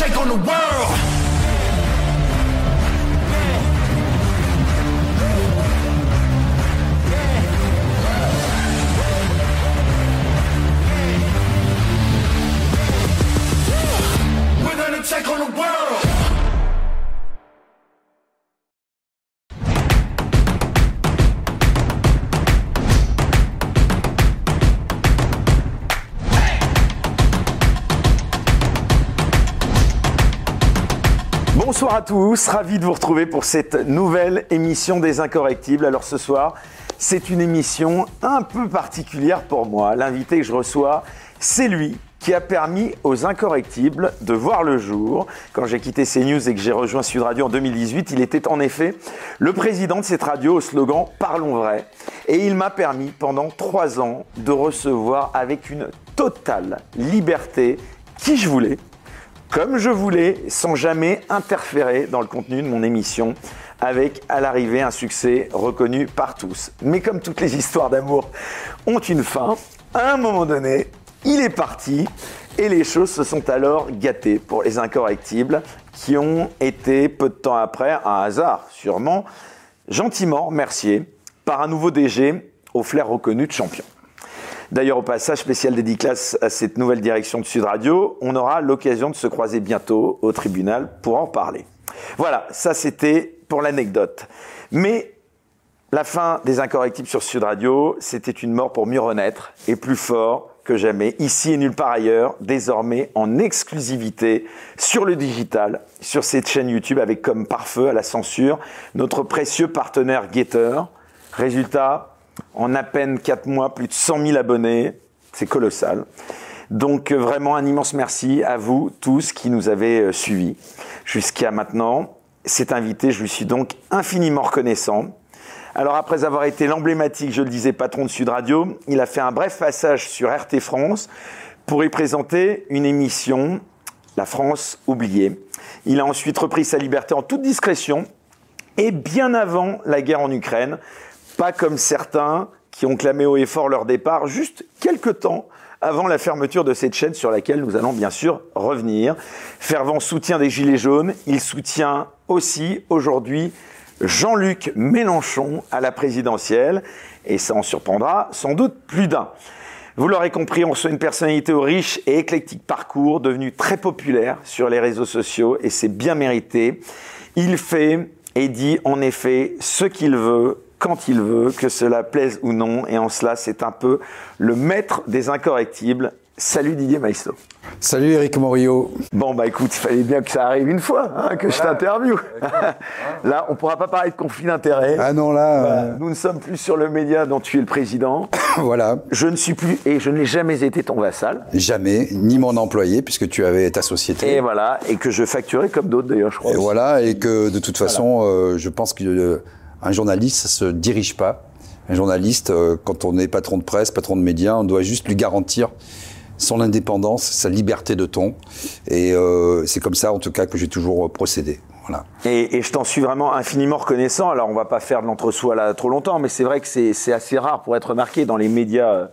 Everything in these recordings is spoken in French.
take on the world. Bonsoir à tous, ravi de vous retrouver pour cette nouvelle émission des Incorrectibles. Alors ce soir, c'est une émission un peu particulière pour moi. L'invité que je reçois, c'est lui qui a permis aux Incorrectibles de voir le jour. Quand j'ai quitté CNews et que j'ai rejoint Sud Radio en 2018, il était en effet le président de cette radio au slogan Parlons vrai. Et il m'a permis pendant trois ans de recevoir avec une totale liberté qui je voulais, comme je voulais, sans jamais interférer dans le contenu de mon émission, avec à l'arrivée un succès reconnu par tous. Mais comme toutes les histoires d'amour ont une fin, à un moment donné, il est parti et les choses se sont alors gâtées pour les incorrectibles qui ont été peu de temps après, un hasard sûrement, gentiment remerciés par un nouveau DG au flair reconnu de champion. D'ailleurs, au passage, spécial dédicace à cette nouvelle direction de Sud Radio. On aura l'occasion de se croiser bientôt au tribunal pour en parler. Voilà, ça c'était pour l'anecdote. Mais la fin des incorrectibles sur Sud Radio, c'était une mort pour mieux renaître et plus fort que jamais, ici et nulle part ailleurs, désormais en exclusivité sur le digital, sur cette chaîne YouTube avec comme pare-feu à la censure notre précieux partenaire Getter. Résultat, en à peine 4 mois, plus de 100 000 abonnés. C'est colossal. Donc euh, vraiment un immense merci à vous tous qui nous avez euh, suivis jusqu'à maintenant. Cet invité, je lui suis donc infiniment reconnaissant. Alors après avoir été l'emblématique, je le disais, patron de Sud Radio, il a fait un bref passage sur RT France pour y présenter une émission, La France oubliée. Il a ensuite repris sa liberté en toute discrétion et bien avant la guerre en Ukraine, pas comme certains qui ont clamé haut et fort leur départ juste quelques temps avant la fermeture de cette chaîne sur laquelle nous allons bien sûr revenir. Fervent soutien des Gilets jaunes, il soutient aussi aujourd'hui Jean-Luc Mélenchon à la présidentielle et ça en surprendra sans doute plus d'un. Vous l'aurez compris, on reçoit une personnalité au riche et éclectique parcours, devenu très populaire sur les réseaux sociaux et c'est bien mérité. Il fait et dit en effet ce qu'il veut quand il veut, que cela plaise ou non, et en cela, c'est un peu le maître des incorrectibles. Salut Didier Maïsto. Salut Eric Morio. Bon bah écoute, il fallait bien que ça arrive une fois, hein, que je t'interviewe. là, on pourra pas parler de conflit d'intérêts. Ah non, là. Voilà. euh, Nous ne sommes plus sur le média dont tu es le président. voilà. Je ne suis plus et je n'ai jamais été ton vassal. Jamais, ni mon employé, puisque tu avais ta société. Et voilà, et que je facturais comme d'autres d'ailleurs, je crois. Et aussi. voilà, et que de toute façon, euh, je pense qu'un journaliste, ça se dirige pas. Un journaliste, euh, quand on est patron de presse, patron de médias, on doit juste lui garantir son indépendance, sa liberté de ton. Et euh, c'est comme ça, en tout cas, que j'ai toujours procédé. Voilà. Et, et je t'en suis vraiment infiniment reconnaissant. Alors, on va pas faire de l'entre-soi là trop longtemps, mais c'est vrai que c'est assez rare pour être remarqué dans les médias.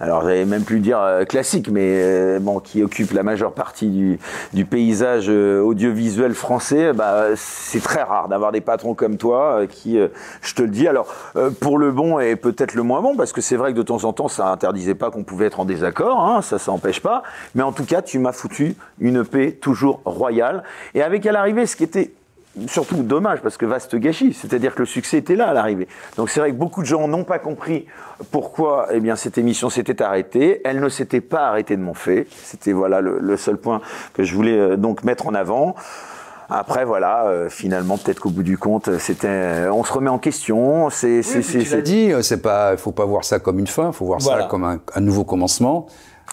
Alors, j'allais même plus dire euh, classiques, mais euh, bon, qui occupent la majeure partie du, du paysage euh, audiovisuel français. Bah, c'est très rare d'avoir des patrons comme toi qui, je te le dis. Alors, pour le bon et peut-être le moins bon, parce que c'est vrai que de temps en temps, ça interdisait pas qu'on pouvait être en désaccord. Hein, ça, ça empêche pas. Mais en tout cas, tu m'as foutu une paix toujours royale. Et avec à l'arrivée, ce qui était surtout dommage parce que vaste gâchis, c'est-à-dire que le succès était là à l'arrivée. Donc c'est vrai que beaucoup de gens n'ont pas compris pourquoi eh bien cette émission s'était arrêtée. Elle ne s'était pas arrêtée de mon fait. C'était voilà le, le seul point que je voulais euh, donc mettre en avant. Après voilà, euh, finalement peut-être qu'au bout du compte, c'était, euh, on se remet en question. C'est, c'est, c'est, Tu l'as dit, c'est pas, faut pas voir ça comme une fin, faut voir Voilà. ça comme un, un nouveau commencement.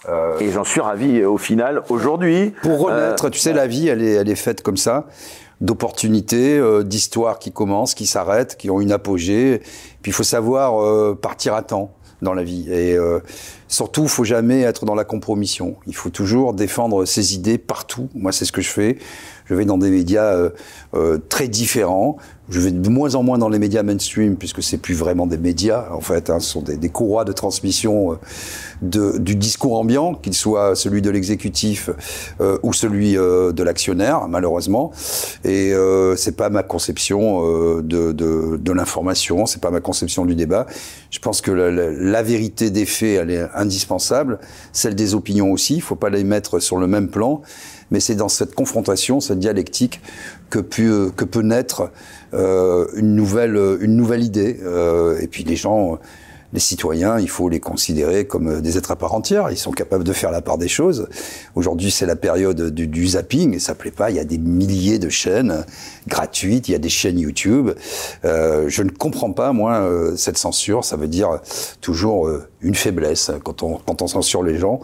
Euh, Et j'en suis ravi au final aujourd'hui. Pour renaître, tu sais, la vie, elle est, elle est faite comme ça, d'opportunités, euh, d'histoires qui commencent, qui s'arrêtent, qui ont une apogée. Puis il faut savoir euh, partir à temps dans la vie. Et euh, Surtout, il faut jamais être dans la compromission. Il faut toujours défendre ses idées partout. Moi, c'est ce que je fais. Je vais dans des médias euh, euh, très différents. Je vais de moins en moins dans les médias mainstream, puisque c'est plus vraiment des médias, en fait. Hein, ce sont des, des courroies de transmission euh, de, du discours ambiant, qu'il soit celui de l'exécutif euh, ou celui euh, de l'actionnaire, malheureusement. Et euh, c'est pas ma conception de, de, de l'information, c'est pas ma conception du débat. Je pense que la, la, la, vérité des faits, elle est indispensable. Celle des opinions aussi. Il faut pas les mettre sur le même plan. Mais c'est dans cette confrontation, cette dialectique, que, peut naître euh, une, nouvelle, une nouvelle idée. Euh, et puis les gens, les citoyens, il faut les considérer comme des êtres à part entière. Ils sont capables de faire la part des choses. Aujourd'hui, c'est la période du, du, zapping, et ça plaît pas. Il y a des milliers de chaînes gratuites, il y a des chaînes YouTube. Euh, je ne comprends pas, moi, euh, cette censure. Ça veut dire toujours euh, une faiblesse quand on, quand on censure les gens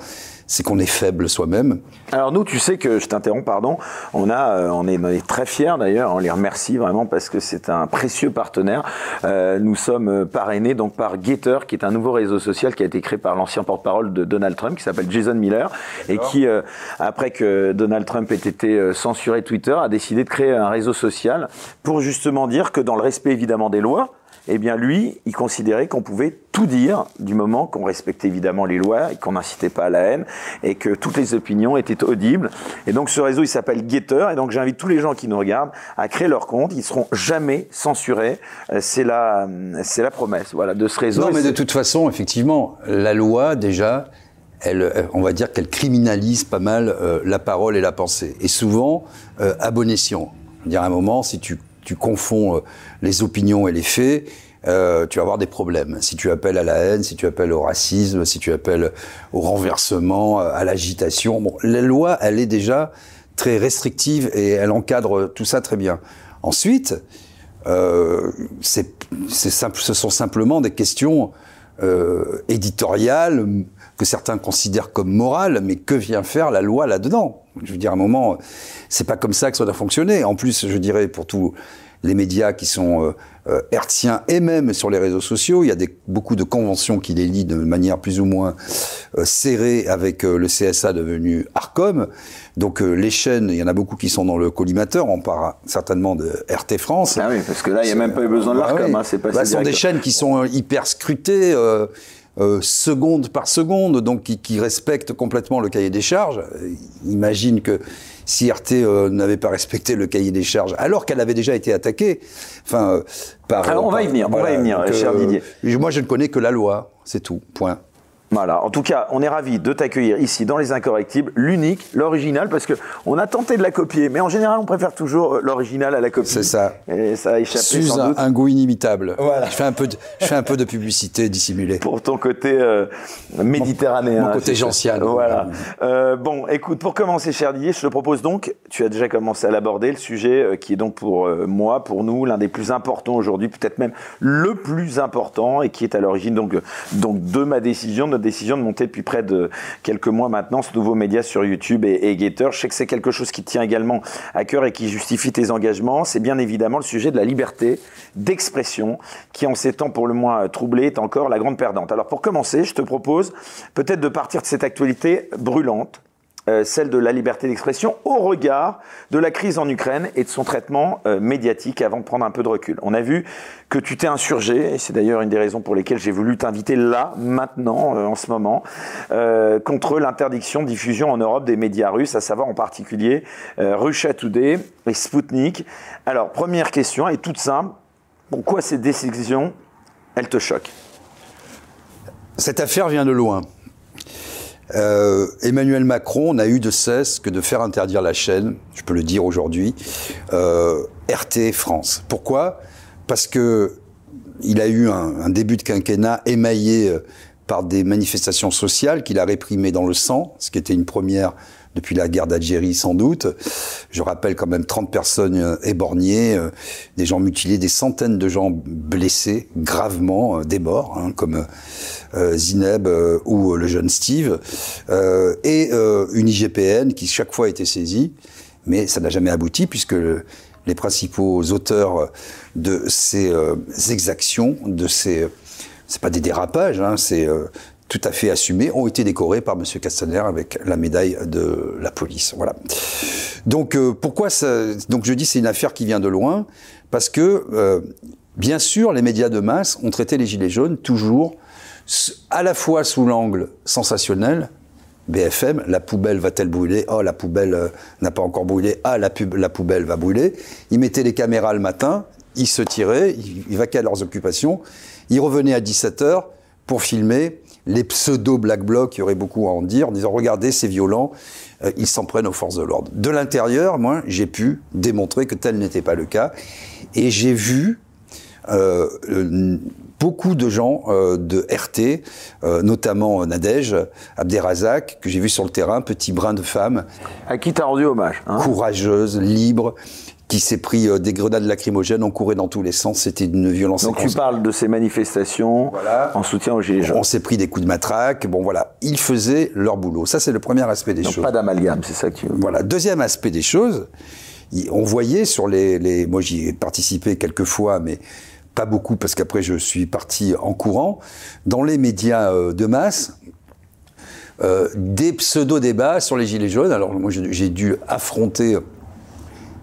c'est qu'on est faible soi-même. Alors nous, tu sais que je t'interromps, pardon. On a, euh, on, est, on est très fiers d'ailleurs. On les remercie vraiment parce que c'est un précieux partenaire. Euh, nous sommes parrainés donc par Getter, qui est un nouveau réseau social qui a été créé par l'ancien porte-parole de Donald Trump, qui s'appelle Jason Miller, et qui, euh, après que Donald Trump ait été euh, censuré Twitter, a décidé de créer un réseau social pour justement dire que dans le respect évidemment des lois, eh bien lui, il considérait qu'on pouvait tout dire du moment qu'on respectait évidemment les lois et qu'on n'incitait pas à la haine et que toutes les opinions étaient audibles. Et donc ce réseau, il s'appelle Getter et donc j'invite tous les gens qui nous regardent à créer leur compte. Ils seront jamais censurés. C'est la, c'est la promesse, voilà, de ce réseau. Non, mais de toute façon, effectivement, la loi déjà. Elle, on va dire qu'elle criminalise pas mal euh, la parole et la pensée, et souvent euh, à bon escient. Dire à un moment, si tu tu confonds euh, les opinions et les faits, euh, tu vas avoir des problèmes. Si tu appelles à la haine, si tu appelles au racisme, si tu appelles au renversement, euh, à l'agitation, bon, la loi, elle est déjà très restrictive et elle encadre tout ça très bien. Ensuite, euh, ce sont simplement des questions éditoriales que certains considèrent comme morales, mais que vient faire la loi là-dedans? Je veux dire, à un moment, c'est pas comme ça que ça doit fonctionner. En plus, je dirais pour tous les médias qui sont euh, euh, hertziens et même sur les réseaux sociaux, il y a des, beaucoup de conventions qui les lient de manière plus ou moins euh, serrée avec euh, le CSA devenu Arcom. Donc les chaînes, il y en a beaucoup qui sont dans le collimateur. On parle certainement de RT France. Ah oui, parce que là, il n'y a même pas eu besoin de l'Arcom. Ah oui. hein, c'est bah, ce sont des chaînes qui sont hyper scrutées. Euh, euh, seconde par seconde, donc qui, qui, respectent complètement le cahier des charges. Imagine que si RT euh, n'avait pas respecté le cahier des charges, alors qu'elle avait déjà été attaquée, enfin, euh, par. Alors on va y venir, on va y venir, cher Didier. Moi, je ne connais que la loi, c'est tout. Point. Voilà. En tout cas, on est ravis de t'accueillir ici dans les Incorrectibles, l'unique, l'original, parce que on a tenté de la copier, mais en général, on préfère toujours l'original à la copie. C'est ça. Et ça a échappé Suze sans un, doute. un goût inimitable. Voilà. Je fais un peu, de, je fais un peu de publicité dissimulée. Pour ton côté euh, méditerranéen. Mon, mon côté gentian. Voilà. Euh, bon, écoute, pour commencer, cher Didier, je te propose donc, tu as déjà commencé à l'aborder, le sujet euh, qui est donc pour euh, moi, pour nous, l'un des plus importants aujourd'hui, peut-être même le plus important, et qui est à l'origine donc, donc de ma décision, de décision de monter depuis près de quelques mois maintenant ce nouveau média sur YouTube et, et Gator. Je sais que c'est quelque chose qui tient également à cœur et qui justifie tes engagements. C'est bien évidemment le sujet de la liberté d'expression qui, en ces temps pour le moins troublés, est encore la grande perdante. Alors pour commencer, je te propose peut-être de partir de cette actualité brûlante euh, celle de la liberté d'expression au regard de la crise en Ukraine et de son traitement euh, médiatique avant de prendre un peu de recul. On a vu que tu t'es insurgé, et c'est d'ailleurs une des raisons pour lesquelles j'ai voulu t'inviter là, maintenant, euh, en ce moment, contre l'interdiction de diffusion en Europe des médias russes, à savoir en particulier Russia Today et Sputnik. Alors, première question, est toute simple, pourquoi ces décisions, elles te choquent? Cette affaire vient de loin. Euh, Emmanuel Macron n'a eu de cesse que de faire interdire la chaîne, je peux le dire aujourd'hui, euh, RT France. Pourquoi? Parce que il a eu un, début de quinquennat émaillé euh, par des manifestations sociales qu'il a réprimées dans le sang, ce qui était une première depuis la guerre d'Algérie sans doute. Je rappelle quand même 30 personnes éborgnées, euh, des gens mutilés, des centaines de gens blessés gravement, euh, des morts, hein, comme euh, Zineb euh, ou le jeune Steve, euh, et une IGPN qui chaque fois a été saisie, mais ça n'a jamais abouti puisque le, les principaux auteurs de ces exactions, de ces... c'est pas des dérapages, hein, c'est tout à fait assumés, ont été décorés par M. Castaner avec la médaille de la police. Voilà. Donc euh, pourquoi ça, Donc je dis c'est une affaire qui vient de loin parce que euh, bien sûr les médias de masse ont traité les gilets jaunes toujours à la fois sous l'angle sensationnel. BFM, la poubelle va-t-elle brûler? Oh, la poubelle euh, n'a pas encore brûlé. Ah, la, poubelle va brûler. Ils mettaient les caméras le matin, ils se tiraient, ils, ils vaquaient à leurs occupations. Ils revenaient à 17h pour filmer les pseudo-black blocs, il y aurait beaucoup à en dire, en disant regardez, c'est violent, euh, ils s'en prennent aux forces de l'ordre. De l'intérieur, moi, j'ai pu démontrer que tel n'était pas le cas. Et j'ai vu euh, beaucoup de gens euh, de RT, euh, notamment Nadège, Abderrazak, que j'ai vu sur le terrain, petit brin de femme. À qui t'as rendu hommage hein? Courageuse, libre, qui s'est pris euh, des grenades lacrymogènes, on courait dans tous les sens, c'était une violence. Donc tu parles de ces manifestations Voilà. en soutien aux Gilets jaunes. On s'est pris des coups de matraque, bon voilà, ils faisaient leur boulot. Ça c'est le premier aspect des Donc choses. pas d'amalgame, c'est ça que tu veux. Voilà. Deuxième aspect des choses, on voyait sur les, les moi j'y ai participé quelques fois, mais pas beaucoup parce qu'après je suis parti en courant. Dans les médias euh, de masse, euh, des pseudo-débats sur les gilets jaunes. Alors moi j'ai dû affronter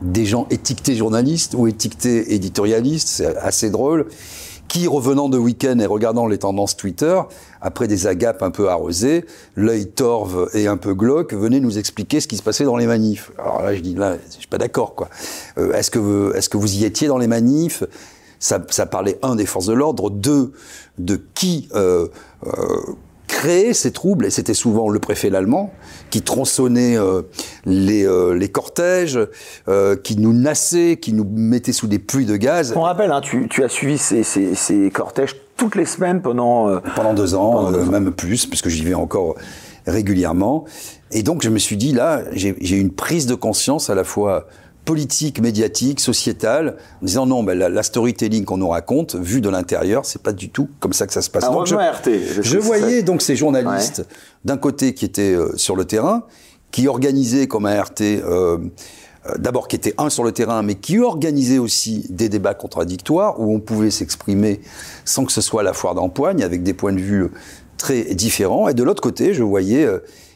des gens étiquetés journalistes ou étiquetés éditorialistes, c'est assez drôle, qui, revenant de week-end et regardant les tendances Twitter, après des agapes un peu arrosées, l'œil torve et un peu glauque, venaient nous expliquer ce qui se passait dans les manifs. Alors là, je dis, là, je suis pas d'accord, quoi. Euh, est-ce que, vous- est-ce que vous y étiez dans les manifs? Ça, ça parlait, un, des forces de l'ordre, deux, de qui euh, euh, créait ces troubles, et c'était souvent le préfet l'allemand, qui tronçonnait euh, les, euh, les cortèges, euh, qui nous nassait, qui nous mettait sous des pluies de gaz. On rappelle, hein, tu, tu as suivi ces, ces- ces cortèges toutes les semaines pendant. euh, pendant deux ans, Pendant deux euh, ans. même plus, parce que j'y vais encore régulièrement. Et donc je me suis dit, là, j'ai j'ai une prise de conscience à la fois politique, médiatique, sociétale, en disant non, ben, la, la storytelling qu'on nous raconte, vu de l'intérieur, c'est pas du tout comme ça que ça se passe. Ah, Donc, je, RT, je voyais donc ces journalistes, d'un côté qui étaient euh, sur le terrain, qui organisaient comme un RT, euh, euh, d'abord qui était un sur le terrain, mais qui organisait aussi des débats contradictoires où on pouvait s'exprimer sans que ce soit la foire d'empoigne, avec des points de vue très différents. Et de l'autre côté, je voyais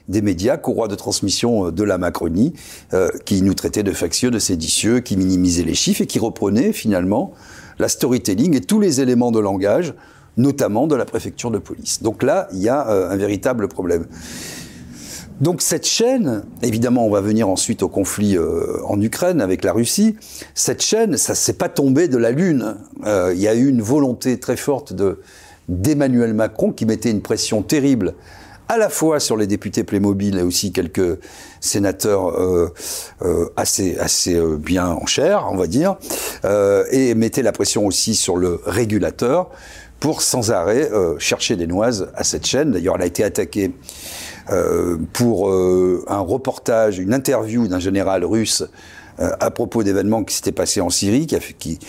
des médias, courroies de transmission euh, de la Macronie, euh, qui nous traitaient de factieux, de séditieux, qui minimisaient les chiffres et qui reprenaient finalement la storytelling et tous les éléments de langage, notamment de la préfecture de police. Donc là, il y a euh, un véritable problème. Donc cette chaîne, évidemment, on va venir ensuite au conflit en Ukraine avec la Russie. Cette chaîne, ça s'est pas tombé de la lune. Il y a eu une volonté très forte de d'Emmanuel Macron qui mettait une pression terrible à la fois sur les députés Playmobil et aussi quelques sénateurs euh, euh, assez assez euh, bien en chair, on va dire, et mettait la pression aussi sur le régulateur pour sans arrêt chercher des noises à cette chaîne. D'ailleurs, elle a été attaquée pour un reportage, une interview d'un général russe à propos d'événements qui s'étaient passés en Syrie, qui a fait, qui,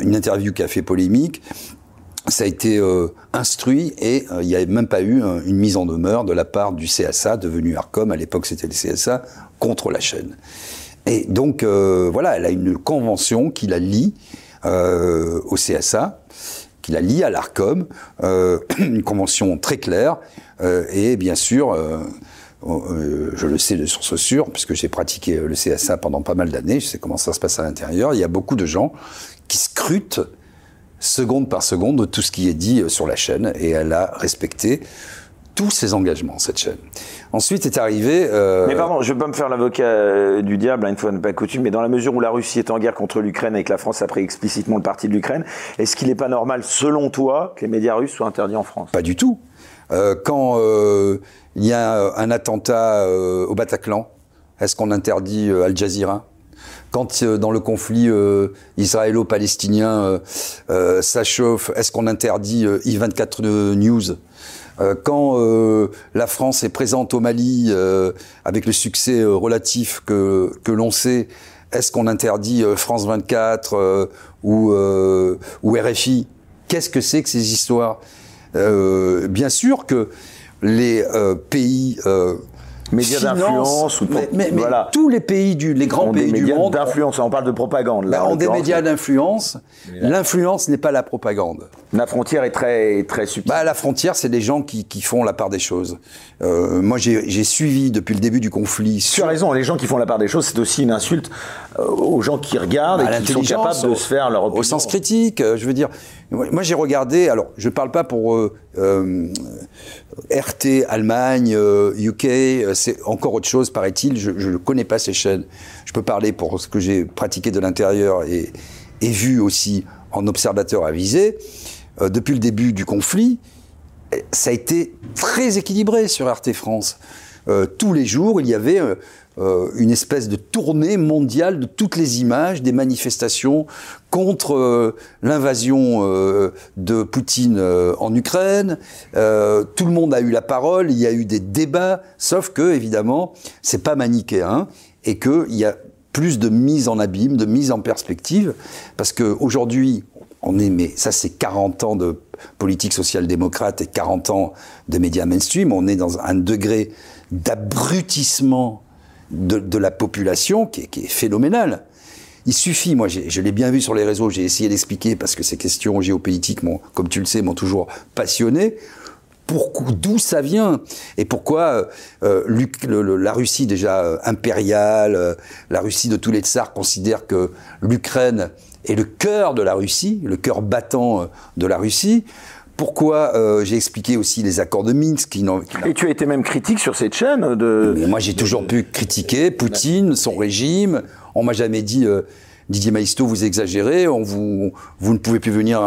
une interview qui a fait polémique. Ça a été euh, instruit et euh, il n'y avait même pas eu euh, une mise en demeure de la part du CSA, devenu Arcom, à l'époque c'était le CSA, contre la chaîne. Et donc euh, voilà, elle a une convention qui la lie au CSA, qui la lie à l'Arcom, une convention très claire, et bien sûr, euh, euh, je le sais de source sûre, puisque j'ai pratiqué le CSA pendant pas mal d'années, je sais comment ça se passe à l'intérieur, il y a beaucoup de gens qui scrutent seconde par seconde tout ce qui est dit euh, sur la chaîne, et elle a respecté tous ses engagements, cette chaîne. Ensuite est arrivé... euh, Mais pardon, je vais pas me faire l'avocat euh, du diable, hein, une fois n'est pas coutume, mais dans la mesure où la Russie est en guerre contre l'Ukraine et que la France a pris explicitement le parti de l'Ukraine, est-ce qu'il n'est pas normal, selon toi, que les médias russes soient interdits en France? Pas du tout. Euh, quand euh, il y a un attentat euh, au Bataclan, est-ce qu'on interdit Al Jazeera? Quand euh, dans le conflit euh, israélo-palestinien euh, euh, ça chauffe, est-ce qu'on interdit euh, I24 News? Quand euh, la France est présente au Mali euh, avec le succès relatif que, que l'on sait, est-ce qu'on interdit France 24 euh, ou, ou RFI Qu'est-ce que c'est que ces histoires? Bien sûr que les pays Médias d'influence ou mais, mais- mais voilà. tous les pays du, les grands ont des pays du médias monde d'influence. On parle de propagande. Là, bah, ont des médias d'influence. L'influence n'est pas la propagande. La frontière est très, très subtile. Bah, la frontière, c'est des gens qui, qui font la part des choses. Euh, moi, j'ai j'ai suivi depuis le début du conflit tu sur as raison, les gens qui font la part des choses, c'est aussi une insulte euh, aux gens qui regardent à et qui sont capables de se faire leur au, opinion. au sens critique. euh, je veux dire, moi j'ai regardé. Alors, je parle pas pour euh, euh, RT Allemagne, euh, UK. euh, C'est encore autre chose, paraît-il. Je ne connais pas ces chaînes. Je peux parler pour ce que j'ai pratiqué de l'intérieur et, et vu aussi en observateur avisé. Euh, depuis le début du conflit, eh, ça a été très équilibré sur RT France. Tous les jours, il y avait euh, une espèce de tournée mondiale de toutes les images des manifestations contre euh, l'invasion euh, de Poutine en Ukraine. Tout le monde a eu la parole, il y a eu des débats, sauf que évidemment, c'est pas manichéen et qu'il y a plus de mise en abîme, de mise en perspective, parce qu'aujourd'hui, on est, mais ça c'est 40 ans de politique social-démocrate et 40 ans de médias mainstream, on est dans un degré d'abrutissement de, la population qui est, qui est phénoménal. Il suffit, moi je l'ai bien vu sur les réseaux, j'ai essayé d'expliquer parce que ces questions géopolitiques, comme tu le sais, m'ont toujours passionné. D'où ça vient Et pourquoi euh, euh, la Russie déjà euh, impériale, la Russie de tous les tsars considère que l'Ukraine est le cœur de la Russie, le cœur battant de la Russie Pourquoi euh, j'ai expliqué aussi les accords de Minsk qui Et tu as été même critique sur cette chaîne de. mais moi, j'ai toujours pu critiquer Poutine, son régime. On m'a jamais dit euh, Didier Maisto, vous exagérez, on vous, vous ne pouvez plus venir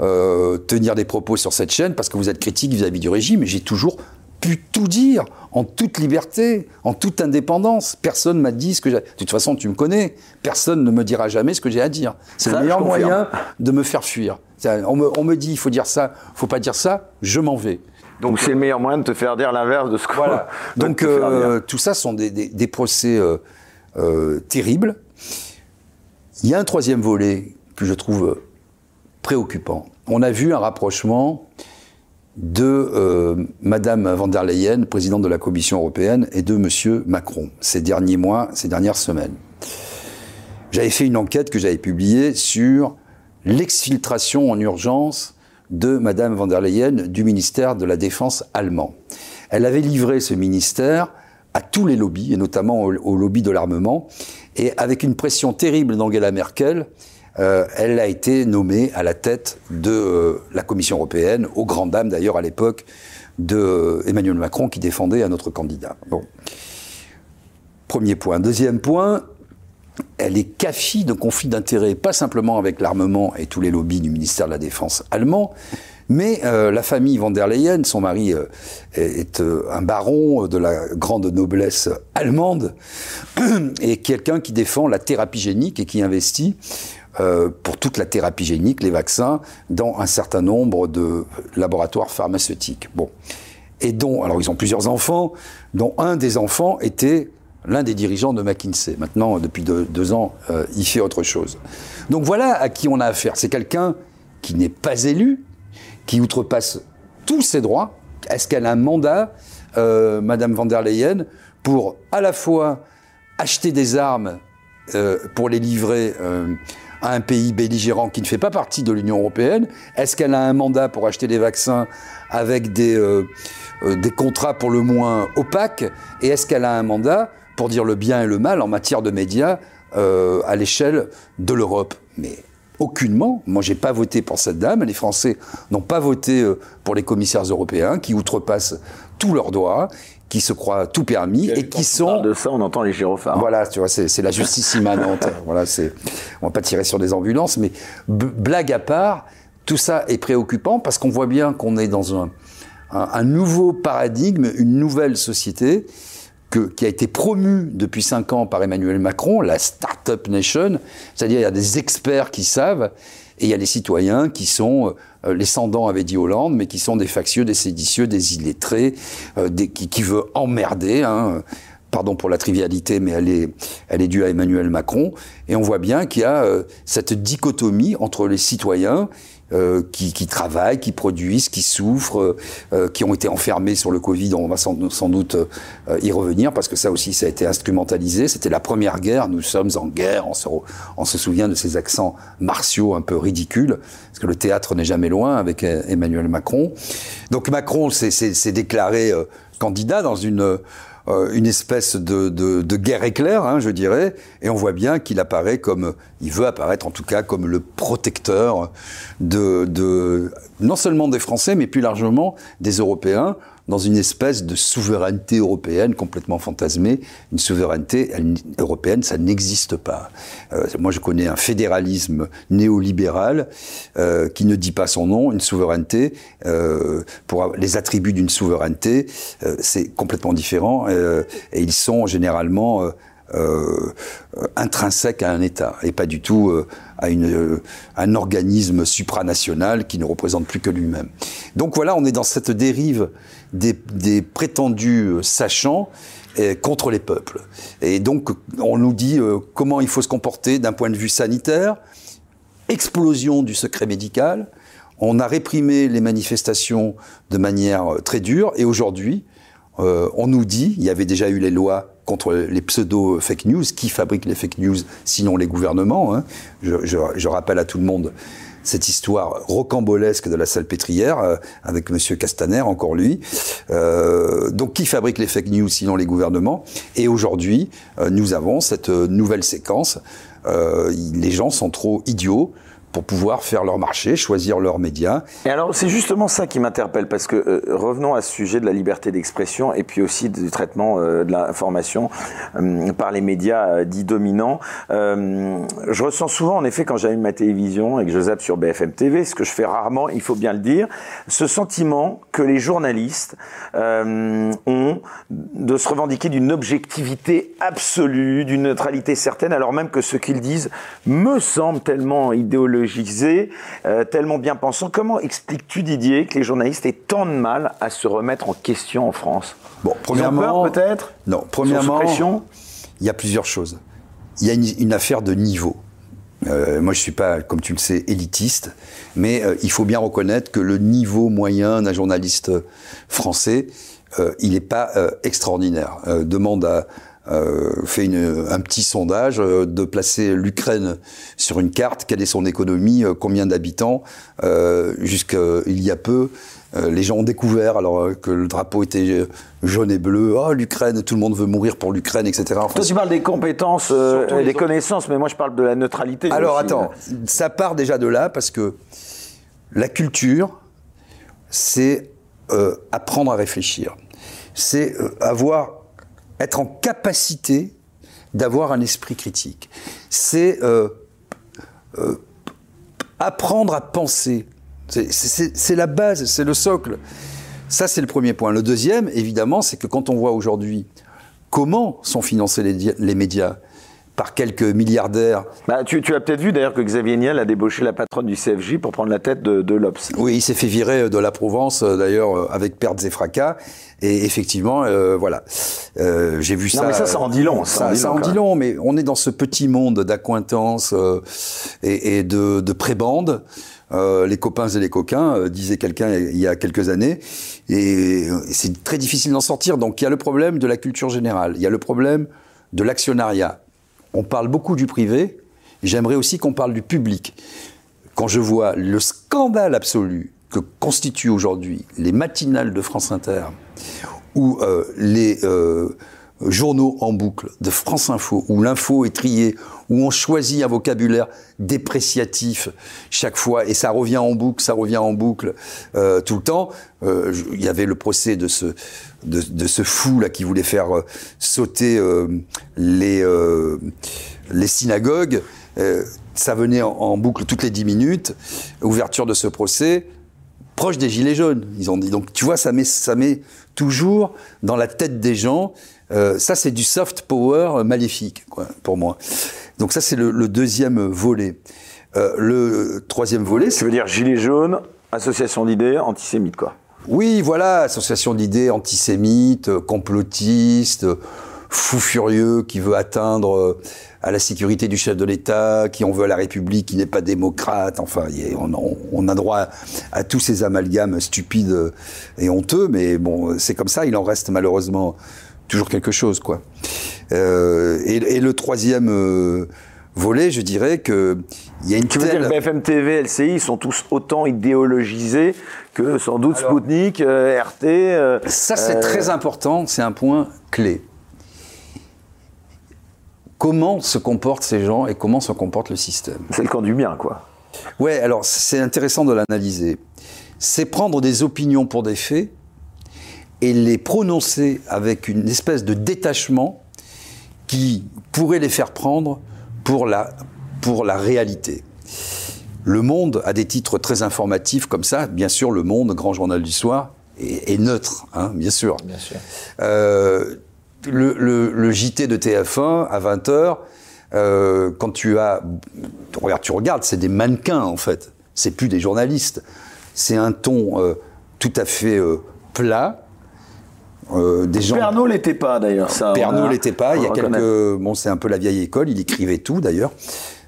euh, tenir des propos sur cette chaîne parce que vous êtes critique vis-à-vis du régime. Et j'ai toujours pu tout dire en toute liberté, en toute indépendance. Personne m'a dit ce que j'ai. De toute façon, tu me connais. Personne ne me dira jamais ce que j'ai à dire. C'est le meilleur moyen de me faire fuir. On me, on me dit il faut dire ça, faut pas dire ça. Je m'en vais. Donc c'est le meilleur moyen de te faire dire l'inverse de ce que. Voilà. Donc euh, tout ça sont des, des- des procès euh, euh, terribles. Il y a un troisième volet que je trouve préoccupant. On a vu un rapprochement de Madame van der Leyen, présidente de la Commission européenne, et de Monsieur Macron ces derniers mois, ces dernières semaines. J'avais fait une enquête que j'avais publiée sur l'exfiltration en urgence de Madame van der Leyen du ministère de la Défense allemand. Elle avait livré ce ministère à tous les lobbies, et notamment au, lobby de l'armement, et avec une pression terrible d'Angela Merkel, euh, elle a été nommée à la tête de euh, la Commission européenne, aux grandes dames d'ailleurs à l'époque de euh, Emmanuel Macron qui défendait un autre candidat. Bon. Premier point. Deuxième point, elle est cafie de conflits d'intérêts, pas simplement avec l'armement et tous les lobbies du ministère de la Défense allemand, mais euh, la famille van der Leyen, son mari euh, est, euh, un baron de la grande noblesse allemande, et quelqu'un qui défend la thérapie génique et qui investit euh, pour toute la thérapie génique, les vaccins, dans un certain nombre de laboratoires pharmaceutiques. Bon. Et dont, alors ils ont plusieurs enfants, dont un des enfants était l'un des dirigeants de McKinsey. Maintenant, depuis deux, ans, euh, il fait autre chose. Donc voilà à qui on a affaire. C'est quelqu'un qui n'est pas élu, qui outrepasse tous ses droits. Est-ce qu'elle a un mandat, euh, Madame van der Leyen, pour à la fois acheter des armes euh, pour les livrer à un pays belligérant qui ne fait pas partie de l'Union européenne? Est-ce qu'elle a un mandat pour acheter des vaccins avec des contrats pour le moins opaques? Et est-ce qu'elle a un mandat pour dire le bien et le mal en matière de médias euh, à l'échelle de l'Europe Mais aucunement. Moi, j'ai pas voté pour cette dame. Les Français n'ont pas voté euh, pour les commissaires européens qui outrepassent tous leurs droits, qui se croient tout permis et qui sont de ça, on entend les gyrophares. voilà, tu vois, c'est la justice immanente. voilà, c'est, on va pas tirer sur des ambulances, mais blague à part, tout ça est préoccupant parce qu'on voit bien qu'on est dans un, un, un nouveau paradigme, une nouvelle société qui a été promue depuis cinq ans par Emmanuel Macron, la Startup Nation, c'est-à-dire il y a des experts qui savent et il y a les citoyens qui sont, euh, les sans-dents avait dit Hollande, mais qui sont des factieux, des séditieux, des illettrés, euh, qui, qui veut emmerder. Hein, pardon pour la trivialité, mais elle est, elle est due à Emmanuel Macron. Et on voit bien qu'il y a euh, cette dichotomie entre les citoyens euh, qui, qui travaillent, qui produisent, qui souffrent, euh, euh, qui ont été enfermés sur le Covid. On va sans, sans doute euh, y revenir parce que ça aussi, ça a été instrumentalisé. C'était la première guerre. Nous sommes en guerre. On se, on se souvient de ces accents martiaux un peu ridicules parce que le théâtre n'est jamais loin avec euh, Emmanuel Macron. Donc Macron s'est- déclaré candidat dans une euh, une espèce de, de, guerre éclair, hein, je dirais, et on voit bien qu'il apparaît comme, il veut apparaître en tout cas comme le protecteur de, de non seulement des Français, mais plus largement des Européens, dans une espèce de souveraineté européenne complètement fantasmée. Une souveraineté européenne, ça n'existe pas. Euh, moi, je connais un fédéralisme néolibéral euh, qui ne dit pas son nom. Une souveraineté, euh, pour les attributs d'une souveraineté, c'est complètement différent et ils sont généralement euh, intrinsèques à un État et pas du tout euh, à une, euh, un organisme supranational qui ne représente plus que lui-même. Donc voilà, on est dans cette dérive des, prétendus sachants contre les peuples. Et donc on nous dit comment il faut se comporter d'un point de vue sanitaire, explosion du secret médical, on a réprimé les manifestations de manière très dure et aujourd'hui, on nous dit, il y avait déjà eu les lois contre les pseudo fake news, qui fabrique les fake news sinon les gouvernements. Hein? Je, je, je, rappelle à tout le monde cette histoire rocambolesque de la salpêtrière euh, avec Monsieur Castaner, encore lui. Euh, donc qui fabrique les fake news sinon les gouvernements? Et aujourd'hui, euh, nous avons cette nouvelle séquence. Euh, les gens sont trop idiots pour pouvoir faire leur marché, choisir leurs médias. Et alors, c'est justement ça qui m'interpelle, parce que euh, revenons à ce sujet de la liberté d'expression et puis aussi du traitement euh, de l'information euh, par les médias dits dominants. je ressens souvent, en effet, quand j'allume ma télévision et que je zappe sur BFM TV, ce que je fais rarement, il faut bien le dire, ce sentiment que les journalistes ont de se revendiquer d'une objectivité absolue, d'une neutralité certaine, alors même que ce qu'ils disent me semble tellement idéologique euh, tellement bien pensant. Comment expliques-tu, Didier, que les journalistes aient tant de mal à se remettre en question en France? Bon, premièrement, peut-être? Non, premièrement, il y a plusieurs choses. Il y a une, une affaire de niveau. Euh, moi, je suis pas, comme tu le sais, élitiste, mais euh, il faut bien reconnaître que le niveau moyen d'un journaliste français, euh, il n'est pas extraordinaire. demande à fait une, un petit sondage euh, de placer l'Ukraine sur une carte, quelle est son économie, euh, combien d'habitants. Jusqu'il y a peu, les gens ont découvert alors que le drapeau était jaune et bleu. Oh, l'Ukraine, tout le monde veut mourir pour l'Ukraine, etc. Enfin, Toi, tu parles des compétences, euh, des connaissances, mais moi, je parle de la neutralité. Alors, aussi. attends, ça part déjà de là parce que la culture, c'est euh, apprendre à réfléchir. C'est euh, avoir être en capacité d'avoir un esprit critique. C'est euh, euh, apprendre à penser. C'est la base, c'est le socle. Ça, c'est le premier point. Le deuxième, évidemment, c'est que quand on voit aujourd'hui comment sont financés les, les médias, par quelques milliardaires. Bah, tu, tu, as peut-être vu d'ailleurs que Xavier Niel a débauché la patronne du CFJ pour prendre la tête de, de l'Obs. Oui, il s'est fait virer de la Provence d'ailleurs avec pertes et fracas. Et effectivement, euh, voilà, euh, j'ai vu non, ça. mais ça, ça en dit long. Ça, ça en dit long, long, mais on est dans ce petit monde d'acquaintances euh, et, et, de, de prébandes. Euh, les copains et les coquins, euh, disait quelqu'un il y a quelques années, et c'est très difficile d'en sortir. Donc il y a le problème de la culture générale, il y a le problème de l'actionnariat. On parle beaucoup du privé, j'aimerais aussi qu'on parle du public. Quand je vois le scandale absolu que constituent aujourd'hui les matinales de France Inter ou euh, les euh, journaux en boucle de France Info, où l'info est triée, où on choisit un vocabulaire dépréciatif chaque fois, et ça revient en boucle, ça revient en boucle euh, tout le temps. Il y avait le procès de ce, de, ce fou là qui voulait faire sauter les, les synagogues. ça venait en, boucle toutes les dix minutes. Ouverture de ce procès, proche des gilets jaunes, ils ont dit. Donc tu vois, ça met, ça met toujours dans la tête des gens. Euh, ça, c'est du soft power maléfique, quoi, pour moi. Donc ça, c'est le, deuxième volet. Euh, le troisième volet, ça veut dire gilets jaunes, association d'idées, antisémite, quoi. Oui, voilà, association d'idées antisémites, complotistes, fou furieux qui veut atteindre à la sécurité du chef de l'État, qui en veut à la République, qui n'est pas démocrate. Enfin, on, a droit à, tous ces amalgames stupides et honteux, mais bon, c'est comme ça. Il en reste malheureusement toujours quelque chose, quoi. Euh, et, le troisième euh, volet, je dirais que il y a une Tu veux dire telle- que BFM TV, LCI, ils sont tous autant idéologisés que sans doute Spoutnik, euh, RT. euh, Ça, c'est euh, très important, c'est un point clé. Comment se comportent ces gens et comment se comporte le système? C'est le camp du bien, quoi. Ouais, alors c'est intéressant de l'analyser. C'est prendre des opinions pour des faits et les prononcer avec une espèce de détachement qui pourrait les faire prendre pour la, pour la réalité. Le Monde a des titres très informatifs comme ça. Bien sûr, Le Monde, grand journal du soir, est, est neutre, hein, bien sûr. Bien sûr. Euh, le, le- le JT de TF1 à 20h, euh, quand tu as. Regarde, tu regardes, c'est des mannequins en fait. C'est plus des journalistes. C'est un ton euh, tout à fait plat. Euh, des gens. Pernod l'était pas, d'ailleurs. ça, Pernod a- l'était pas. Il y a quelques. Bon, c'est un peu la vieille école. Il écrivait tout d'ailleurs.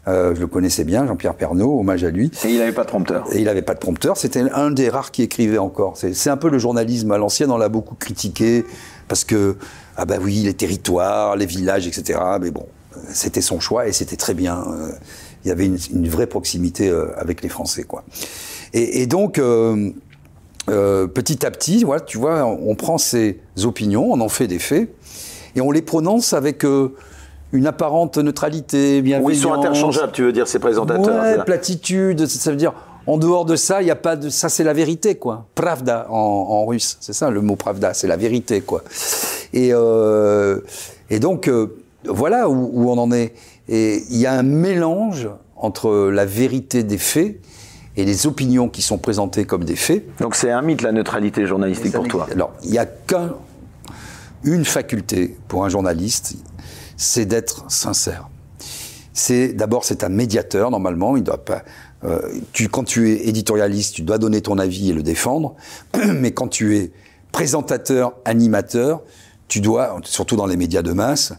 Euh, je le connaissais bien, Jean-Pierre Pernod, hommage à lui. Et il n'avait pas de prompteur. Et il n'avait pas de prompteur. C'était un des rares qui écrivait encore. C'est un peu le journalisme à l'ancienne. On l'a beaucoup critiqué parce que ah bah oui, les territoires, les villages, etc. Mais bon, c'était son choix et c'était très bien. Euh, Il y avait une, une vraie proximité euh, avec les Français, quoi. Et, et donc. euh, euh, petit à petit, voilà, tu vois, on, on prend ces opinions, on en fait des faits, et on les prononce avec euh, une apparente neutralité, bienveillance. Oui, ils sont interchangeables, tu veux dire, ces présentateurs. Ouais, platitude, ça veut dire en dehors de ça, il y a pas de ça c'est la vérité quoi. Pravda en, en russe, c'est ça le mot pravda, c'est la vérité quoi. Et euh, et donc euh, voilà où, où on en est. Et il y a un mélange entre la vérité des faits et les opinions qui sont présentées comme des faits. Donc c'est un mythe, la neutralité journalistique pour toi. Alors, il n'y a qu'une faculté pour un journaliste, c'est d'être sincère. C'est d'abord c'est un médiateur normalement. Il doit pas. euh, tu, quand tu es éditorialiste, tu dois donner ton avis et le défendre. Mais quand tu es présentateur, animateur, tu dois, surtout dans les médias de masse,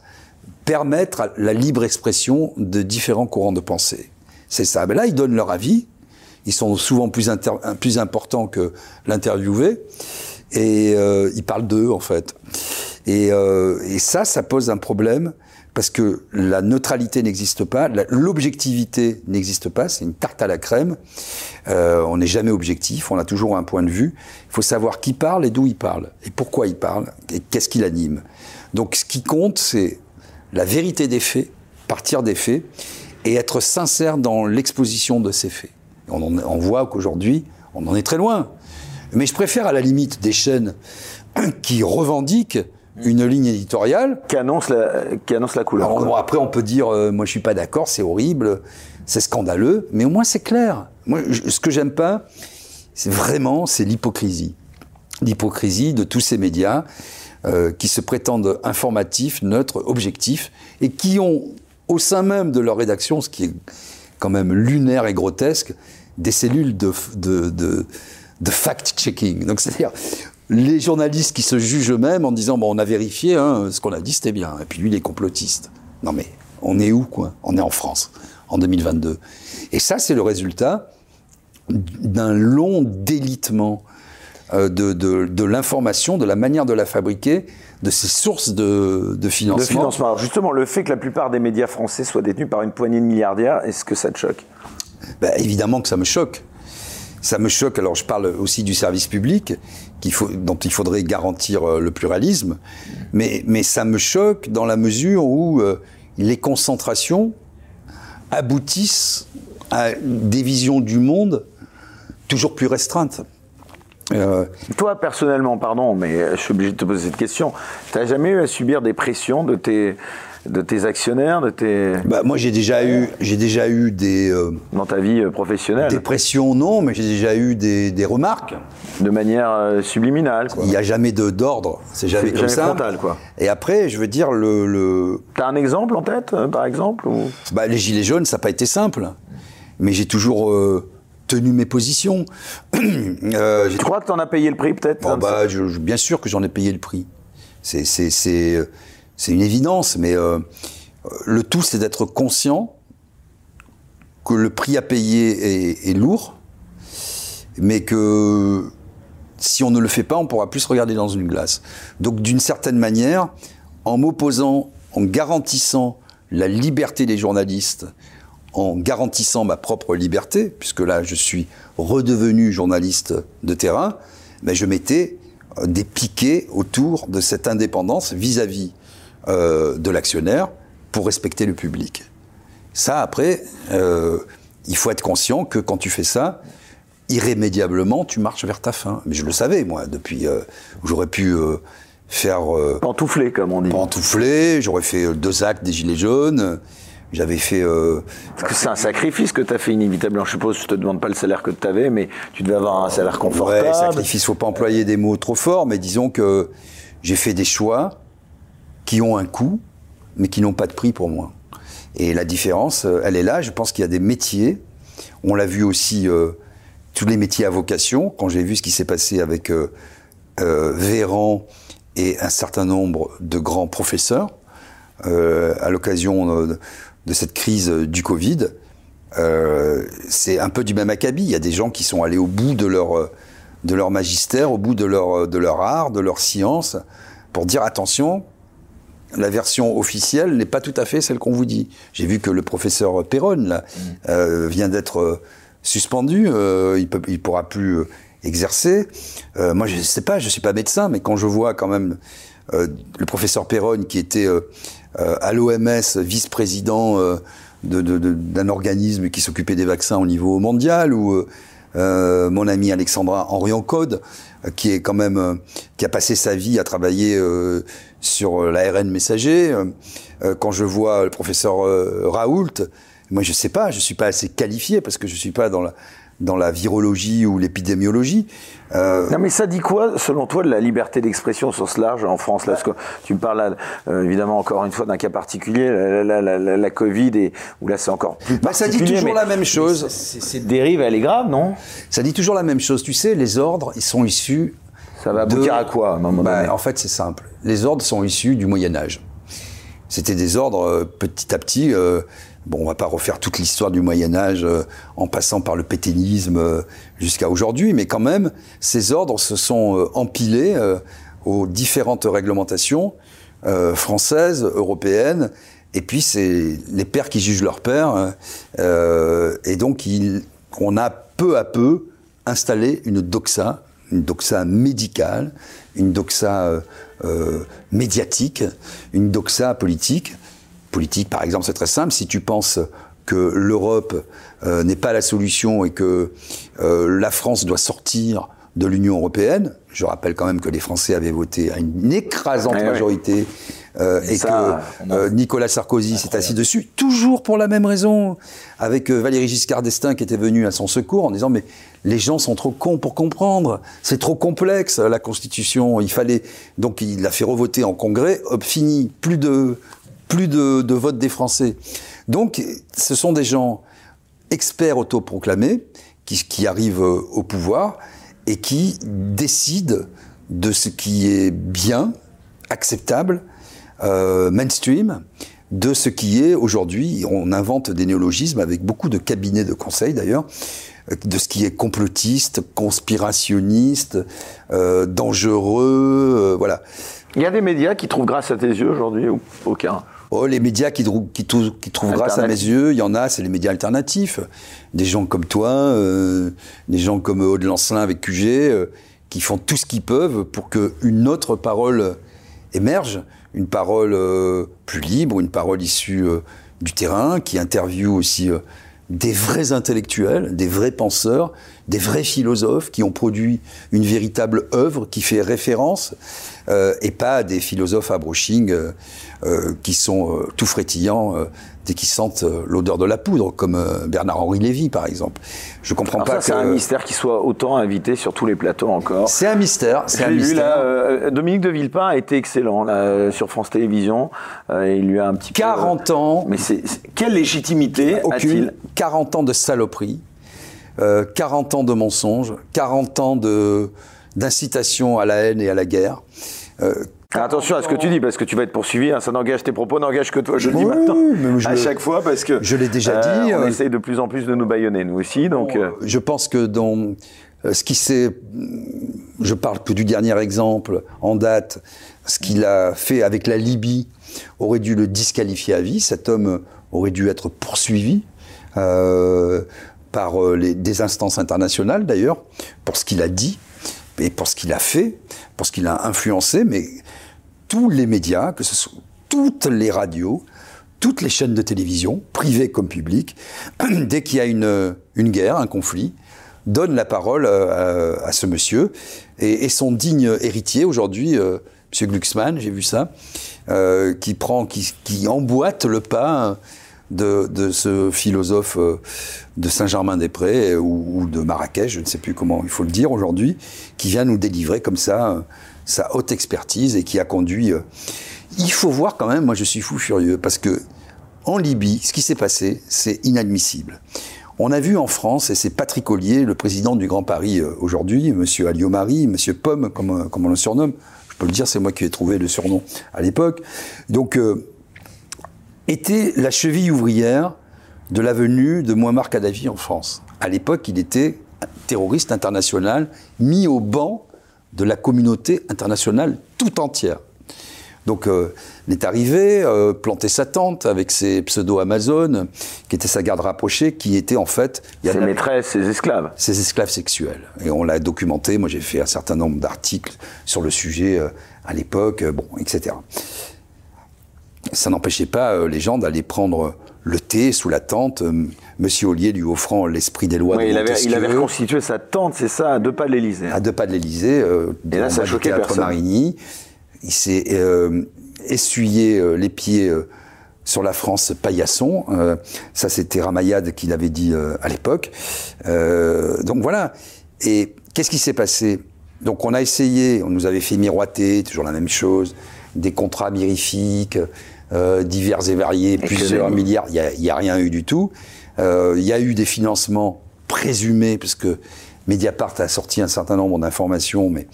permettre la libre expression de différents courants de pensée. C'est ça. Mais là, ils donnent leur avis. Ils sont souvent plus, importants que l'interviewé. Et euh, ils parlent d'eux, en fait. Et, euh, et ça, ça pose un problème parce que la neutralité n'existe pas, l'objectivité n'existe pas, c'est une tarte à la crème. Euh, on n'est jamais objectif, on a toujours un point de vue. Il faut savoir qui parle et d'où il parle, et pourquoi il parle, et qu'est-ce qui l'anime. Donc ce qui compte, c'est la vérité des faits, partir des faits, et être sincère dans l'exposition de ces faits. On, en- on voit qu'aujourd'hui, on en est très loin. Mais je préfère à la limite des chaînes qui revendiquent une ligne éditoriale Qui annonce la, qui annonce la couleur. alors, quoi. bon, après, on peut dire, euh, moi, je suis pas d'accord, c'est horrible, c'est scandaleux, mais au moins, c'est clair. Moi, je- ce que j'aime pas, c'est vraiment, c'est l'hypocrisie. L'hypocrisie de tous ces médias euh, qui se prétendent informatifs, neutres, objectifs, et qui ont, au sein même de leur rédaction, ce qui est quand même lunaire et grotesque, des cellules de, fact-checking. Donc, c'est-à-dire, les journalistes qui se jugent eux-mêmes en disant bon on a vérifié hein, ce qu'on a dit c'était bien. Et puis lui il est complotiste. Non mais on est où quoi? On est en France en 2022 et ça c'est le résultat d'un long délitement de, de, de l'information de la manière de la fabriquer de ses sources de, de Le financement financement. Alors justement, le fait que la plupart des médias français soient détenus par une poignée de milliardaires, est-ce que ça te choque? Ben, évidemment que ça me choque. Ça me choque. Alors, je parle aussi du service public, faut, dont il faudrait garantir euh, le pluralisme. Mais, mais ça me choque dans la mesure où euh, les concentrations aboutissent à des visions du monde toujours plus restreintes. Euh, Toi, personnellement, pardon, mais je suis obligé de te poser cette question. T'as jamais eu à subir des pressions de tes, de tes actionnaires, de tes, bah, moi, j'ai déjà eu, j'ai déjà eu des, euh, dans ta vie euh, professionnelle, des pressions, non, mais j'ai déjà eu des, des remarques. de manière euh, subliminale quoi. Il n'y a jamais de d'ordre, c'est jamais C'est comme jamais ça. frontal, quoi. Et après, je veux dire, le, le, T'as un exemple en tête, par exemple ou... Bah, les gilets jaunes, ça n'a pas été simple. Mais j'ai toujours euh, tenu mes positions. Euh, Tu crois que t'en as payé le prix, peut-être Bon, bah, je- je- bien sûr que j'en ai payé le prix. C'est- euh, une évidence, mais euh, le tout, c'est d'être conscient que le prix à payer est, est lourd, mais que si on ne le fait pas, on pourra plus se regarder dans une glace. Donc, d'une certaine manière, en m'opposant, en garantissant la liberté des journalistes, en garantissant ma propre liberté, puisque là, je suis redevenu journaliste de terrain, mais je mettais euh, des piquets autour de cette indépendance vis-à-vis euh, de l'actionnaire pour respecter le public. Ça, après, euh, il faut être conscient que quand tu fais ça, irrémédiablement, tu marches vers ta fin. Mais je le savais, moi, depuis. Euh, j'aurais pu faire. Pantouflé, comme on dit. pantoufler, j'aurais fait deux actes des Gilets jaunes. J'avais fait. euh, Parce que c'est un sacrifice que tu as fait inévitablement. Je suppose, je te demande pas le salaire que tu avais, mais tu devais avoir un salaire confortable. Ouais, sacrifice, faut pas employer des mots trop forts, mais disons que j'ai fait des choix qui ont un coût, mais qui n'ont pas de prix pour moi. Et la différence, euh, elle est là. Je pense qu'il y a des métiers. On l'a vu aussi, euh, tous les métiers à vocation. Quand j'ai vu ce qui s'est passé avec euh, euh, Véran et un certain nombre de grands professeurs euh, à l'occasion de, cette crise du Covid, euh, c'est un peu du même acabit. Il y a des gens qui sont allés au bout de leur, euh, de leur magistère, au bout de leur, de leur art, de leur science, pour dire attention, la version officielle n'est pas tout à fait celle qu'on vous dit. J'ai vu que le professeur Perron là, euh, vient d'être euh, suspendu, euh, il ne pourra plus euh, exercer. Euh, moi, je ne sais pas, je ne suis pas médecin, mais quand je vois quand même euh, le professeur Perron qui était euh, euh, à l'OMS vice-président euh, d'un organisme qui s'occupait des vaccins au niveau mondial, ou euh, euh, mon ami Alexandra Henrion-Code, euh, qui est quand même euh, qui a passé sa vie à travailler euh, sur euh, l'ARN messager. Euh, euh, quand je vois le professeur euh, Raoult, moi je sais pas, je suis pas assez qualifié parce que je suis pas dans la dans la virologie ou l'épidémiologie. Euh, Non mais ça dit quoi, selon toi, de la liberté d'expression sur ce large en France là, Parce que tu me parles là, euh, évidemment encore une fois d'un cas particulier, la, la, la, la- la Covid, et où là c'est encore plus Bah, ça dit toujours mais la même chose. Cette dérive, elle est grave, non? Ça dit toujours la même chose. Tu sais, les ordres, ils sont issus. Ça va aboutir à quoi, à un moment Bah, donné? En fait, c'est simple. Les ordres sont issus du Moyen Âge. C'était des ordres euh, petit à petit. euh, bon, on va pas refaire toute l'histoire du Moyen Âge euh, en passant par le pétainisme euh, jusqu'à aujourd'hui, mais quand même, ces ordres se sont euh, empilés aux différentes réglementations françaises, européennes. Et puis, c'est les pères qui jugent leurs pères. hein. Et donc, on a peu à peu installé une doxa, une doxa médicale, une doxa médiatique, une doxa politique. Politique, par exemple, c'est très simple. Si tu penses que l'Europe euh, n'est pas la solution et que euh, la France doit sortir de l'Union européenne, je rappelle quand même que les Français avaient voté à une écrasante ouais. majorité euh, Et et, ça, on que a- Nicolas Sarkozy s'est assis dessus, toujours pour la même raison, avec Valéry Giscard d'Estaing qui était venu à son secours en disant mais les gens sont trop cons pour comprendre, c'est trop complexe la Constitution, il fallait donc il l'a fait revoter en Congrès, fini, plus de plus de, de vote des Français. Donc ce sont des gens experts autoproclamés qui, qui arrivent euh, au pouvoir et qui décident de ce qui est bien, acceptable, euh, mainstream, de ce qui est aujourd'hui, on invente des néologismes avec beaucoup de cabinets de conseil d'ailleurs, euh, de ce qui est complotiste, conspirationniste, euh, dangereux, euh, voilà. Il y a des médias qui trouvent grâce à tes yeux aujourd'hui ou aucun? Oh, les médias qui, trou- qui, trou- qui trouvent grâce à mes yeux, il y en a, c'est les médias alternatifs. Des gens comme toi, euh, des gens comme Aude Lancelin avec QG, euh, qui font tout ce qu'ils peuvent pour qu'une autre parole émerge, une parole euh, plus libre, une parole issue du terrain, qui interviewe aussi des vrais intellectuels, des vrais penseurs, des vrais philosophes qui ont produit une véritable œuvre qui fait référence, euh, et pas des philosophes à brushing euh, euh, qui sont euh, tout frétillants euh, dès qu'ils sentent l'odeur de la poudre, comme Bernard-Henri Lévy par exemple. Je comprends Alors pas c'est que... un mystère qui soit autant invité sur tous les plateaux encore. C'est un mystère, c'est un vu mystère. là, euh, Dominique de Villepin a été excellent là, sur France Télévisions. Euh, il lui a un petit peu- 40 ans, Mais c'est c'est- quelle légitimité aucune, a-t-il 40 ans de saloperie, euh, 40 ans de mensonges, 40 ans de d'incitation à la haine et à la guerre. Euh, Attention à ce que tu dis, parce que tu vas être poursuivi. hein, ça n'engage tes propos, n'engage que toi. Je le dis maintenant. je à chaque fois, parce que je l'ai déjà dit, On euh, essaye de plus en plus de nous baïonner, nous aussi. Donc, euh, Je pense que dans euh, ce qui s'est, je parle que du dernier exemple en date, ce qu'il a fait avec la Libye aurait dû le disqualifier à vie. Cet homme aurait dû être poursuivi euh, par euh, des instances internationales d'ailleurs pour ce qu'il a dit et pour ce qu'il a fait, pour ce qu'il a influencé. Mais tous les médias, que ce soit toutes les radios, toutes les chaînes de télévision, privées comme publiques, dès qu'il y a une, une guerre, un conflit, donnent la parole euh, à, ce monsieur et, et son digne héritier aujourd'hui, euh, Monsieur Glucksmann, j'ai vu ça, euh, qui prend, qui, qui emboîte le pas de, ce philosophe euh, de Saint-Germain-des-Prés euh, ou, de Marrakech, je ne sais plus comment il faut le dire aujourd'hui, qui vient nous délivrer comme ça euh, sa haute expertise et qui a conduit. il faut voir quand même, moi je suis fou furieux, parce que en Libye, ce qui s'est passé, c'est inadmissible. On a vu en France, et c'est Patrick Ollier, le président du Grand Paris aujourd'hui, Monsieur Alliot-Marie, Monsieur Pomme, comme, comme on le surnomme, je peux le dire, c'est moi qui ai trouvé le surnom à l'époque, donc était la cheville ouvrière de la venue de Muammar Kadhafi en France. À l'époque, il était terroriste international, mis au banc de la communauté internationale tout entière. Donc, euh, il est arrivé, euh, planté sa tente avec ses pseudo-Amazones, qui étaient sa garde rapprochée, qui étaient en fait il y a ses maîtresses, ses esclaves. ses esclaves sexuels. Et on l'a documenté. Moi, j'ai fait un certain nombre d'articles sur le sujet euh, à l'époque, euh, bon, etc. Ça n'empêchait pas euh, les gens d'aller prendre le thé sous la tente, euh, Monsieur Ollier lui offrant l'esprit des lois de il, avait, il avait reconstitué sa tente, c'est ça, à deux pas de l'Élysée. à deux pas de l'Élysée, euh, Et là, ça choquait personne. Marigny. Il s'est euh, essuyé euh, les pieds euh, sur la France paillasson. Euh, ça, c'était Ramayad qui l'avait dit euh, à l'époque. Euh, donc voilà. Et qu'est-ce qui s'est passé? Donc on a essayé, on nous avait fait miroiter, toujours la même chose, des contrats mirifiques, euh, divers et variés, plusieurs milliards. Il n'y a, rien eu du tout. Euh, Il y a eu des financements présumés, parce que Mediapart a sorti un certain nombre d'informations, mais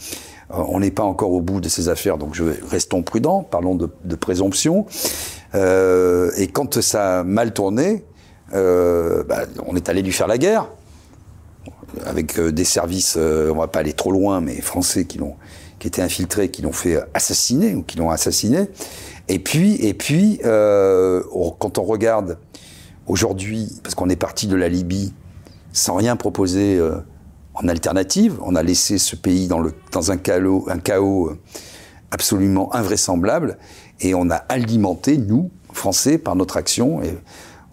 euh, on n'est pas encore au bout de ces affaires, donc je, restons prudents, parlons de, de présomption. Euh, et quand ça a mal tourné, euh, bah, on est allé lui faire la guerre avec des services, on va pas aller trop loin, mais français qui l'ont, qui étaient infiltrés, qui l'ont fait assassiner ou qui l'ont assassiné. Et puis, et puis, euh, quand on regarde aujourd'hui, parce qu'on est parti de la Libye sans rien proposer euh, en alternative, on a laissé ce pays dans, le, dans un chaos, un chaos euh, absolument invraisemblable, et on a alimenté nous, Français, par notre action.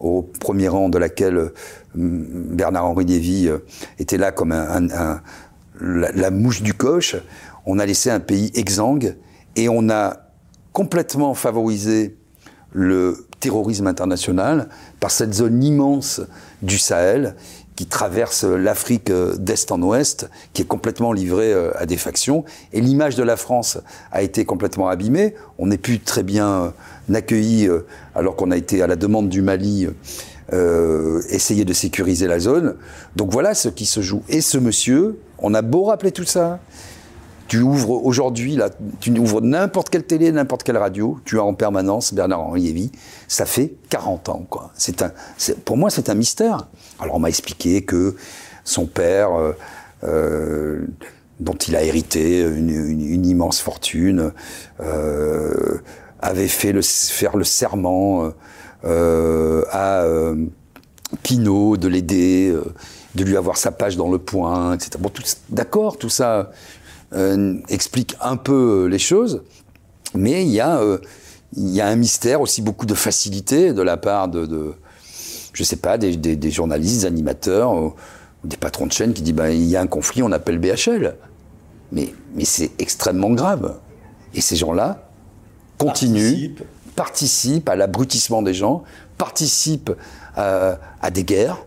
Au premier rang de laquelle Bernard-Henri Lévy était là comme la mouche du coche. On a laissé un pays exsangue et on a complètement favorisé le terrorisme international par cette zone immense du Sahel qui traverse l'Afrique euh, d'est en ouest, qui est complètement livrée euh, à des factions. Et l'image de la France a été complètement abîmée. On n'est plus très bien euh, accueillis, euh, alors qu'on a été à la demande du Mali euh, essayer de sécuriser la zone. Donc voilà ce qui se joue. Et ce monsieur, on a beau rappeler tout ça, tu ouvres aujourd'hui, là, tu ouvres n'importe quelle télé, n'importe quelle radio, tu as en permanence Bernard-Henri Lévy. Ça fait 40 ans, quoi. C'est un, pour moi, c'est un mystère. Alors, on m'a expliqué que son père, euh, euh, dont il a hérité une, immense fortune, euh, avait fait le, faire le serment à Pinault de l'aider, de lui avoir sa page dans le point, etc. Bon, d'accord, tout ça explique un peu euh, les choses, mais il y a, euh, il y a un mystère, aussi beaucoup de facilité de la part de, de je sais pas, des, des- des journalistes, des animateurs, ou des patrons de chaîne qui disent, ben, il y a un conflit, on appelle BHL. Mais, mais c'est extrêmement grave. Et ces gens-là continuent, participent, à l'abrutissement des gens, participent à, à des guerres,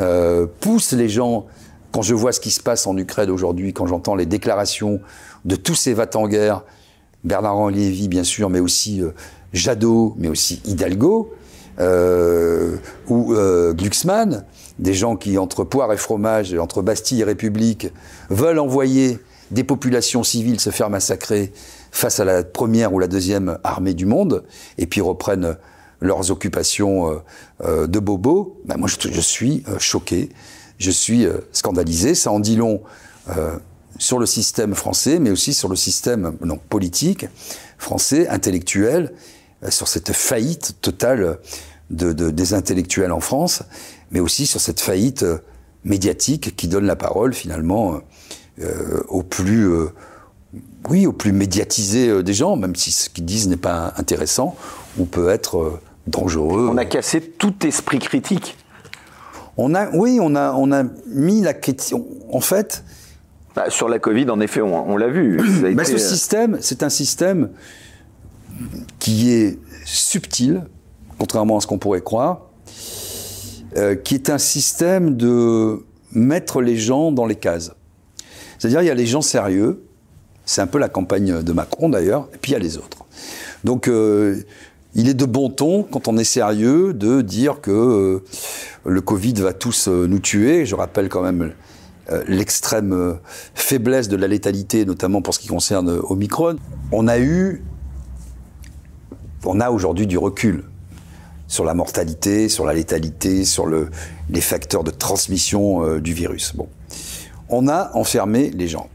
euh, poussent les gens. Quand je vois ce qui se passe en Ukraine aujourd'hui, quand j'entends les déclarations de tous ces vats en guerre, Lévy, bien sûr, mais aussi euh, Jadot, mais aussi Hidalgo, euh, ou euh, Glucksmann, des gens qui, entre poire et fromage, entre Bastille et République, veulent envoyer des populations civiles se faire massacrer face à la première ou la deuxième armée du monde, et puis reprennent leurs occupations euh, de bobos, ben moi je, suis choqué, je suis euh, scandalisé. Ça en dit long euh, sur le système français, mais aussi sur le système non, politique français, intellectuel, euh, sur cette faillite totale de, de- des intellectuels en France, mais aussi sur cette faillite médiatique qui donne la parole finalement euh, aux plus, euh, oui, aux plus médiatisés des gens, même si ce qu'ils disent n'est pas intéressant ou peut être euh, dangereux. On a cassé tout esprit critique. On a, oui, on a, on a mis la question. En fait, Bah, sur la Covid, en effet, on, on l'a vu. Ça a bah, été, ce euh, système, c'est un système qui est subtil, contrairement à ce qu'on pourrait croire, euh, qui est un système de mettre les gens dans les cases. C'est-à-dire, il y a les gens sérieux, c'est un peu la campagne de Macron d'ailleurs, et puis il y a les autres. Donc, euh, il est de bon ton, quand on est sérieux, de dire que euh, le Covid va tous euh, nous tuer. Je rappelle quand même euh, l'extrême faiblesse de la létalité, notamment pour ce qui concerne Omicron. On a eu, on a aujourd'hui du recul sur la mortalité, sur la létalité, sur le, les facteurs de transmission du virus. Bon, on a enfermé les gens.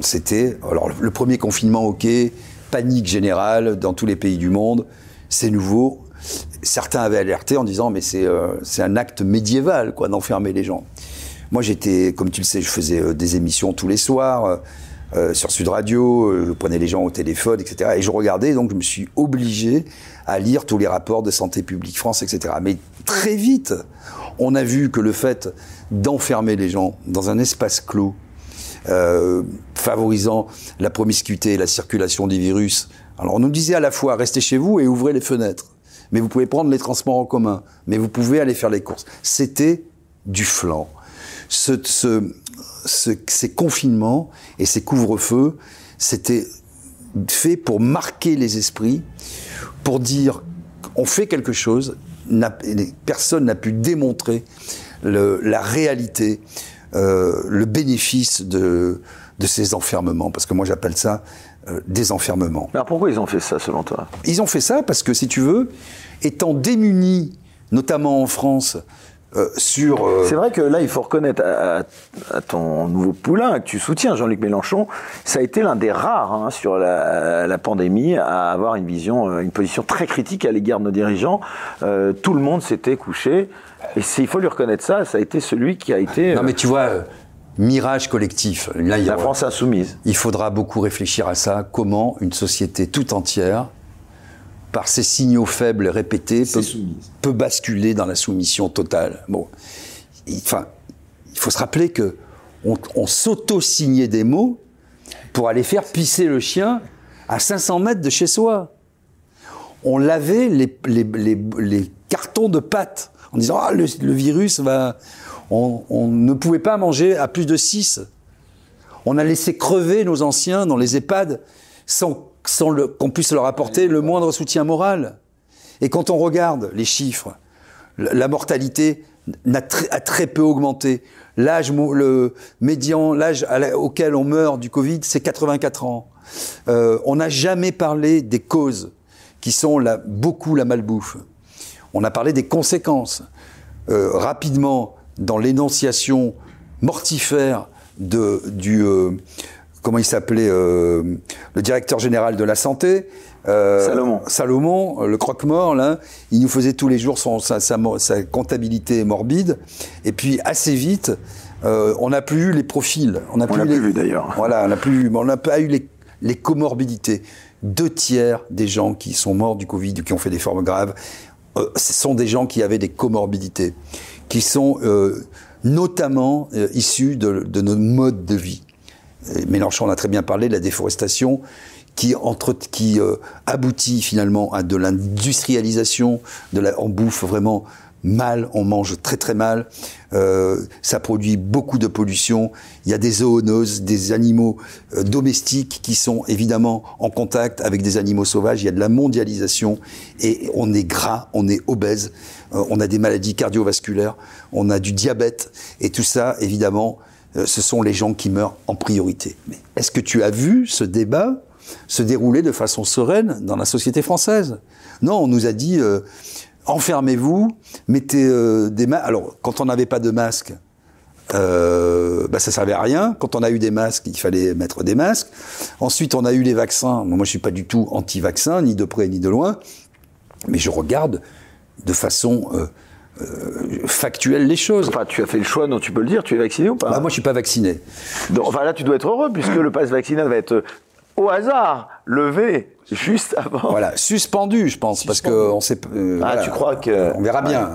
C'était alors le premier confinement, ok, panique générale dans tous les pays du monde, c'est nouveau. Certains avaient alerté en disant mais c'est euh, c'est un acte médiéval quoi d'enfermer les gens. Moi j'étais, comme tu le sais, je faisais euh, des émissions tous les soirs euh, sur Sud Radio, je prenais les gens au téléphone, etc. Et je regardais, donc je me suis obligé à lire tous les rapports de Santé publique France, etc. Mais très vite, on a vu que le fait d'enfermer les gens dans un espace clos, favorisant la promiscuité et la circulation du virus. Alors on nous disait à la fois restez chez vous et ouvrez les fenêtres. Mais vous pouvez prendre les transports en commun. Mais vous pouvez aller faire les courses. C'était du flanc. Ce, ce- ce- ces confinements et ces couvre-feux, c'était fait pour marquer les esprits, pour dire on fait quelque chose. Personne n'a pu démontrer la réalité, euh, le bénéfice de ces enfermements. Parce que moi j'appelle ça euh, des enfermements. Alors pourquoi ils ont fait ça selon toi? Ils ont fait ça parce que, si tu veux, étant démunis, notamment en France, euh, sur... euh, C'est vrai que là, il faut reconnaître à, ton nouveau poulain que tu soutiens, Jean-Luc Mélenchon, ça a été l'un des rares hein, sur la, la pandémie à avoir une vision, une position très critique à l'égard de nos dirigeants. Euh, tout le monde s'était couché. Et il faut lui reconnaître ça, ça a été celui qui a été Non mais tu vois, mirage collectif. Là, la France insoumise. Il faudra beaucoup réfléchir à ça. Comment une société tout entière, par ses signaux faibles répétés, peut, peut basculer dans la soumission totale. Bon, Il- enfin, il faut se rappeler que on, on s'auto-signait des mots pour aller faire pisser le chien à 500 mètres de chez soi. On lavait les, les- les- les cartons de pâtes en disant ah le, le virus va. On, ne pouvait pas manger à plus de 6 on a laissé crever nos anciens dans les EHPAD sans, qu'on puisse leur apporter le moindre soutien moral. Et quand on regarde les chiffres, la mortalité a très peu augmenté. L'âge le médian, l'âge auquel on meurt du Covid, c'est 84 ans. Euh, on n'a jamais parlé des causes qui sont beaucoup la malbouffe. On a parlé des conséquences. Euh, rapidement, dans l'énonciation mortifère de, du, euh, comment il s'appelait, euh, le directeur général de la santé, euh, Salomon. Salomon, le croque-mort, là, il nous faisait tous les jours son, sa, sa mo- sa comptabilité morbide. Et puis, assez vite, euh, on n'a plus eu les profils. On n'a les- plus vu, d'ailleurs. Voilà, on n'a plus, on n'a pas eu les, les comorbidités. Deux tiers des gens qui sont morts du Covid ou qui ont fait des formes graves, euh, ce sont des gens qui avaient des comorbidités, qui sont euh, notamment euh, issus de, de nos modes de vie. Mélenchon en a très bien parlé la déforestation qui, entre, qui euh, aboutit finalement à de l'industrialisation, de la, on bouffe vraiment mal, on mange très très mal, euh, ça produit beaucoup de pollution, il y a des zoonoses, des animaux euh, domestiques qui sont évidemment en contact avec des animaux sauvages, il y a de la mondialisation et on est gras, on est obèse, on a des maladies cardiovasculaires, on a du diabète et tout ça évidemment euh, ce sont les gens qui meurent en priorité. Mais est-ce que tu as vu ce débat se dérouler de façon sereine dans la société française? Non, on nous a dit euh, enfermez-vous, mettez euh, des masques. Alors, quand on n'avait pas de masque, euh, bah, ça servait à rien. Quand on a eu des masques, il fallait mettre des masques. Ensuite, on a eu les vaccins. Moi, je suis pas du tout anti-vaccin, ni de près ni de loin, mais je regarde de façon euh, euh, factuelle les choses. Enfin, tu as fait le choix, non, tu peux le dire, tu es vacciné ou pas? Bah, moi, je suis pas vacciné. Donc, Enfin, là, tu dois être heureux puisque le pass vaccinal va être euh, au hasard levé juste avant. Voilà, suspendu, je pense, parce que on sait. euh, Ah, voilà. tu crois que- On verra bien.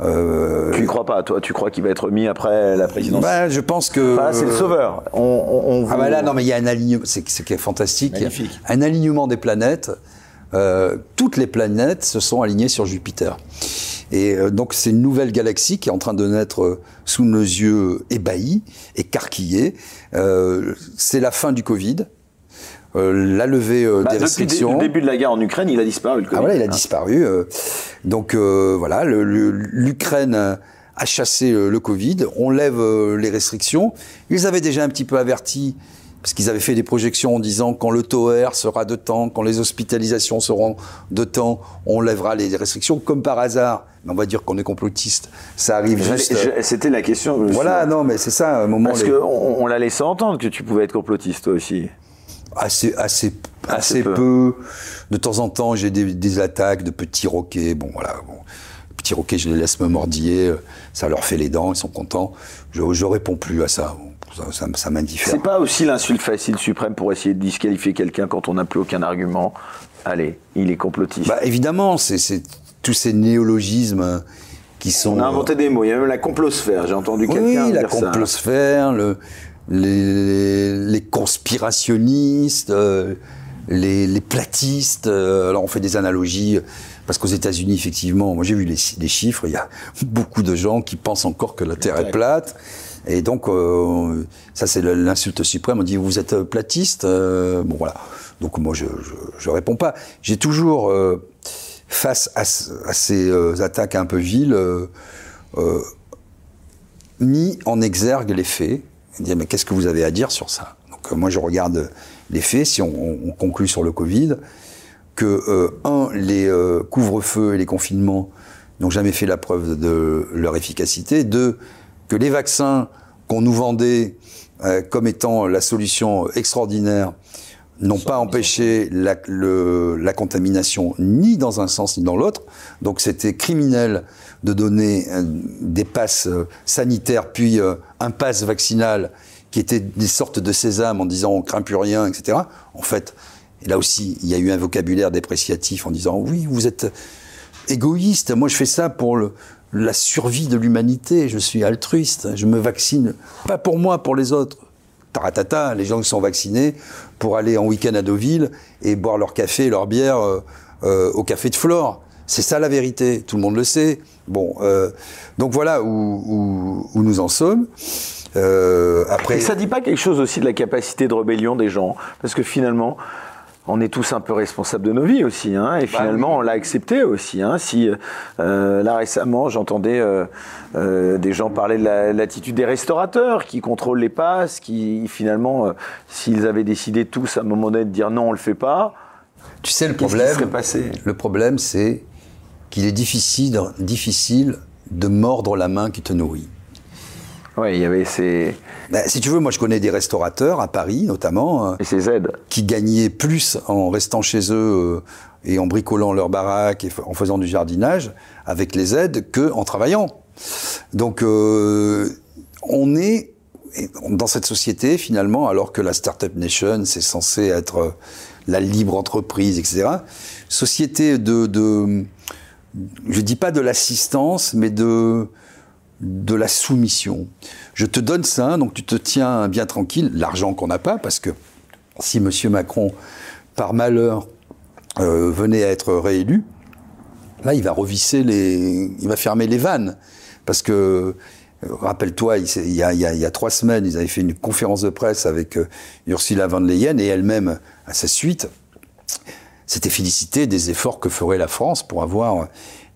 Euh, Tu y crois pas, toi Tu crois qu'il va être mis après la présidence? Bah, je pense que. Enfin, c'est le sauveur. On, on, on Ah bah là, non, mais il y a un alignement, c'est ce qui est fantastique. Magnifique. Un alignement des planètes. Euh, toutes les planètes se sont alignées sur Jupiter. Et euh, donc c'est une nouvelle galaxie qui est en train de naître euh, sous nos yeux ébahis, écarquillés. C'est la fin du Covid, la levée Bah, des depuis restrictions. le début de la guerre en Ukraine, il a disparu. Le Ah Covid. voilà, il a Hein. disparu. donc voilà, l'Ukraine a- chassé le Covid. On lève les restrictions. Ils avaient déjà un petit peu averti parce qu'ils avaient fait des projections en disant quand le taux R sera de temps, quand les hospitalisations seront de temps, on lèvera les restrictions. Comme par hasard, mais on va dire qu'on est complotiste. Ça arrive juste. C'était la question. voilà, non, mais c'est ça. À un moment, Parce les- qu'on on, l'a laissé entendre que tu pouvais être complotiste toi aussi. assez, assez, assez peu. peu. De temps en temps, j'ai des, des attaques de petits roquets. Bon, voilà. Bon. Petits roquets, je les laisse me mordiller. euh, Ça leur fait les dents, ils sont contents. Je, je réponds plus à ça. Ça, ça, ça m'indiffère. C'est pas aussi l'insulte facile suprême pour essayer de disqualifier quelqu'un quand on n'a plus aucun argument. Allez, il est complotiste. Bah, évidemment, c'est tous ces néologismes qui sont. on a inventé des mots. Il y a même la complosphère. J'ai entendu quelqu'un Oui, la dire ça. complosphère, le, les, les conspirationnistes, euh, les, les platistes. euh, alors on fait des analogies parce qu'aux États-Unis, effectivement, moi j'ai vu les, les chiffres, il y a beaucoup de gens qui pensent encore que la Terre est plate. Et donc, euh, ça c'est l'insulte suprême. On dit vous êtes platiste. Euh, bon voilà. Donc moi je je, réponds pas. J'ai toujours euh, face à, ce- à ces euh, attaques un peu viles. euh, euh, mis en exergue les faits, dire mais qu'est-ce que vous avez à dire sur ça? Donc euh, moi je regarde les faits, si on, on- on conclut sur le Covid, que euh, un, les euh, couvre-feux et les confinements n'ont jamais fait la preuve de leur efficacité, deux, que les vaccins qu'on nous vendait euh, comme étant la solution extraordinaire n'ont pas empêché la, le- la contamination ni dans un sens ni dans l'autre. Donc c'était criminel de donner euh, des passes euh, sanitaires puis euh, un pass vaccinal qui était des sortes de sésame en disant on craint plus rien, etc. En fait, là aussi, il y a eu un vocabulaire dépréciatif en disant oui, vous êtes égoïste. Moi, je fais ça pour le- la survie de l'humanité. Je suis altruiste. Je me vaccine pas pour moi, pour les autres. Taratata, les gens qui sont vaccinés pour aller en week-end à Deauville et boire leur café et leur bière euh, euh, au café de Flore. C'est ça la vérité. Tout le monde le sait. Bon, euh, donc voilà où, nous en sommes. Après, Et ça dit pas quelque chose aussi de la capacité de rébellion des gens Parce que finalement, on est tous un peu responsables de nos vies aussi, hein, et Bah finalement, on l'a accepté aussi. Hein, si euh, là récemment, j'entendais euh, euh, des gens parler de la- l'attitude des restaurateurs qui contrôlent les passes, qui finalement, s'ils avaient décidé tous à un moment donné de dire non, on le fait pas, tu sais le problème. serait passé? Le problème, c'est qu'il est difficile, difficile de mordre la main qui te nourrit. Ouais, il y avait ces, Ben, si tu veux, moi je connais des restaurateurs à Paris notamment euh, et ces aides. qui gagnaient plus en restant chez eux euh, et en bricolant leur baraque et en faisant du jardinage avec les aides que en travaillant. Donc euh, on est dans cette société finalement, alors que la Startup Nation c'est censé être euh, la libre entreprise, etc. Société de, de je dis pas de l'assistance, mais de de la soumission. Je te donne ça, donc tu te tiens bien tranquille, l'argent qu'on n'a pas, parce que si M. Macron, par malheur, euh, venait à être réélu, là, il va revisser les... il va fermer les vannes. Parce que, euh, rappelle-toi, il, il y a, trois semaines, ils avaient fait une conférence de presse avec euh, Ursula von der Leyen et elle-même, à sa suite, s'était félicité des efforts que ferait la France pour avoir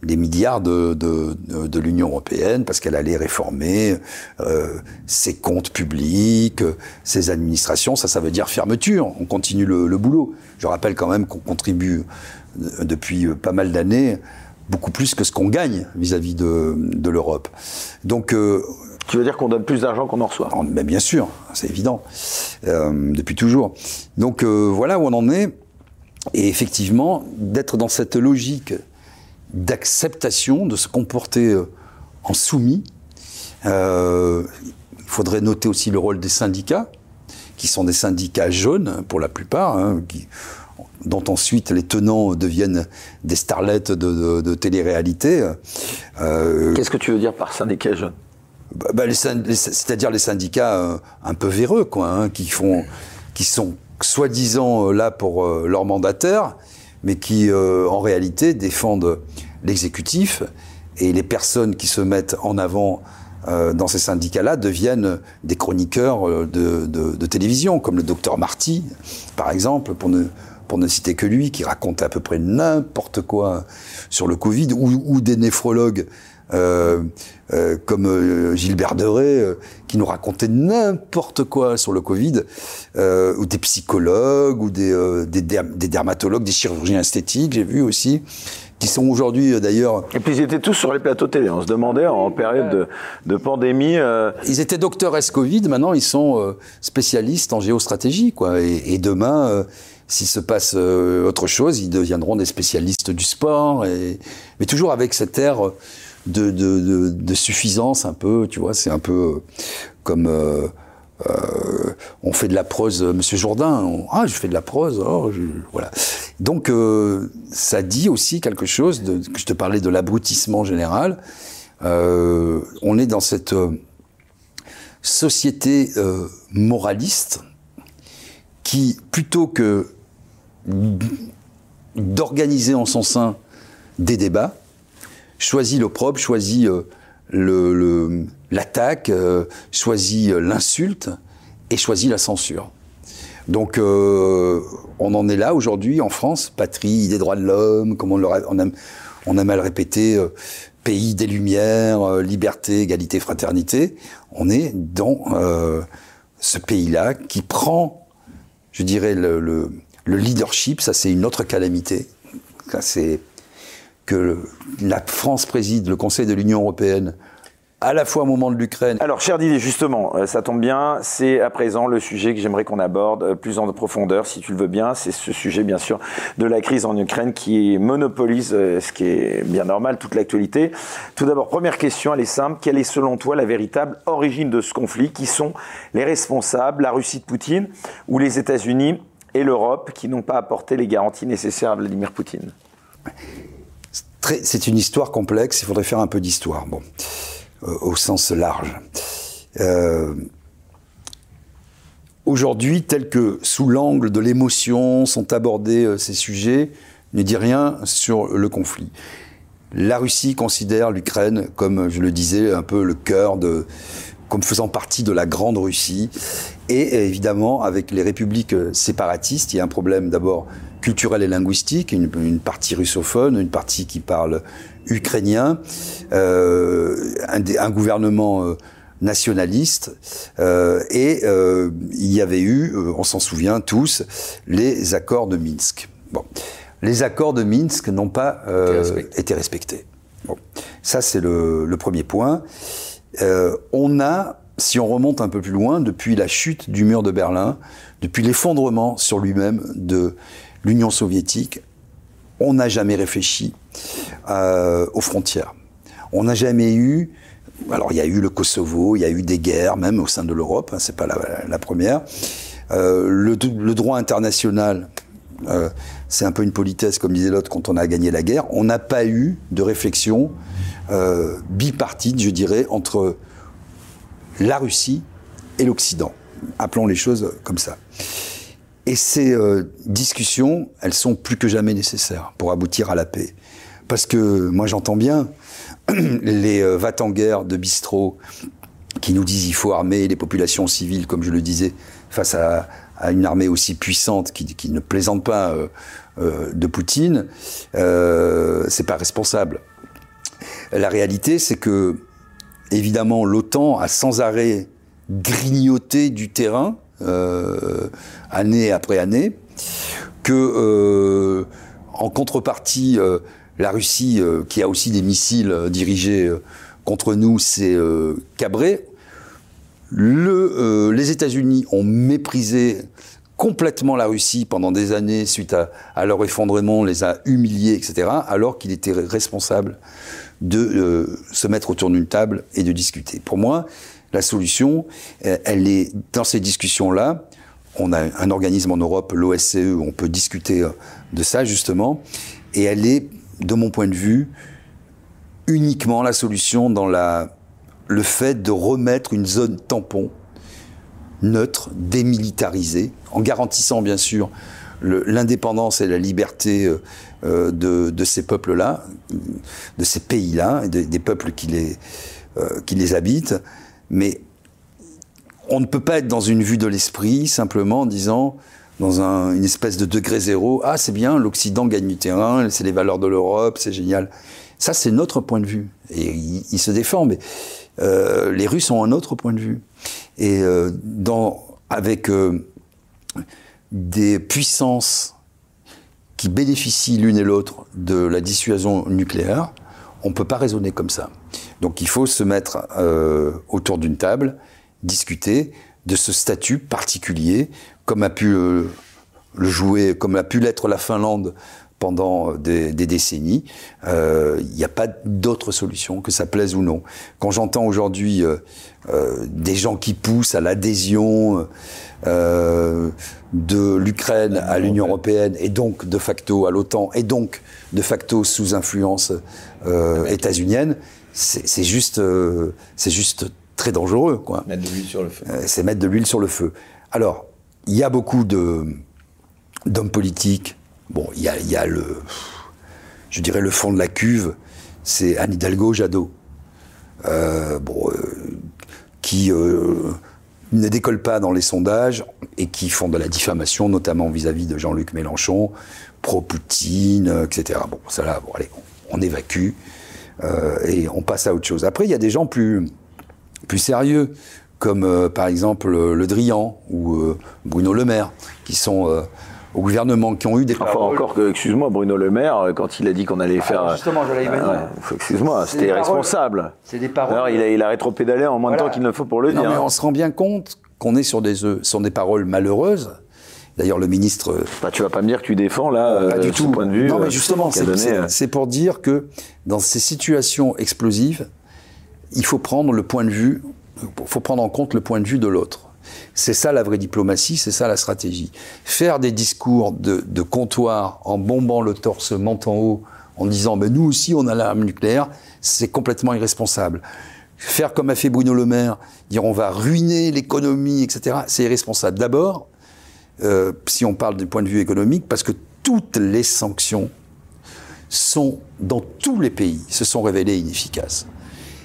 des milliards de, de, de l'Union européenne parce qu'elle allait réformer euh, ses comptes publics, ses administrations. Ça, ça veut dire fermeture. On continue le, le boulot. Je rappelle quand même qu'on contribue euh, depuis pas mal d'années beaucoup plus que ce qu'on gagne vis-à-vis de, de l'Europe. Donc euh, tu veux dire qu'on donne plus d'argent qu'on en reçoit? Ben Bien sûr, c'est évident, euh, depuis toujours. Donc euh, voilà où on en est. Et effectivement, d'être dans cette logique d'acceptation, de se comporter euh, en soumis. Euh, il faudrait noter aussi le rôle des syndicats, qui sont des syndicats jaunes pour la plupart, hein, qui, dont ensuite les tenants deviennent des starlettes de, de, de télé-réalité. Euh, Qu'est-ce que tu veux dire par syndicats jaunes? Bah, bah c'est-à-dire les syndicats un peu véreux, quoi, hein, qui font, qui sont soi-disant là pour leurs mandataires, mais qui euh, en réalité défendent l'exécutif. Et les personnes qui se mettent en avant euh, dans ces syndicats-là deviennent des chroniqueurs euh, de, de, de, télévision, comme le docteur Marty, par exemple, pour ne, pour ne citer que lui, qui raconte à peu près n'importe quoi sur le Covid, ou, ou des néphrologues euh, euh, comme euh, Gilbert Deray, euh, qui nous racontait n'importe quoi sur le Covid, euh, ou des psychologues, ou des, euh, des, des, dermatologues, des chirurgiens esthétiques, j'ai vu aussi, qui sont aujourd'hui d'ailleurs. Et puis ils étaient tous sur les plateaux télé. On se demandait en période de, de pandémie. Euh... Ils étaient docteurs S-Covid, maintenant ils sont spécialistes en géostratégie, quoi. Et, et demain s'il se passe euh, autre chose, ils deviendront des spécialistes du sport, et, mais toujours avec cet air de, de, de, de suffisance un peu, tu vois, c'est un peu comme euh, euh, on fait de la prose, Monsieur Jourdain, ah je fais de la prose, oh, je, voilà. Donc euh, ça dit aussi quelque chose, de, je te parlais de l'abrutissement général, euh, on est dans cette société moraliste qui, plutôt que d'organiser en son sein des débats, choisit l'opprobre, choisit euh, l'attaque, euh, choisit l'insulte et choisit la censure. Donc euh, on en est là aujourd'hui en France, patrie des droits de l'homme, comme on, a, mal répété, euh, pays des lumières, euh, liberté, égalité, fraternité. On est dans ce pays-là qui prend, je dirais, le, le le leadership, ça c'est une autre calamité. Que la France préside le Conseil de l'Union européenne à la fois au moment de l'Ukraine. Alors, cher Didier, justement, euh, ça tombe bien, c'est à présent le sujet que j'aimerais qu'on aborde euh, plus en profondeur, si tu le veux bien. C'est ce sujet, bien sûr, de la crise en Ukraine qui monopolise, euh, ce qui est bien normal, toute l'actualité. Tout d'abord, première question, elle est simple. Quelle est, selon toi, la véritable origine de ce conflit? Qui sont les responsables La Russie de Poutine ou les États-Unis et l'Europe qui n'ont pas apporté les garanties nécessaires à Vladimir Poutine? C'est une histoire complexe, il faudrait faire un peu d'histoire, bon, euh, au sens large. Euh, Aujourd'hui, tel que sous l'angle de l'émotion sont abordés euh, ces sujets, ne dit rien sur le conflit. La Russie considère l'Ukraine comme, je le disais, un peu le cœur de, comme faisant partie de la grande Russie. Et évidemment, avec les républiques séparatistes, il y a un problème d'abord culturel et linguistique, une, une, partie russophone, une partie qui parle ukrainien, euh, un, un, gouvernement euh, nationaliste, euh, et il y avait eu, on s'en souvient tous, les accords de Minsk. Bon. Les accords de Minsk n'ont pas été respectés. Bon. Ça, c'est le, le, premier point. on a si on remonte un peu plus loin, depuis la chute du mur de Berlin, depuis l'effondrement sur lui-même de l'Union soviétique, on n'a jamais réfléchi euh, aux frontières. On n'a jamais eu. Alors, il y a eu le Kosovo, il y a eu des guerres, même au sein de l'Europe, hein, c'est pas la, première. Euh, le, droit international, euh, c'est un peu une politesse, comme disait l'autre, quand on a gagné la guerre. On n'a pas eu de réflexion bipartite, je dirais, entre la Russie et l'Occident. Appelons les choses comme ça. Et ces euh, discussions, elles sont plus que jamais nécessaires pour aboutir à la paix. Parce que moi j'entends bien les euh, va en guerre de bistrot qui nous disent il faut armer les populations civiles, comme je le disais, face à, une armée aussi puissante qui, ne plaisante pas euh, euh, de Poutine, c'est pas responsable. La réalité, c'est que, évidemment, l'OTAN a sans arrêt grignoté du terrain, euh, année après année, que, euh, en contrepartie, euh, la Russie, qui a aussi des missiles dirigés contre nous, s'est cabrée. Le, les États-Unis ont méprisé complètement la Russie pendant des années suite à, à leur effondrement, on les a humiliés, etc., alors qu'il était responsable de se mettre autour d'une table et de discuter. Pour moi, la solution, euh, elle est dans ces discussions-là. On a un organisme en Europe, l'OSCE, où on peut discuter euh, de ça justement, et elle est, de mon point de vue, uniquement la solution dans le fait de remettre une zone tampon neutre, démilitarisée, en garantissant bien sûr l'indépendance et la liberté euh, de, ces peuples-là, de ces pays-là, des, des peuples qui les, qui les habitent. Mais on ne peut pas être dans une vue de l'esprit simplement en disant, dans un- une espèce de degré zéro, ah c'est bien, l'Occident gagne du terrain, c'est les valeurs de l'Europe, c'est génial. Ça, c'est notre point de vue. Et il, se défend, mais euh, les Russes ont un autre point de vue. Et euh, avec euh, des puissances qui bénéficient l'une et l'autre de la dissuasion nucléaire, on ne peut pas raisonner comme ça. Donc il faut se mettre euh, autour d'une table, discuter de ce statut particulier, comme a pu euh, le jouer, comme a pu l'être la Finlande pendant des, des décennies. Euh, Il n'y a pas d'autre solution, que ça plaise ou non. Quand j'entends aujourd'hui euh, euh, des gens qui poussent à l'adhésion euh, de l'Ukraine à l'Union européenne et donc de facto à l'OTAN et donc de facto sous influence euh, états-unienne, c'est juste, euh, c'est juste très dangereux, quoi. Mettre de l'huile sur le feu. Euh, c'est mettre de l'huile sur le feu. Alors, il y a beaucoup de d'hommes politiques. Bon, il y a, il y a le, je dirais le fond de la cuve, c'est Anne Hidalgo, Jadot, euh, bon, qui ne décollent pas dans les sondages et qui font de la diffamation, notamment vis-à-vis de Jean-Luc Mélenchon, pro-Poutine, etc. Bon, ça là, bon, allez, on, on évacue euh, et on passe à autre chose. Après, il y a des gens plus plus sérieux, comme euh, par exemple euh, Le Drian ou euh, Bruno Le Maire, qui sont euh, au gouvernement, qui ont eu des Enfin, paroles- encore que, excuse-moi, Bruno Le Maire, euh, quand il a dit qu'on allait faire. Ah, justement, j'allais y venir. ouais, faut- excuse-moi, c'était irresponsable. C'est des paroles. Alors, il a, il a rétropédalé en moins de Voilà. temps qu'il ne faut pour le Non, dire. mais on se rend bien compte qu'on est sur des, euh, sur des paroles malheureuses. D'ailleurs, le ministre euh, Bah, tu vas pas me dire que tu défends là pas euh, du tout. point de vue. non, euh, mais justement, qu'a c'est euh, pour dire que dans ces situations explosives, il faut prendre le point de vue, faut prendre en compte le point de vue de l'autre. C'est ça la vraie diplomatie, c'est ça la stratégie. Faire des discours de, de comptoir en bombant le torse menton haut, en disant mais nous aussi on a l'arme nucléaire, c'est complètement irresponsable. Faire comme a fait Bruno Le Maire, dire on va ruiner l'économie, etc., c'est irresponsable. D'abord, euh, si on parle du point de vue économique, parce que toutes les sanctions sont, dans tous les pays, se sont révélées inefficaces.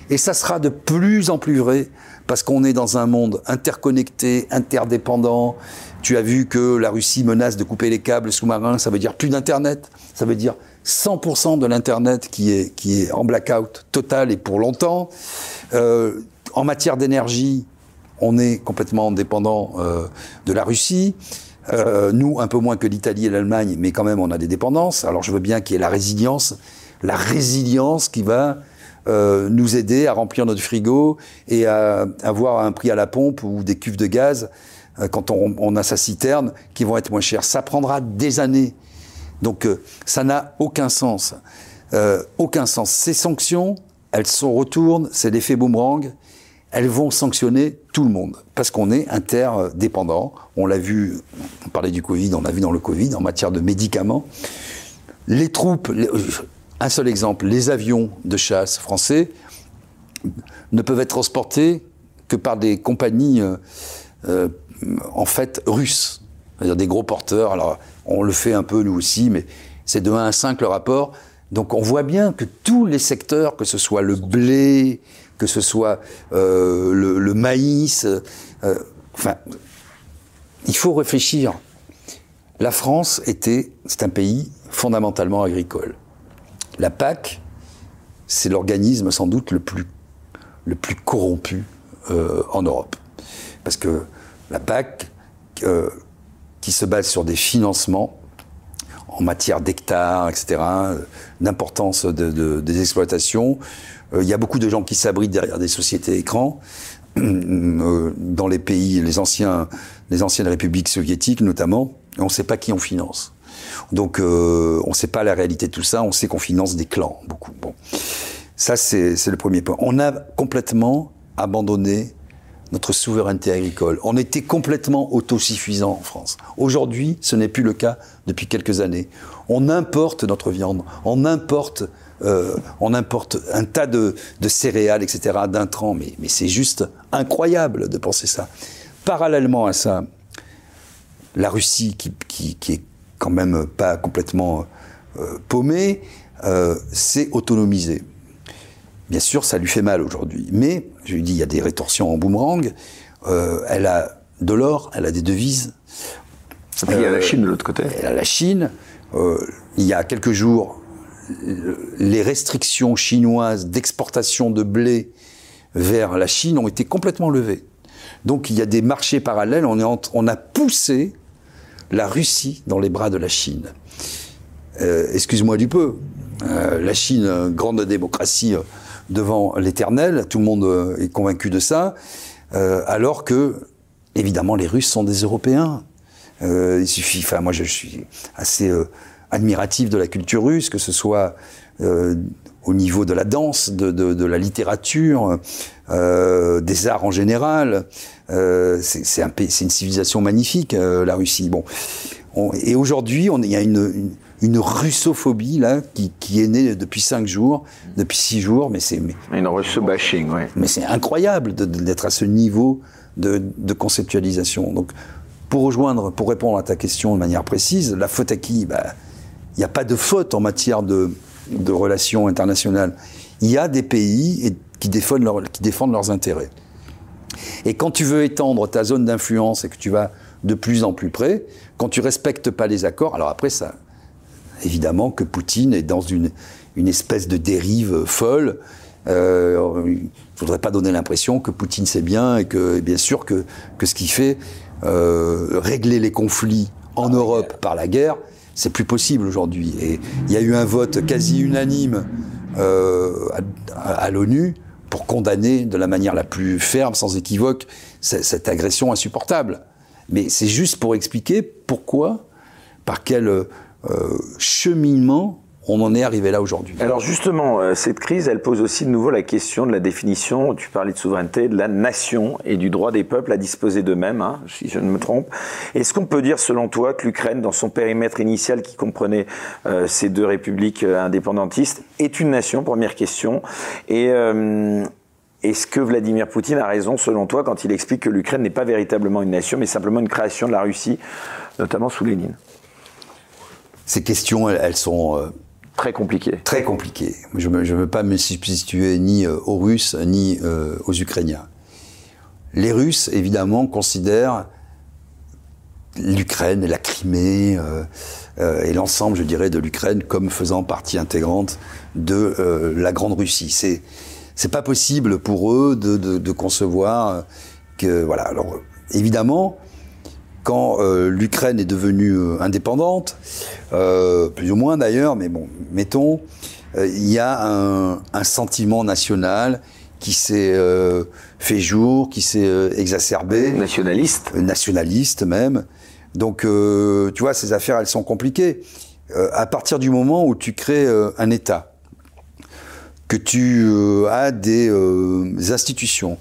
Et ça sera de plus en plus vrai, parce qu'on est dans un monde interconnecté, interdépendant. Tu as vu que la Russie menace de couper les câbles sous-marins, ça veut dire plus d'Internet, ça veut dire 100% de l'Internet qui est, qui est en blackout total et pour longtemps. Euh, en matière d'énergie, on est complètement dépendant euh, de la Russie. Euh, nous, un peu moins que l'Italie et l'Allemagne, mais quand même, on a des dépendances. Alors, je veux bien qu'il y ait la résilience, la résilience qui va euh, nous aider à remplir notre frigo et à avoir un prix à la pompe ou des cuves de gaz euh, quand on, on a sa citerne qui vont être moins chères. Ça prendra des années. Donc, euh, ça n'a aucun sens. Euh, aucun sens. Ces sanctions, elles se retournent, c'est l'effet boomerang elles vont sanctionner tout le monde parce qu'on est interdépendant. On l'a vu, on parlait du Covid, on l'a vu dans le Covid en matière de médicaments. Les troupes, les- un seul exemple, les avions de chasse français ne peuvent être transportés que par des compagnies euh, euh, en fait russes, c'est-à-dire des gros porteurs. Alors on le fait un peu nous aussi, mais c'est de 1 à 5 le rapport. Donc on voit bien que tous les secteurs, que ce soit le blé, que ce soit euh, le, le maïs, euh, enfin, il faut réfléchir. La France était, c'est un pays fondamentalement agricole. La PAC c'est l'organisme sans doute le plus, le plus corrompu euh, en Europe. Parce que la PAC, euh, qui se base sur des financements en matière d'hectares, etc., d'importance de, des exploitations, euh, il y a beaucoup de gens qui s'abritent derrière des sociétés écrans. dans les pays, les, anciens, les anciennes républiques soviétiques notamment, on ne sait pas qui on finance. Donc euh, on ne sait pas la réalité de tout ça, on sait qu'on finance des clans, beaucoup. Bon. Ça, c'est le premier point. On a complètement abandonné notre souveraineté agricole. On était complètement autosuffisant en France. Aujourd'hui, ce n'est plus le cas depuis quelques années. On importe notre viande, on importe, euh, on importe un tas de, de céréales, etc., d'intrants, mais, mais c'est juste incroyable de penser ça. Parallèlement à ça, la Russie, qui, qui, qui est quand même pas complètement euh, paumé, euh, s'est autonomisé. Bien sûr, ça lui fait mal aujourd'hui. Mais, je lui dis, il y a des rétorsions en boomerang. Elle a de l'or, elle a des devises. Et puis il y a la Chine de l'autre côté. Elle a la Chine. il y a quelques jours, les restrictions chinoises d'exportation de blé vers la Chine ont été complètement levées. Donc il y a des marchés parallèles. On, a poussé la Russie dans les bras de la Chine. Euh, excuse-moi du peu. Euh, la Chine, grande démocratie euh, devant l'éternel, tout le monde est convaincu de ça, alors que, évidemment, les Russes sont des Européens. il suffit, enfin, moi je suis assez admiratif de la culture russe, que ce soit au niveau de la danse, de, la littérature, des arts en général. Euh, c'est un, une civilisation magnifique, euh, la Russie. Bon, et aujourd'hui, il y a une, une, russophobie là qui, qui, est née depuis cinq jours, depuis six jours, mais c'est une russo bashing, ouais. Mais c'est incroyable d'être à ce niveau de, de, conceptualisation. Donc, pour rejoindre, pour répondre à ta question de manière précise, la faute à qui? Bah, n'y a pas de faute en matière de, de relations internationales. Il y a des pays qui défendent, leur, qui défendent leurs intérêts. Et quand tu veux étendre ta zone d'influence et que tu vas de plus en plus près, quand tu respectes pas les accords, alors après ça, évidemment que Poutine est dans une, une espèce de dérive folle. Euh, il ne faudrait pas donner l'impression que Poutine sait bien et que bien sûr que, que ce qu'il fait, euh, régler les conflits en Europe par la guerre, c'est plus possible aujourd'hui. Et il y a eu un vote quasi unanime euh, à l'ONU pour condamner de la manière la plus ferme, sans équivoque, cette agression insupportable. Mais c'est juste pour expliquer pourquoi, par quel euh, cheminement on en est arrivé là aujourd'hui. Alors justement, euh, cette crise, elle pose aussi de nouveau la question de la définition, tu parlais de souveraineté, de la nation et du droit des peuples à disposer d'eux-mêmes, hein, si je ne me trompe. Est-ce qu'on peut dire, selon toi, que l'Ukraine, dans son périmètre initial qui comprenait euh, ces deux républiques euh, indépendantistes, est une nation Première question. Et est-ce que Vladimir Poutine a raison, selon toi, quand il explique que l'Ukraine n'est pas véritablement une nation, mais simplement une création de la Russie, notamment sous Lénine? Ces questions, elles, sont Très compliqué. Très compliqué. Je ne veux pas me substituer ni euh, aux Russes ni euh, aux Ukrainiens. Les Russes, évidemment, considèrent l'Ukraine, la Crimée euh, et l'ensemble, je dirais, de l'Ukraine comme faisant partie intégrante de la Grande Russie. C'est c'est pas possible pour eux de, de, de, concevoir que voilà. Alors évidemment, quand euh, l'Ukraine est devenue euh, indépendante, euh, plus ou moins d'ailleurs, mais bon, mettons, il y a un, un, sentiment national qui s'est fait jour, qui s'est exacerbé. Nationaliste. Nationaliste même. Donc, tu vois, ces affaires, elles sont compliquées. à partir du moment où tu crées un État, que tu as des institutions,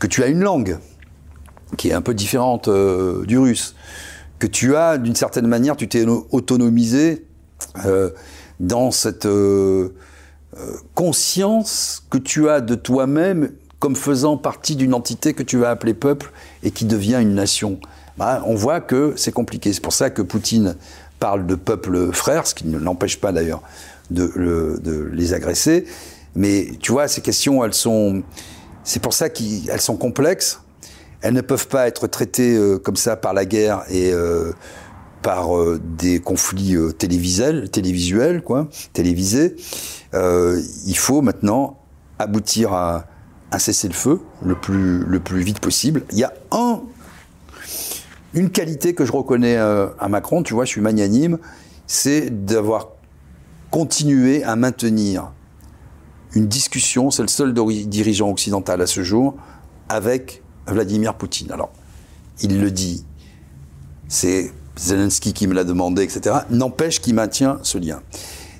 que tu as une langue, qui est un peu différente euh, du russe, que tu as d'une certaine manière, tu t'es autonomisé euh, dans cette euh, conscience que tu as de toi-même comme faisant partie d'une entité que tu vas appeler peuple et qui devient une nation. Bah, on voit que c'est compliqué. C'est pour ça que Poutine parle de peuple frère, ce qui ne l'empêche pas d'ailleurs de, de, les agresser. Mais tu vois, ces questions, elles sont. C'est pour ça qu'elles sont complexes elles ne peuvent pas être traitées euh, comme ça par la guerre et, euh, par euh, des conflits télévisuels, télévisuels, quoi, télévisés. Il faut maintenant aboutir à un cessez-le-feu le plus, le plus vite possible. Il y a un, une qualité que je reconnais à Macron, tu vois, je suis magnanime, c'est d'avoir continué à maintenir une discussion, c'est le seul diri- dirigeant occidental à ce jour, avec Vladimir Poutine. Alors, il le dit, c'est Zelensky qui me l'a demandé, etc. N'empêche qu'il maintient ce lien.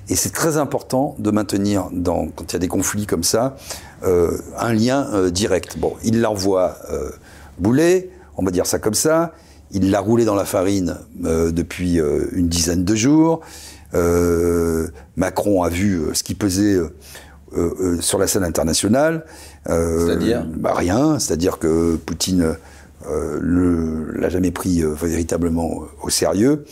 Et c'est très important de maintenir, dans, quand il y a des conflits comme ça, euh, un lien euh, direct. Bon, il l'envoie euh, bouler, on va dire ça comme ça. Il l'a roulé dans la farine depuis une dizaine de jours. Macron a vu ce qui pesait euh, euh, sur la scène internationale. Euh, C'est-à-dire bah, Rien, c'est-à-dire que Poutine euh, le- l'a jamais pris euh, véritablement au sérieux.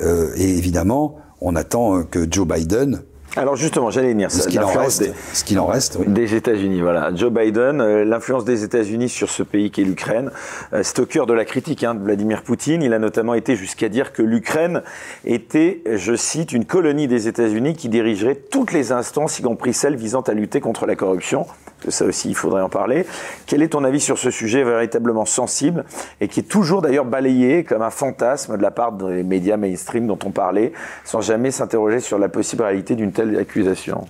Euh, et évidemment, on attend que Joe Biden, Alors justement, j'allais venir. ce qu'il en reste, des- ce qu'il en reste, oui. Des États-Unis, voilà. Joe Biden, euh, l'influence des États-Unis sur ce pays qu'est l'Ukraine, euh, c'est au cœur de la critique hein, de Vladimir Poutine. Il a notamment été jusqu'à dire que l'Ukraine était, je cite, une colonie des États-Unis qui dirigerait toutes les instances, y compris celles visant à lutter contre la corruption. Que ça aussi, il faudrait en parler. Quel est ton avis sur ce sujet véritablement sensible et qui est toujours d'ailleurs balayé comme un fantasme de la part des médias mainstream dont on parlait, sans jamais s'interroger sur la possible réalité d'une telle accusation?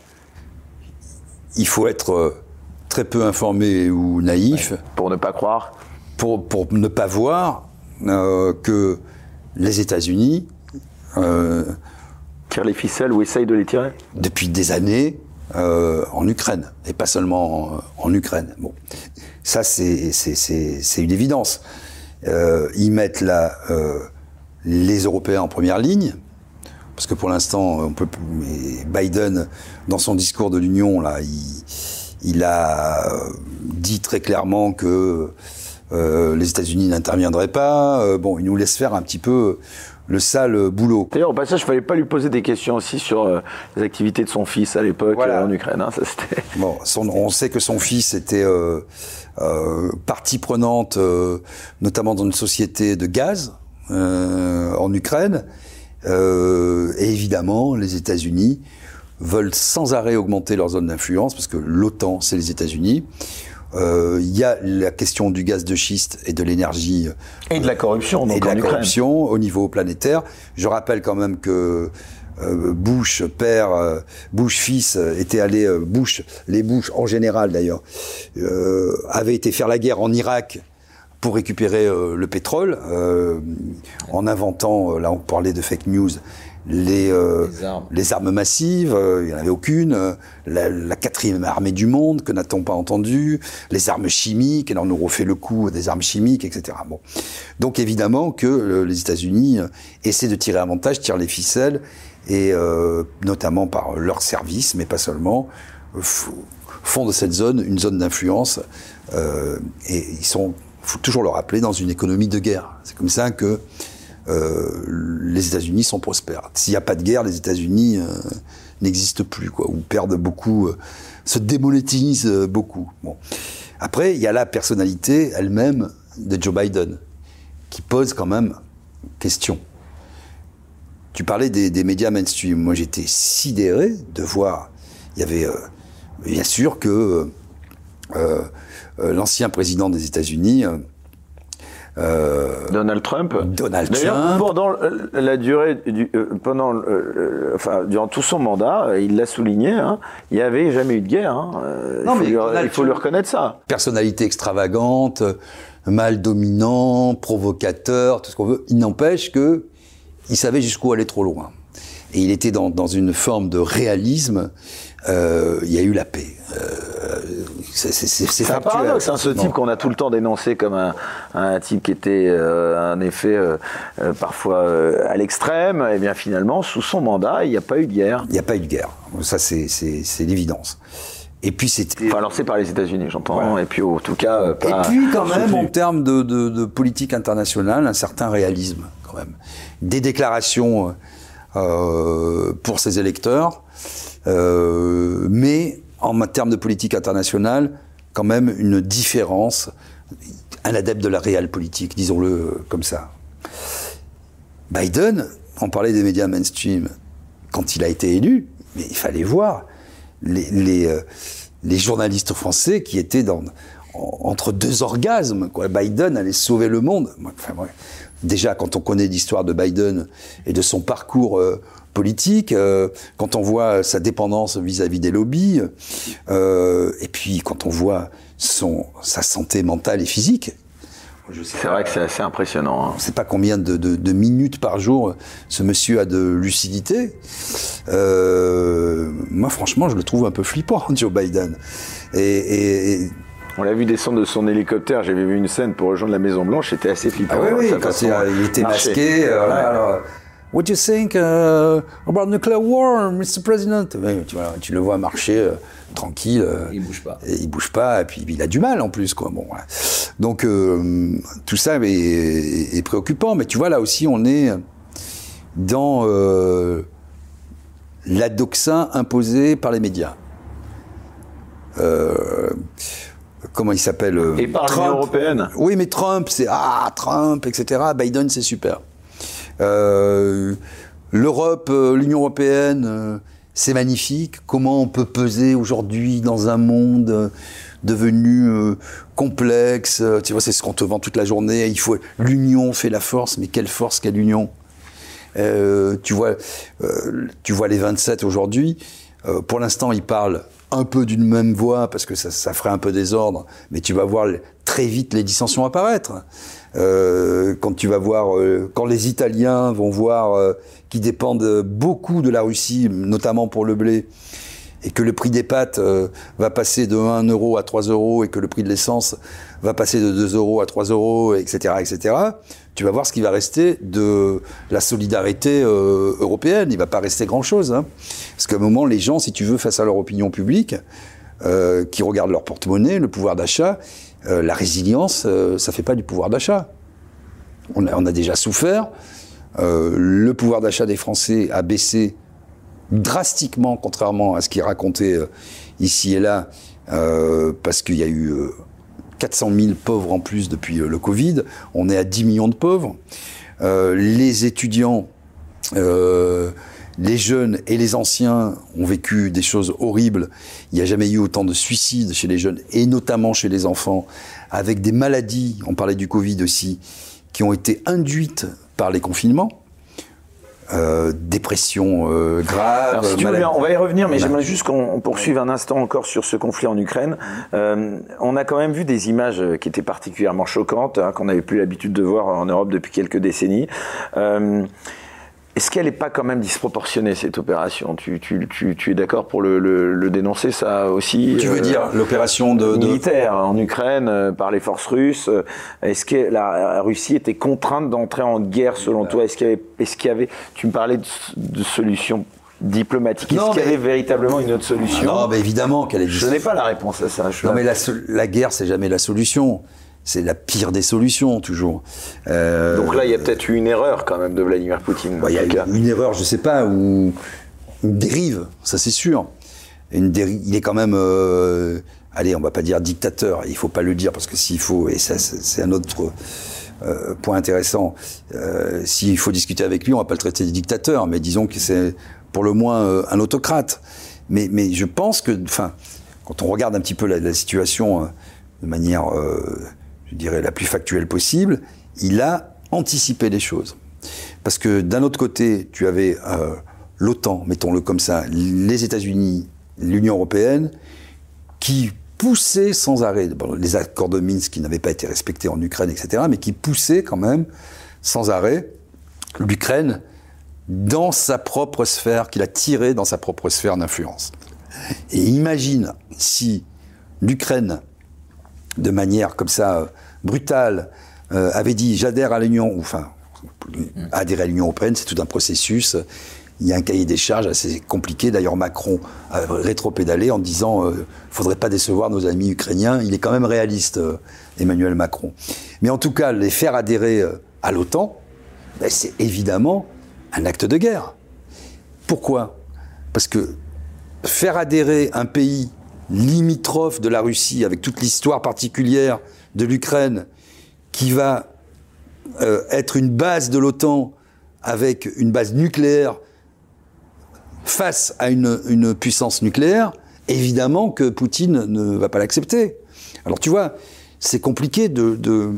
Il faut être euh, très peu informé ou naïf Pour ne pas croire. pour, pour ne pas voir euh, que les États-Unis, euh, tire les ficelles ou essaye de les tirer? depuis des années, euh, en Ukraine, et pas seulement en, Ukraine. Bon, ça c'est une évidence. Euh, ils mettent là euh, les Européens en première ligne, parce que pour l'instant, Biden, dans son discours de l'Union, là, il, a dit très clairement que les États-Unis n'interviendraient pas. Bon, il nous laisse faire un petit peu le sale boulot. D'ailleurs, au passage, il fallait pas lui poser des questions aussi sur euh, les activités de son fils à l'époque Voilà. euh, en Ukraine. hein. Ça. Bon, son- on sait que son fils était euh, euh, partie prenante, euh, notamment dans une société de gaz euh, en Ukraine. Euh, et évidemment, les États-Unis veulent sans arrêt augmenter leur zone d'influence, parce que l'OTAN, c'est les États-Unis. Euh, Il y a la question du gaz de schiste et de l'énergie Et de la corruption, donc et de la corruption au niveau planétaire. Je rappelle quand même que euh, Bush père, euh, Bush fils euh, était allé, euh, Bush, les Bush en général d'ailleurs, euh, avaient été faire la guerre en Irak pour récupérer euh, le pétrole, euh, en inventant, euh, là on parlait de fake news, les, euh, Les armes. les armes massives, euh, il n'y en avait aucune, euh, la, la quatrième armée du monde, que n'a-t-on pas entendu, les armes chimiques, et là on nous refait le coup des armes chimiques, etc. Bon. Donc évidemment que les États-Unis euh, essaient de tirer avantage, tirent les ficelles, et euh, notamment par leurs services, mais pas seulement, euh, font de cette zone une zone d'influence, euh, et ils sont, faut toujours le rappeler, dans une économie de guerre. C'est comme ça que euh, les États-Unis sont prospères. S'il n'y a pas de guerre, les États-Unis euh, n'existent plus, quoi, ou perdent beaucoup, euh, se démonétisent euh, beaucoup. Bon. Après, il y a la personnalité elle-même de Joe Biden, qui pose quand même question. Tu parlais des, des médias mainstream. Moi, j'étais sidéré de voir. Il y avait, euh, bien sûr, que l'ancien président des États-Unis. Euh, Donald Trump. Donald Trump. pendant euh, la durée, du, euh, pendant, euh, enfin, durant tout son mandat, il l'a souligné, hein, il n'y avait jamais eu de guerre. hein. Non, il faut, mais lui, il faut lui reconnaître ça. personnalité extravagante, mal dominant, provocateur, tout ce qu'on veut. Il n'empêche que il savait jusqu'où aller trop loin. Et il était dans, dans une forme de réalisme. Euh, il y a eu la paix. C'est un paradoxe, hein, ce type qu'on a tout le temps dénoncé comme un, un type qui était euh, un effet euh, euh, parfois euh, à l'extrême. Et bien finalement, sous son mandat, il n'y a pas eu de guerre. Il n'y a pas eu de guerre. Ça, c'est- l'évidence. Et puis c'était. Enfin, lancée par les États-Unis, j'entends. Et puis, en tout cas, euh, Et pas puis quand même, en termes de, de- de politique internationale, un certain réalisme quand même. Des déclarations euh, pour ses électeurs, euh, mais en termes de politique internationale, quand même une différence, un adepte de la réelle politique, disons-le comme ça. Biden, on parlait des médias mainstream, quand il a été élu, mais il fallait voir les, euh, journalistes français qui étaient dans, en- entre deux orgasmes. Biden allait sauver le monde. Déjà, quand on connaît l'histoire de Biden et de son parcours euh, politique, euh, quand on voit sa dépendance vis-à-vis des lobbies, euh, et puis quand on voit son, sa santé mentale et physique, C'est vrai que c'est assez impressionnant. hein. je ne sais pas combien de, de- de minutes par jour ce monsieur a de lucidité. Euh, moi, franchement, je le trouve un peu flippant, Joe Biden. Et, et- et- On l'a vu descendre de son hélicoptère. J'avais vu une scène pour rejoindre la Maison Blanche. C'était assez flippant. ah oui, oui, quand il, était masqué. euh, Ouais. voilà, alors, What do you think uh, about nuclear war, Mr. President? Ouais, tu, vois, tu le vois marcher euh, tranquille. euh, Il bouge pas. et il bouge pas, et puis il a du mal en plus, quoi. Bon, voilà. Donc euh, tout ça est, est- est préoccupant, mais tu vois là aussi on est dans euh, la doxa imposée par les médias. Euh, comment il s'appelle Et par l'Union européenne. Oui, mais Trump, c'est ah Trump, etc. Biden, c'est super. Euh, L'Europe, euh, l'Union européenne, euh, c'est magnifique. Comment on peut peser aujourd'hui dans un monde devenu complexe Tu vois, c'est ce qu'on te vend toute la journée. Il faut l'union fait la force, mais quelle force quelle union Euh, tu vois, tu vois les 27 aujourd'hui. pour l'instant, ils parlent un peu d'une même voix parce que ça ferait un peu désordre, mais tu vas voir très vite les dissensions apparaître. Euh, quand tu vas voir, euh, quand les Italiens vont voir euh, qu'ils dépendent beaucoup de la Russie, notamment pour le blé, et que le prix des pâtes euh, va passer de 1 euro à 3 euros et que le prix de l'essence va passer de 2 euros à 3 euros, etc., etc., tu vas voir ce qui va rester de la solidarité euh, européenne. Il va pas rester grand-chose. Hein. Parce qu'à un moment, les gens, si tu veux, face à leur opinion publique, euh, qui regardent leur porte-monnaie, le pouvoir d'achat, euh, la résilience, euh, ça fait pas du pouvoir d'achat. On a, déjà souffert. Euh, le pouvoir d'achat des Français a baissé drastiquement, contrairement à ce qui est raconté euh, ici et là, parce qu'il y a eu euh, 400 000 pauvres en plus depuis le Covid. On est à 10 millions de pauvres. Les étudiants, les jeunes et les anciens ont vécu des choses horribles. Il n'y a jamais eu autant de suicides chez les jeunes et notamment chez les enfants, avec des maladies, on parlait du Covid aussi, qui ont été induites par les confinements. Euh, dépression euh, grave. Alors, si tu veux maladie- bien, on va y revenir, mais j'aimerais juste qu'on on poursuive un instant encore sur ce conflit en Ukraine. Euh, on a quand même vu des images qui étaient particulièrement choquantes, hein, qu'on n'avait plus l'habitude de voir en Europe depuis quelques décennies. Est-ce qu'elle n'est pas quand même disproportionnée, cette opération? Tu, tu, tu, tu es d'accord pour le, le, le dénoncer, ça aussi Tu veux euh, dire l'opération de, de- militaire en Ukraine euh, par les forces russes? euh, Est-ce que la, Russie était contrainte d'entrer en guerre selon toi? Est-ce qu'il y avait, qu'il y avait, tu me parlais de, de solutions diplomatiques. Est-ce qu'il y avait véritablement une autre solution? Non, mais évidemment qu'elle est Je n'ai pas la réponse à ça. Je Non, mais la, la guerre, c'est jamais la solution. C'est la pire des solutions, toujours. Euh, Donc là, il y a peut-être eu une erreur quand même de Vladimir Poutine. bah, il y a eu une erreur, je sais pas, ou une dérive, ça c'est sûr. Une dérive, il est quand même, euh, allez, on va pas dire dictateur, il faut pas le dire parce que s'il faut, et ça c'est un autre euh, point intéressant, euh, s'il faut discuter avec lui, on va pas le traiter de dictateur, mais disons que c'est pour le moins euh, un autocrate. Mais, mais je pense que, enfin, quand on regarde un petit peu la, la situation euh, de manière, euh, je dirais, la plus factuelle possible, il a anticipé les choses. Parce que d'un autre côté, tu avais euh, l'OTAN, mettons-le comme ça, les États-Unis, l'Union européenne, qui poussaient sans arrêt les accords de Minsk qui n'avaient pas été respectés en Ukraine, etc., mais qui poussaient quand même sans arrêt l'Ukraine dans sa propre sphère, qu'il a tiré dans sa propre sphère d'influence. Et imagine si l'Ukraine, de manière comme ça brutale, euh, avait dit j'adhère à l'Union, ou enfin, adhérer à l'Union européenne, c'est tout un processus. Il y a un cahier des charges assez compliqué. D'ailleurs, Macron a rétropédalé en disant euh, faudrait pas décevoir nos amis ukrainiens. Il est quand même réaliste, euh, Emmanuel Macron. Mais en tout cas, les faire adhérer à l'OTAN, ben, c'est évidemment un acte de guerre. Pourquoi? Parce que faire adhérer un pays limitrophe de la Russie, avec toute l'histoire particulière de l'Ukraine, qui va euh, être une base de l'OTAN avec une base nucléaire face à une, puissance nucléaire, évidemment que Poutine ne va pas l'accepter. Alors tu vois, c'est compliqué de, de,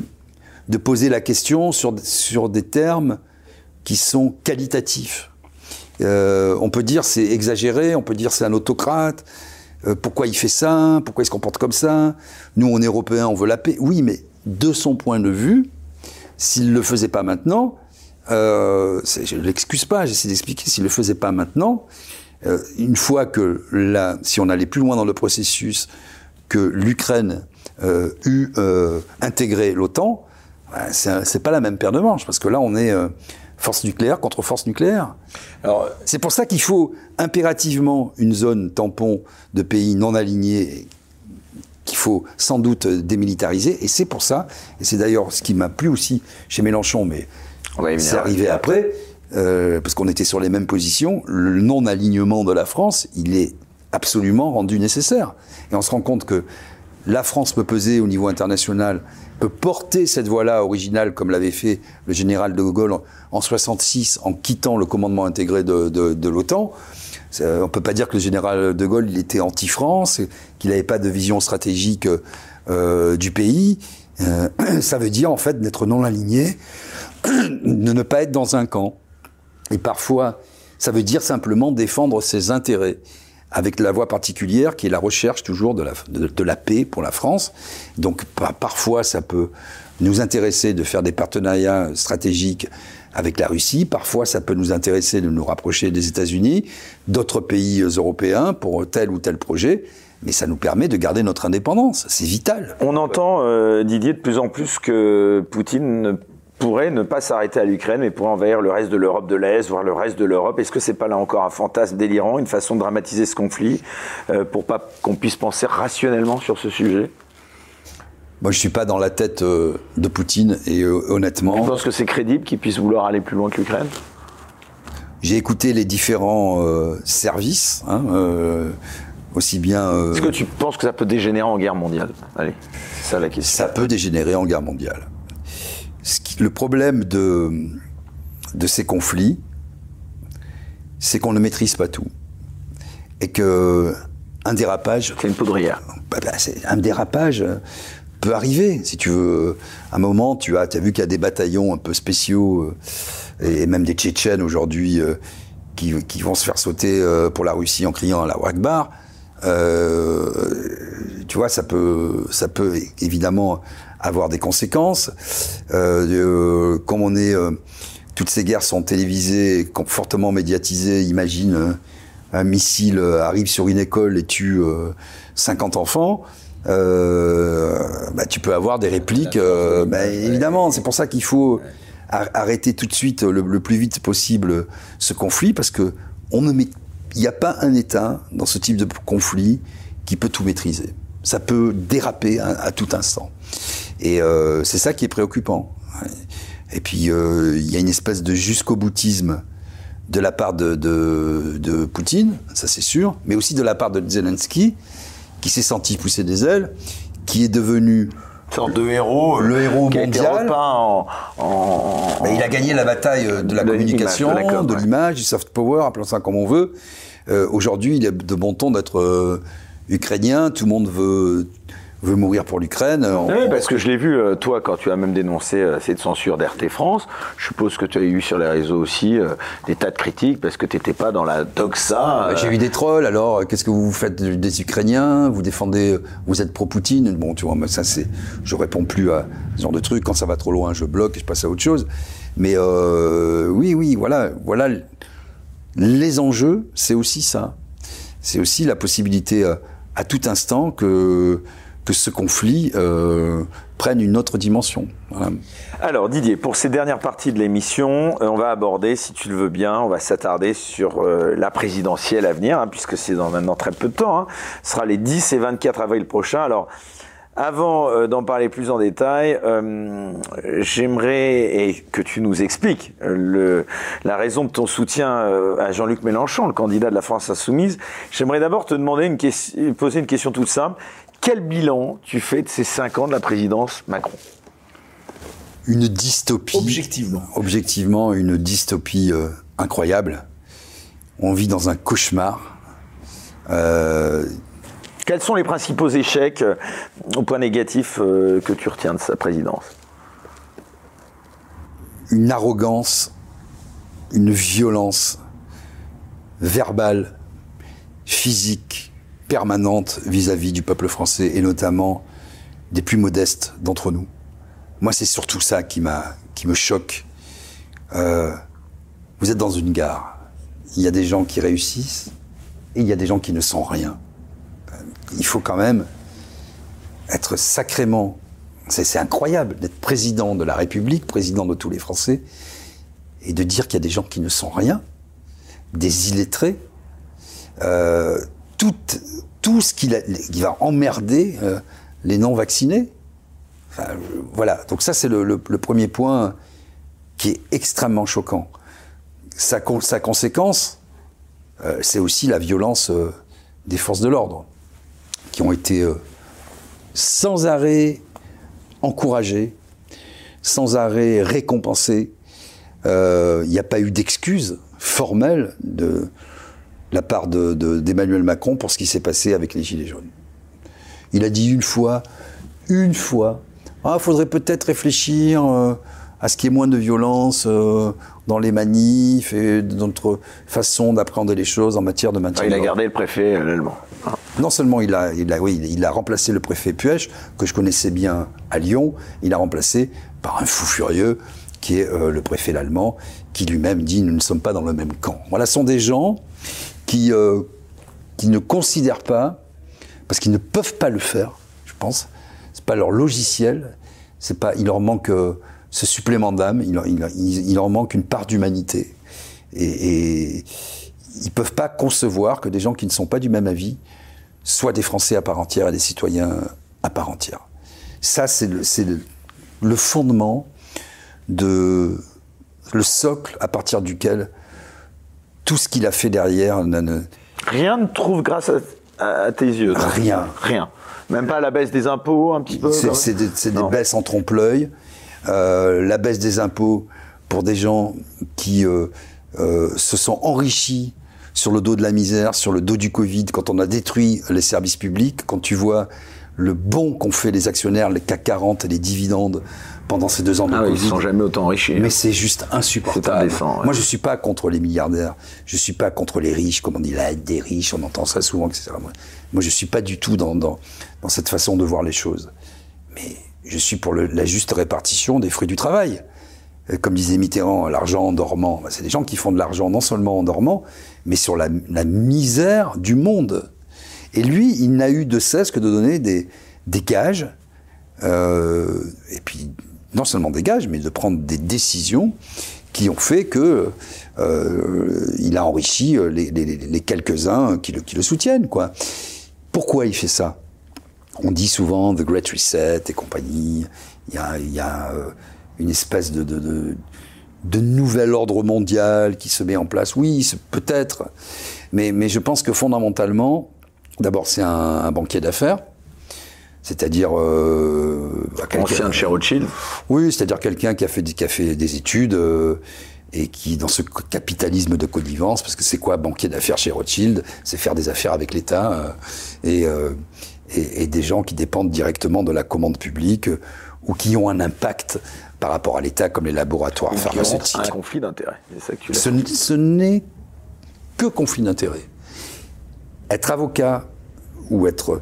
de, poser la question sur, sur des termes qui sont qualitatifs. Euh, on peut dire c'est exagéré, on peut dire c'est un autocrate, euh, pourquoi il fait ça, pourquoi il se comporte comme ça, nous on est européens, on veut la paix. Oui, mais de son point de vue, s'il ne le faisait pas maintenant, euh, je ne l'excuse pas, j'essaie d'expliquer, s'il ne le faisait pas maintenant, euh, une fois que si on allait plus loin dans le processus, que l'Ukraine eut intégré l'OTAN, bah, c'est pas la même paire de manches, parce que là on est force nucléaire contre force nucléaire. C'est pour ça qu'il faut impérativement une zone tampon de pays non alignés qu'il faut sans doute démilitariser. Et c'est pour ça, et c'est d'ailleurs ce qui m'a plu aussi chez Mélenchon, mais c'est arrivé après, euh, parce qu'on était sur les mêmes positions, le non-alignement de la France, il est absolument rendu nécessaire. Et on se rend compte que la France peut peser au niveau international, peut porter cette voie-là originale, comme l'avait fait le général de Gaulle en, en 66, en quittant le commandement intégré de, l'OTAN. On ne peut pas dire que le général de Gaulle était anti-France, qu'il n'avait pas de vision stratégique euh, du pays. Euh, ça veut dire en fait d'être non aligné, de ne pas être dans un camp. Et parfois, ça veut dire simplement défendre ses intérêts avec la voie particulière qui est la recherche toujours de la paix pour la France. Donc parfois, ça peut nous intéresser de faire des partenariats stratégiques avec la Russie. Parfois, ça peut nous intéresser de nous rapprocher des États-Unis, d'autres pays européens pour tel ou tel projet. Mais ça nous permet de garder notre indépendance. C'est vital. On entend, euh, Didier, de plus en plus que Poutine pourrait ne pas s'arrêter à l'Ukraine, mais pourrait envahir le reste de l'Europe de l'Est, voire le reste de l'Europe. Est-ce que c'est pas là encore un fantasme délirant, une façon de dramatiser ce conflit, euh, pour pas qu'on puisse penser rationnellement sur ce sujet? Moi, je suis pas dans la tête euh, de Poutine et euh, honnêtement. Tu penses que c'est crédible qu'il puisse vouloir aller plus loin que l'Ukraine? J'ai écouté les différents euh, services, hein, aussi bien. Est-ce que tu penses que ça peut dégénérer en guerre mondiale? Allez, c'est ça la question. ça peut dégénérer en guerre mondiale. Ce qui- le problème de, de ces conflits, c'est qu'on ne maîtrise pas tout. Et que un dérapage C'est une poudrière. bah, bah, c'est- un dérapage euh, peut arriver. Si tu veux, à un moment, tu as, as vu qu'il y a des bataillons un peu spéciaux euh, et, même des Tchétchènes aujourd'hui euh, qui, qui vont se faire sauter euh, pour la Russie en criant à la Akbar. Euh, tu vois, ça peut, ça peut évidemment avoir des conséquences. Comme on est, toutes ces guerres sont télévisées, fortement médiatisées. Imagine un missile arrive sur une école et tue euh, 50 enfants. Euh, bah, tu peux avoir des répliques. euh, bah, évidemment, c'est pour ça qu'il faut ar- arrêter tout de suite, le, le plus vite possible, ce conflit, parce que on ne met- il n'y a pas un État dans ce type de conflit qui peut tout maîtriser. Ça peut déraper à, à tout instant. Et euh, c'est ça qui est préoccupant. Et puis, euh, il y a une espèce de jusqu'au boutisme de la part de, de, de Poutine, ça c'est sûr, mais aussi de la part de Zelensky, qui s'est senti pousser des ailes, qui est devenu Une sorte de héros. Le héros qui a mondial. repeint en. en- il a gagné la bataille euh, de la De communication, de l'image, du soft power, appelons ça comme on veut. Euh, Aujourd'hui, il est de bon ton d'être euh, ukrainien. Tout le monde veut, veut mourir pour l'Ukraine. On- Oui, parce que je l'ai vu, euh, toi, quand tu as même dénoncé euh, cette censure d'RT France, je suppose que tu as eu sur les réseaux aussi euh, des tas de critiques parce que tu n'étais pas dans la doxa. Bah, euh, J'ai eu des trolls, alors euh, qu'est-ce que vous faites des Ukrainiens? Vous défendez, euh, vous êtes pro-Poutine? Bon, tu vois, moi, ça c'est. Je réponds plus à ce genre de trucs. Quand ça va trop loin, je bloque et je passe à autre chose. Mais euh, oui, oui, voilà, voilà. Les enjeux, c'est aussi ça. C'est aussi la possibilité euh, à tout instant que, que ce conflit euh, prenne une autre dimension. Voilà. Alors Didier, pour ces dernières parties de l'émission, euh, on va aborder, si tu le veux bien, on va s'attarder sur euh, la présidentielle à venir, hein, puisque c'est dans maintenant très peu de temps. Hein. Ce sera les 10 et 24 avril prochains. Alors, avant euh, d'en parler plus en détail, euh, j'aimerais que tu nous expliques euh, le, la raison de ton soutien euh, à Jean-Luc Mélenchon, le candidat de la France insoumise. J'aimerais d'abord te demander une question, poser une question toute simple. Quel bilan tu fais de ces cinq ans de la présidence Macron? Une dystopie. Objectivement. Objectivement, une dystopie euh, incroyable. On vit dans un cauchemar. Euh, Quels sont les principaux échecs euh, au point négatif euh, que tu retiens de sa présidence? Une arrogance, une violence verbale, physique, permanente vis-à-vis du peuple français et notamment des plus modestes d'entre nous. Moi, c'est surtout ça qui qui me choque. Euh, vous êtes dans une gare. Il y a des gens qui réussissent et il y a des gens qui ne sont rien. Il faut quand même être sacrément c'est incroyable d'être président de la République, président de tous les Français, et de dire qu'il y a des gens qui ne sont rien, des illettrés, euh, tout, tout ce qui, va emmerder euh, les non-vaccinés. Enfin, voilà, donc ça c'est le, premier point qui est extrêmement choquant. Sa, conséquence, euh, c'est aussi la violence euh, des forces de l'ordre, qui ont été euh, sans arrêt encouragé, sans arrêt récompensé. Il euh, n'y a pas eu d'excuses formelles de la part d'Emmanuel de, Macron pour ce qui s'est passé avec les Gilets jaunes. Il a dit une fois, une fois, il ah, faudrait peut-être réfléchir euh, à ce qu'il y ait moins de violence euh, dans les manifs et dans notre façon d'appréhender les choses en matière de maintien. Ah, il a gardé le préfet l'allemand. Non seulement il a, il a, oui, il a remplacé le préfet Puech, que je connaissais bien à Lyon, il a remplacé par un fou furieux qui est euh, le préfet l'allemand, qui lui-même dit nous ne sommes pas dans le même camp. Voilà, ce sont des gens euh, qui ne considèrent pas, parce qu'ils ne peuvent pas le faire, je pense, c'est pas leur logiciel, c'est pas, il leur manque euh, ce supplément d'âme, il, leur manque une part d'humanité. Et, et ils peuvent pas concevoir que des gens qui ne sont pas du même avis soit des Français à part entière et des citoyens à part entière. Ça, c'est le, le, le, fondement de le socle à partir duquel tout ce qu'il a fait derrière rien ne trouve grâce à, à tes yeux. Rien, rien. Même pas la baisse des impôts, un petit peu. C'est des, des baisses en trompe-l'œil. Euh, la baisse des impôts pour des gens qui euh, euh, se sont enrichis sur le dos de la misère, sur le dos du Covid, quand on a détruit les services publics, quand tu vois le bon qu'ont fait les actionnaires, les CAC 40 et les dividendes pendant ces deux ans de ah Covid. Ils ne sont jamais autant enrichis. Mais c'est juste insupportable. Indécent, ouais. Moi, je suis pas contre les milliardaires. Je suis pas contre les riches, comme on dit la des riches. On entend ça souvent, etc. Moi, moi je suis pas du tout dans, dans, dans cette façon de voir les choses. Mais je suis pour le, la juste répartition des fruits du travail. Comme disait Mitterrand, l'argent en dormant. C'est des gens qui font de l'argent non seulement en dormant, mais sur la, la, misère du monde. Et lui, il n'a eu de cesse que de donner des, des gages, euh, et puis non seulement des gages, mais de prendre des décisions qui ont fait que euh, il a enrichi les, les, quelques-uns qui le, soutiennent. Quoi. Pourquoi il fait ça? On dit souvent The Great Reset et compagnie. Il y a, il y a euh, une espèce de, nouvel ordre mondial qui se met en place. Oui, peut-être, mais, je pense que fondamentalement, d'abord c'est un, banquier d'affaires, c'est-à-dire euh, ancien de chez Rothschild. Oui, c'est-à-dire quelqu'un qui a fait qui a fait des études euh, et qui dans ce capitalisme de connivence, parce que c'est quoi banquier d'affaires chez Rothschild C'est faire des affaires avec l'État euh, et, et, et, des gens qui dépendent directement de la commande publique ou qui ont un impact par rapport à l'État comme les laboratoires Ou pharmaceutiques. Un conflit d'intérêt. Ce, ce n'est que conflit d'intérêt. Être avocat ou être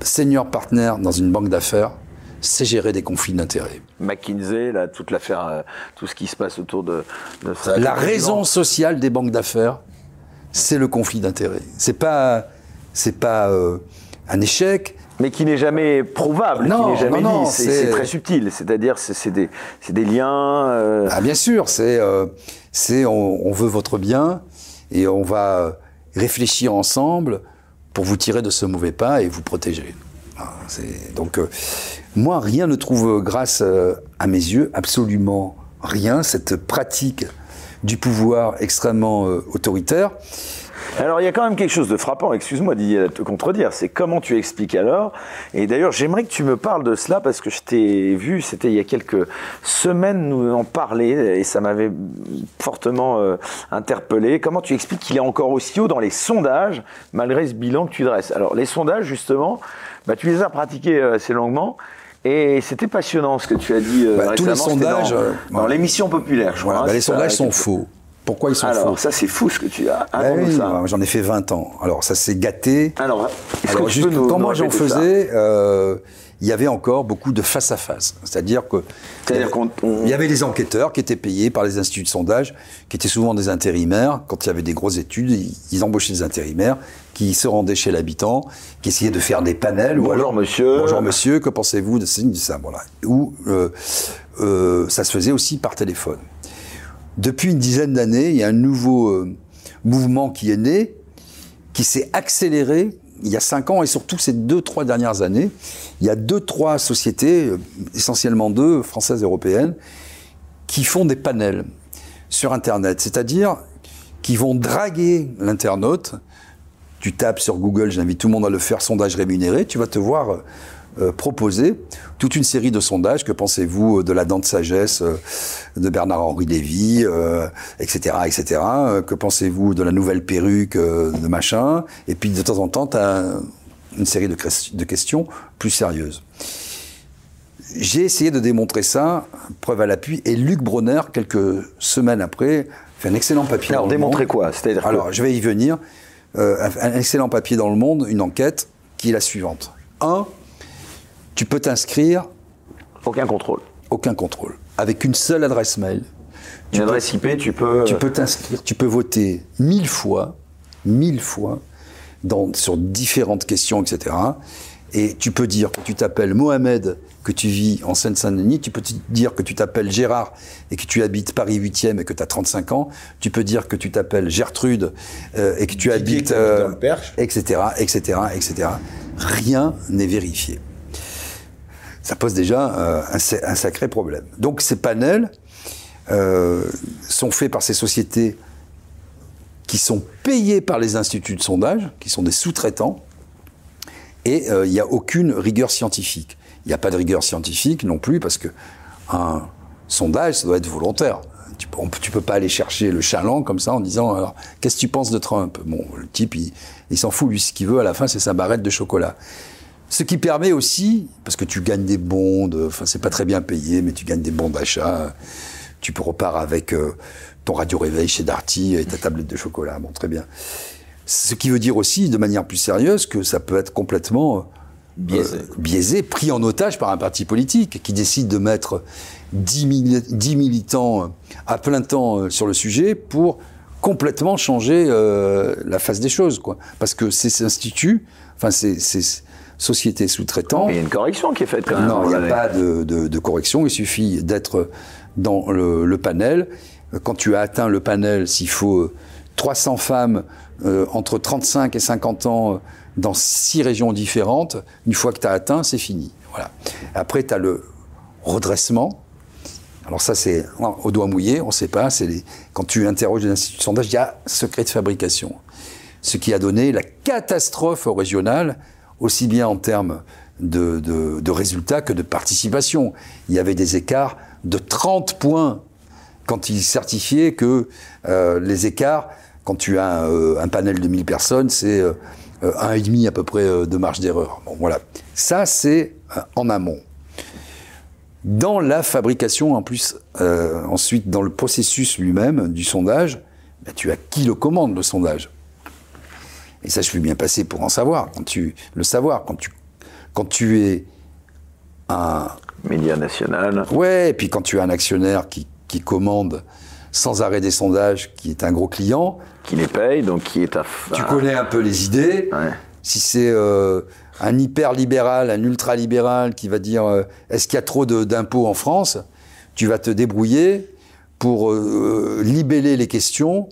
senior partner dans une banque d'affaires, c'est gérer des conflits d'intérêts. McKinsey, là, toute l'affaire, euh, tout ce qui se passe autour de, de ça. La raison sociale des banques d'affaires, c'est le conflit d'intérêts. C'est pas, c'est pas euh, un échec, mais qui n'est jamais prouvable, non, qui n'est jamais non, non, dit. C'est très subtil. C'est-à-dire, c'est des, des, liens. Euh... Ah, bien sûr, c'est, euh, c'est, on, on, veut votre bien et on va réfléchir ensemble pour vous tirer de ce mauvais pas et vous protéger. Donc, euh, moi, rien ne trouve grâce euh, à mes yeux, absolument rien, cette pratique du pouvoir extrêmement autoritaire. Alors il y a quand même quelque chose de frappant, excuse-moi Didier de te contredire, c'est comment tu expliques alors. Et d'ailleurs j'aimerais que tu me parles de cela parce que je t'ai vu, c'était il y a quelques semaines nous en parler et ça m'avait fortement euh, interpellé. Comment tu expliques qu'il est encore aussi haut dans les sondages malgré ce bilan que tu dresses? Alors les sondages justement, bah, tu les as pratiqués euh, assez longuement. Et c'était passionnant ce que tu as dit euh, Bah, tous les sondages, dans, euh, l'émission populaire, je Voilà, crois. bah, hein, les sondages sont faux. Pourquoi ils sont Alors, faux ça c'est fou ce que tu as. Oui, ça. J'en ai fait 20 ans. Alors ça s'est gâté. Alors, est-ce Alors, que tu juste peux nous- quand nous moi j'en faisais, euh, il y avait encore beaucoup de face à face. C'est-à-dire que C'est-à-dire il y qu'on- avait- on- il y avait les enquêteurs qui étaient payés par les instituts de sondage, qui étaient souvent des intérimaires. Quand il y avait des grosses études, ils, ils embauchaient des intérimaires qui se rendaient chez l'habitant, qui essayaient de faire des panels. ou Bonjour, alors, monsieur. Bonjour monsieur, que pensez-vous de ça, de ça Voilà. Ou euh, euh, ça se faisait aussi par téléphone. Depuis une dizaine d'années, il y a un nouveau euh, mouvement qui est né, qui s'est accéléré il y a cinq ans et surtout ces deux, trois dernières années. Il y a deux, trois sociétés, euh, essentiellement deux, françaises et européennes, qui font des panels sur Internet, c'est-à-dire qui vont draguer l'internaute. Tu tapes sur Google, j'invite tout le monde à le faire, sondage rémunéré, tu vas te voir euh, proposer toute une série de sondages. Que pensez-vous de la dent de sagesse euh, de Bernard-Henri Lévy, euh, etc., etc. Euh, Que pensez-vous de la nouvelle perruque euh, de machin Et puis de temps en temps, tu as une série de, questions plus sérieuses. J'ai essayé de démontrer ça, preuve à l'appui, et Luc Bronner, quelques semaines après, fait un excellent papier. Alors, démontrer quoi? C'est-à-dire que- Alors, je vais y venir. Euh, un, un excellent papier dans Le Monde, une enquête qui est la suivante. Un, tu peux t'inscrire, Aucun contrôle. aucun contrôle, avec une seule adresse mail. Une adresse IP, tu peux. Tu peux t'inscrire, tu peux voter mille fois, mille fois, dans, sur différentes questions, etc. Et tu peux dire que tu t'appelles Mohamed, que tu vis en Seine-Saint-Denis, tu peux te dire que tu t'appelles Gérard et que tu habites Paris 8e et que tu as 35 ans, tu peux dire que tu t'appelles Gertrude euh, et que tu habites... dans le Perche. etc., etc., etc. Rien n'est vérifié. Ça pose déjà euh, un, sa- un sacré problème. Donc ces panels euh, sont faits par ces sociétés qui sont payées par les instituts de sondage, qui sont des sous-traitants, et euh, il n'y a aucune rigueur scientifique. Il n'y a pas de rigueur scientifique non plus parce que un sondage, ça doit être volontaire. Tu tu peux pas aller chercher le chaland comme ça en disant alors qu'est-ce que tu penses de Trump? Bon, le type il, il s'en fout lui ce qu'il veut à la fin c'est sa barrette de chocolat. Ce qui permet aussi parce que tu gagnes des bons, de- enfin c'est pas très bien payé mais tu gagnes des bons d'achat. Tu peux repars avec euh, ton radio réveil chez Darty et ta tablette de chocolat. Bon très bien. Ce qui veut dire aussi, de manière plus sérieuse, que ça peut être complètement euh, Biaisé. biaisé, pris en otage par un parti politique qui décide de mettre 10, mili- 10 militants euh, à plein temps euh, sur le sujet pour complètement changer euh, la face des choses. Quoi. Parce que ces instituts, enfin ces, ces sociétés sous-traitants, Il y a une correction qui est faite quand même. non, il n'y a pas de, de- de correction. Il suffit d'être dans le, le panel. Quand tu as atteint le panel, s'il faut euh, 300 femmes euh, entre 35 et 50 ans euh, dans six régions différentes, une fois que tu as atteint, c'est fini. Voilà. Après, tu as le redressement. Alors ça, c'est au doigt mouillé, on ne sait pas. C'est les- quand tu interroges les instituts de sondage, il y a secret de fabrication. Ce qui a donné la catastrophe au régional, aussi bien en termes de, de- de résultats que de participation. Il y avait des écarts de 30 points quand ils certifiaient que euh, les écarts, quand tu as euh, un panel de 1000 personnes, c'est euh, un et demi à peu près euh, de marge d'erreur. Bon, voilà. Ça, c'est euh, en amont. Dans la fabrication, en plus, euh, ensuite, dans le processus lui-même du sondage, ben, tu as qui le commande, le sondage? Et ça, je suis bien passé pour en savoir, quand tu, le savoir. Quand tu, quand tu es un, Média national. Ouais, et puis quand tu as un actionnaire qui, qui commande sans arrêt des sondages, qui est un gros client, Qui les paye, donc qui est à. tu connais un peu les idées. Ouais. Si c'est euh, un hyper-libéral, un ultra-libéral qui va dire euh, est-ce qu'il y a trop d'impôts en France, tu vas te débrouiller pour euh, libeller les questions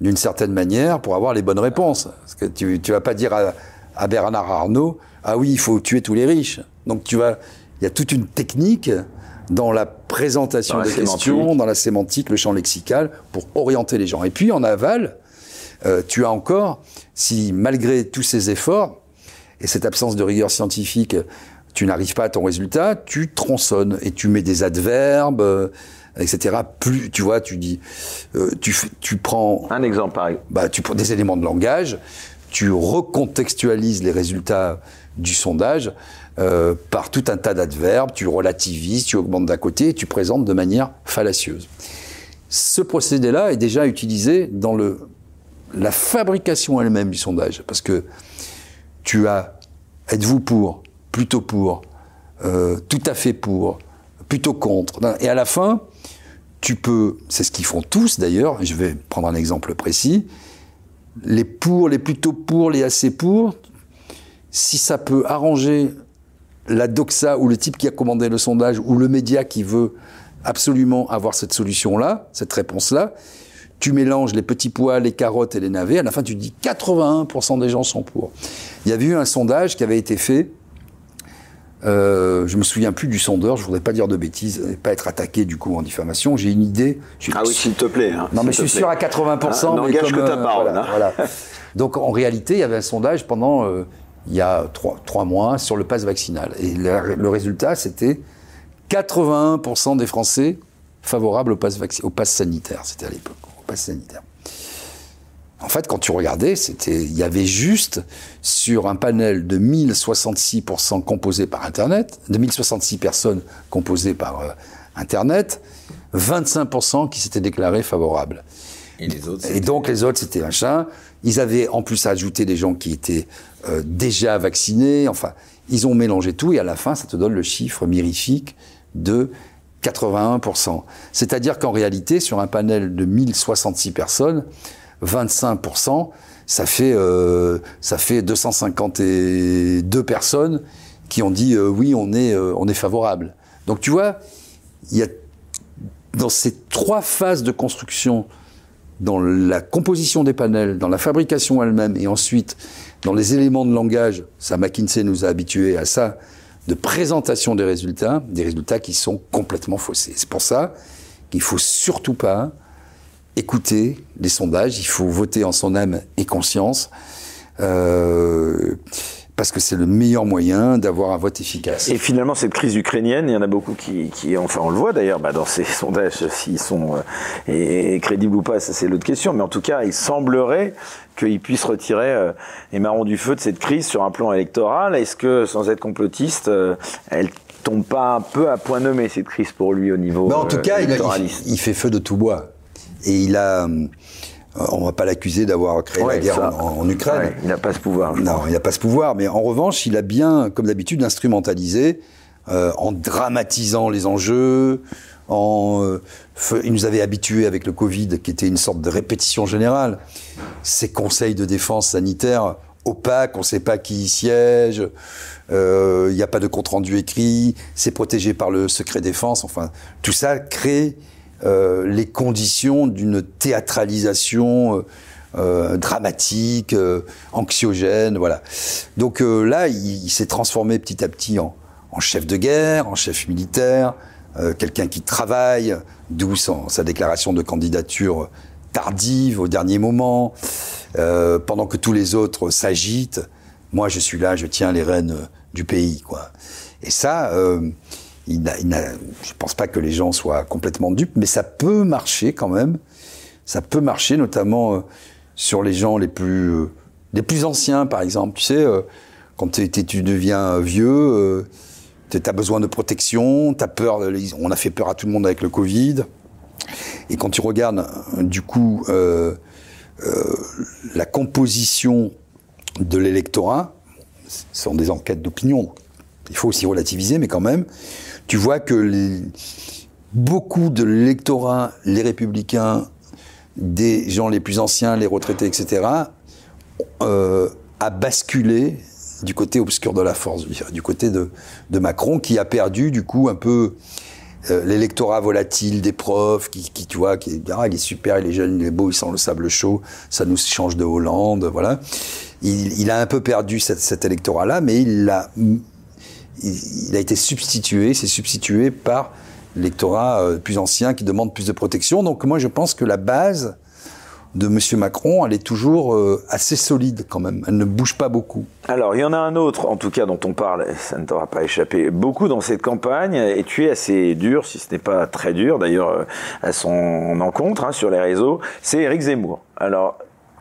d'une certaine manière pour avoir les bonnes réponses. Parce que tu ne vas pas dire à, à Bernard Arnault ah oui, il faut tuer tous les riches. Donc tu vas, il y a toute une technique dans la présentation Dans la des sémantique. questions, dans la sémantique, le champ lexical, pour orienter les gens. Et puis en aval, euh, tu as encore, si malgré tous ces efforts et cette absence de rigueur scientifique, tu n'arrives pas à ton résultat, tu tronçonnes et tu mets des adverbes, euh, etc. Plus, tu vois, tu dis, euh, tu, tu prends Un exemple, pareil. bah, tu prends des éléments de langage, tu recontextualises les résultats du sondage euh, par tout un tas d'adverbes, tu relativises, tu augmentes d'un côté et tu présentes de manière fallacieuse. Ce procédé-là est déjà utilisé dans le, la fabrication elle-même du sondage, parce que tu as êtes-vous pour, plutôt pour, euh, tout à fait pour, plutôt contre, et à la fin, tu peux, c'est ce qu'ils font tous d'ailleurs, je vais prendre un exemple précis, les pour, les plutôt pour, les assez pour, si ça peut arranger la doxa ou le type qui a commandé le sondage ou le média qui veut absolument avoir cette solution-là, cette réponse-là, tu mélanges les petits pois, les carottes et les navets, à la fin tu dis 81% des gens sont pour. Il y avait eu un sondage qui avait été fait, euh, je me souviens plus du sondeur, je voudrais pas dire de bêtises, et pas être attaqué du coup en diffamation, j'ai une idée. je Ah oui, s'il te plaît. hein, non, mais je suis sûr à plaît. 80%. Hein, mais n'engage comme, que ta euh, parole, voilà, hein. voilà. Donc en réalité, il y avait un sondage pendant euh, il y a trois, trois mois sur le pass vaccinal. Et le, le résultat, c'était 81% des Français favorables au pass, au pass sanitaire. C'était à l'époque, au pass sanitaire. En fait, quand tu regardais, c'était, il y avait juste sur un panel de 1066% composé par Internet, de 1066 personnes composées par euh, Internet, 25% qui s'étaient déclarés favorables. Et les autres, Et donc les autres, c'était machin. Ils avaient en plus ajouté des gens qui étaient euh, déjà vaccinés. Enfin, ils ont mélangé tout et à la fin, ça te donne le chiffre mirifique de 81%. C'est-à-dire qu'en réalité, sur un panel de 1066 personnes, 25%, ça fait, euh, ça fait 252 personnes qui ont dit euh, oui, on est, euh, on est favorable. Donc tu vois, il y a dans ces trois phases de construction dans la composition des panels, dans la fabrication elle-même, et ensuite dans les éléments de langage, ça McKinsey nous a habitués à ça, de présentation des résultats, des résultats qui sont complètement faussés. C'est pour ça qu'il faut surtout pas écouter les sondages, il faut voter en son âme et conscience, euh, parce que c'est le meilleur moyen d'avoir un vote efficace. Et finalement, cette crise ukrainienne, il y en a beaucoup qui, qui enfin, on le voit d'ailleurs bah, dans ces sondages, s'ils sont euh, et, et crédibles ou pas, ça c'est l'autre question. Mais en tout cas, il semblerait qu'ils puissent retirer euh, les marrons du feu de cette crise sur un plan électoral. Est-ce que, sans être complotiste, euh, elle tombe pas un peu à point nommé cette crise pour lui au niveau Mais en tout euh, cas, il fait feu de tout bois. Et il a. euh, On va pas l'accuser d'avoir créé Ouais, la guerre ça. en, en Ukraine. Ouais, il n'a pas ce pouvoir. Non, il n'a pas ce pouvoir. Mais en revanche, il a bien, comme d'habitude, instrumentalisé euh, en dramatisant les enjeux. En, euh, il nous avait habitués avec le Covid, qui était une sorte de répétition générale. Ces conseils de défense sanitaire opaques, on ne sait pas qui y siège, euh, il n'y a pas de compte-rendu écrit, c'est protégé par le secret défense. Enfin, tout ça crée euh, les conditions d'une théâtralisation euh, euh, dramatique, anxiogène, voilà. Donc là, il, s'est transformé petit à petit en, chef de guerre, en chef militaire, quelqu'un qui travaille, d'où sa déclaration de candidature tardive au dernier moment, pendant que tous les autres s'agitent. Moi, je suis là, je tiens les rênes du pays, quoi. Et ça, je pense pas que les gens soient complètement dupes, mais ça peut marcher quand même. Ça peut marcher, notamment euh, sur les gens les plus, euh, les plus anciens, par exemple. Tu sais, euh, quand tu deviens vieux, tu as besoin de protection, t'as peur. On a fait peur à tout le monde avec le Covid. Et quand tu regardes, du coup, la composition de l'électorat, ce sont des enquêtes d'opinion, il faut aussi relativiser, mais quand même, tu vois que beaucoup de l'électorat, les républicains, des gens les plus anciens, les retraités, etc., euh, a basculé du côté obscur de la force, du côté de, Macron, qui a perdu du coup un peu euh, l'électorat volatile des profs, qui, tu vois, qui ah, il est super, il est jeune, il est beau, il sent le sable chaud, ça nous change de Hollande, voilà. Il, a un peu perdu cet électorat-là, mais il l'a il, a été substitué, c'est substitué par l'électorat euh, plus ancien qui demande plus de protection. Donc moi je pense que la base de M. Macron, elle est toujours euh, assez solide quand même. Elle ne bouge pas beaucoup. Alors, il y en a un autre, en tout cas, dont on parle, ça ne t'aura pas échappé, beaucoup dans cette campagne, et tu es assez dur, si ce n'est pas très dur, d'ailleurs, euh, à son encontre hein, sur les réseaux, c'est Éric Zemmour. Alors,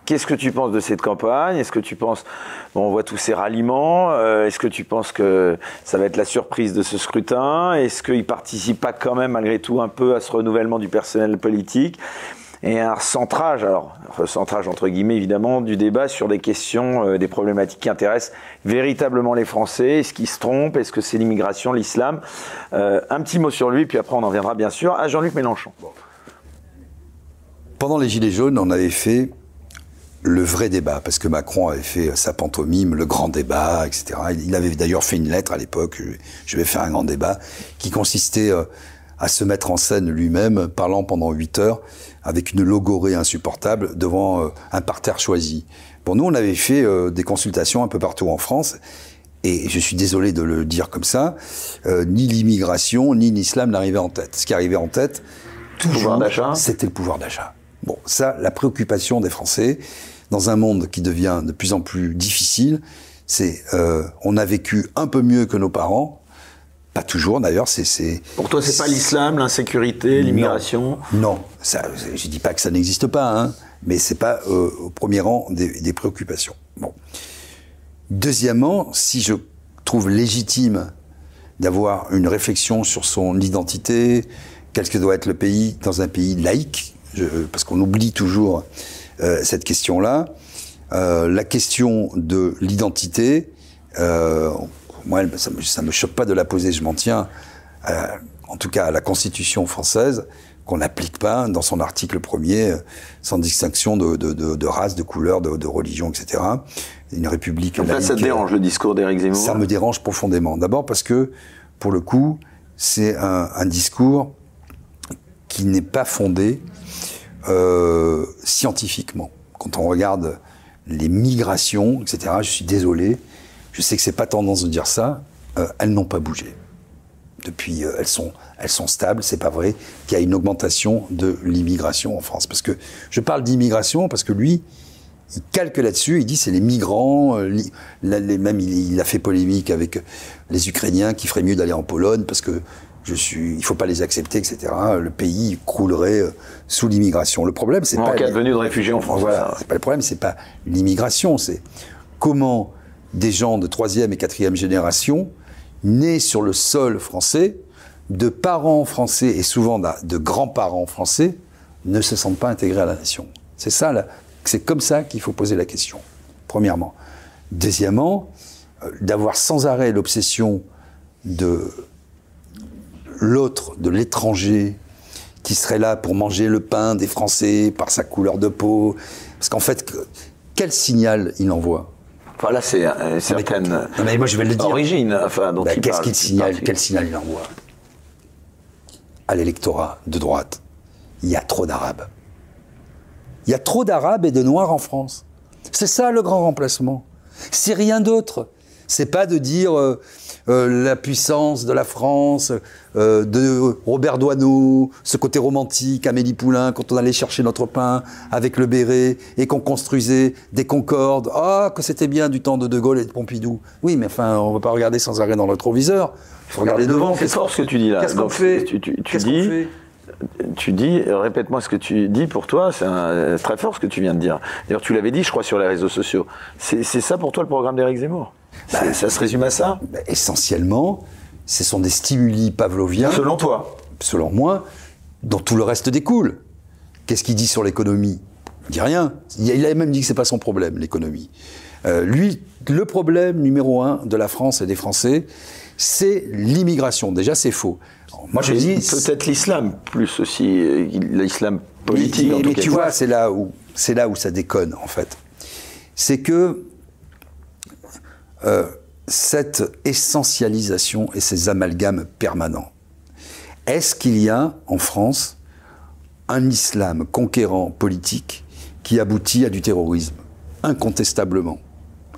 Qu'est-ce que tu penses de cette campagne? Est-ce que tu penses, bon, on voit tous ces ralliements, euh, est-ce que tu penses que ça va être la surprise de ce scrutin? Est-ce qu'il participe pas quand même malgré tout un peu à ce renouvellement du personnel politique? Et un recentrage, alors recentrage entre guillemets évidemment, du débat sur des questions, euh, des problématiques qui intéressent véritablement les Français. Est-ce qu'ils se trompent Est-ce que c'est l'immigration, l'islam? Euh, Un petit mot sur lui, puis après on en viendra bien sûr à Jean-Luc Mélenchon. Pendant les Gilets jaunes, on avait fait le vrai débat, parce que Macron avait fait sa pantomime, le grand débat, etc. Il avait d'ailleurs fait une lettre à l'époque, je vais faire un grand débat, qui consistait euh, à se mettre en scène lui-même, parlant pendant 8 heures, avec une logorée insupportable, devant euh, un parterre choisi. Pour nous, on avait fait euh, des consultations un peu partout en France, et je suis désolé de le dire comme ça, ni l'immigration, ni l'islam n'arrivaient en tête. Ce qui arrivait en tête, toujours, c'était le pouvoir d'achat. Bon, ça, la préoccupation des Français, dans un monde qui devient de plus en plus difficile, c'est euh, on a vécu un peu mieux que nos parents. Pas toujours d'ailleurs, c'est. Pour toi, c'est pas l'islam, l'insécurité, l'immigration? Non, ça, je dis pas que ça n'existe pas, hein, mais c'est pas euh, au premier rang des, des préoccupations. Bon. Deuxièmement, si je trouve légitime d'avoir une réflexion sur son identité, quel que doit être le pays dans un pays laïque, parce qu'on oublie toujours euh, cette question-là. Euh, la question de l'identité, euh, moi, ça me, ça me choque pas de la poser, je m'en tiens, en tout cas à la Constitution française, qu'on n'applique pas dans son article premier, sans distinction de, de, de, de race, de couleur, de, religion, etc. Une république. Là, ça te dérange le discours d'Éric Zemmour? Ça me dérange profondément. D'abord parce que, pour le coup, c'est un, un discours qui n'est pas fondé euh, scientifiquement. Quand on regarde les migrations, etc., je suis désolé, je sais que c'est pas tendance de dire ça, euh, elles n'ont pas bougé. Depuis, euh, elles, sont, elles sont stables, c'est pas vrai qu'il y a une augmentation de l'immigration en France. Parce que je parle d'immigration parce que lui, il calque là-dessus, il dit c'est les migrants, même il, il, a fait polémique avec les Ukrainiens qui ferait mieux d'aller en Pologne parce que je suis, il faut pas les accepter, etc. Le pays croulerait euh, sous l'immigration. Le problème, c'est pas. En cas de venue de réfugiés en France. Voilà. C'est pas le problème, c'est pas l'immigration, c'est comment des gens de troisième et quatrième génération, nés sur le sol français, de parents français et souvent de grands-parents français, ne se sentent pas intégrés à la nation. C'est ça, c'est comme ça qu'il faut poser la question. Premièrement. Deuxièmement, euh, d'avoir sans arrêt l'obsession de l'autre, de l'étranger, qui serait là pour manger le pain des Français par sa couleur de peau. Parce qu'en fait, quel signal il envoie Voilà, c'est une certaine non, mais moi, je vais le dire. origine. Enfin, Qu'est-ce qu'il signale Quel signal il envoie À l'électorat de droite, il y a trop d'Arabes. Il y a trop d'Arabes et de Noirs en France. C'est ça le grand remplacement. C'est rien d'autre. C'est pas de dire euh, euh, la puissance de la France, euh, de Robert Doisneau, ce côté romantique, Amélie Poulain, quand on allait chercher notre pain avec le béret et qu'on construisait des Concordes. Ah, que c'était bien du temps de De Gaulle et de Pompidou. Oui, mais enfin, on ne va pas regarder sans arrêt dans le rétroviseur. Il faut regarder devant. C'est fort ce que tu dis là. Qu'est-ce qu'on fait Tu, tu, tu dis tu dis, répète-moi ce que tu dis pour toi, c'est très fort ce que tu viens de dire. D'ailleurs, tu l'avais dit, je crois, sur les réseaux sociaux. C'est ça pour toi le programme d'Éric Zemmour? Bah, Ça se résume à ça bah, Essentiellement, ce sont des stimuli pavloviens. Selon toi Selon moi, dont tout le reste découle. Qu'est-ce qu'il dit sur l'économie? Il dit rien. Il a même dit que c'est pas son problème, l'économie. Euh, lui, le problème numéro un de la France et des Français, c'est l'immigration. Déjà, c'est faux. Moi, je dis peut-être l'islam plus aussi, euh, l'islam politique. Mais, tu vois, c'est là où c'est là où ça déconne en fait. C'est que euh, cette essentialisation et ces amalgames permanents. Est-ce qu'il y a en France un islam conquérant politique qui aboutit à du terrorisme? Incontestablement.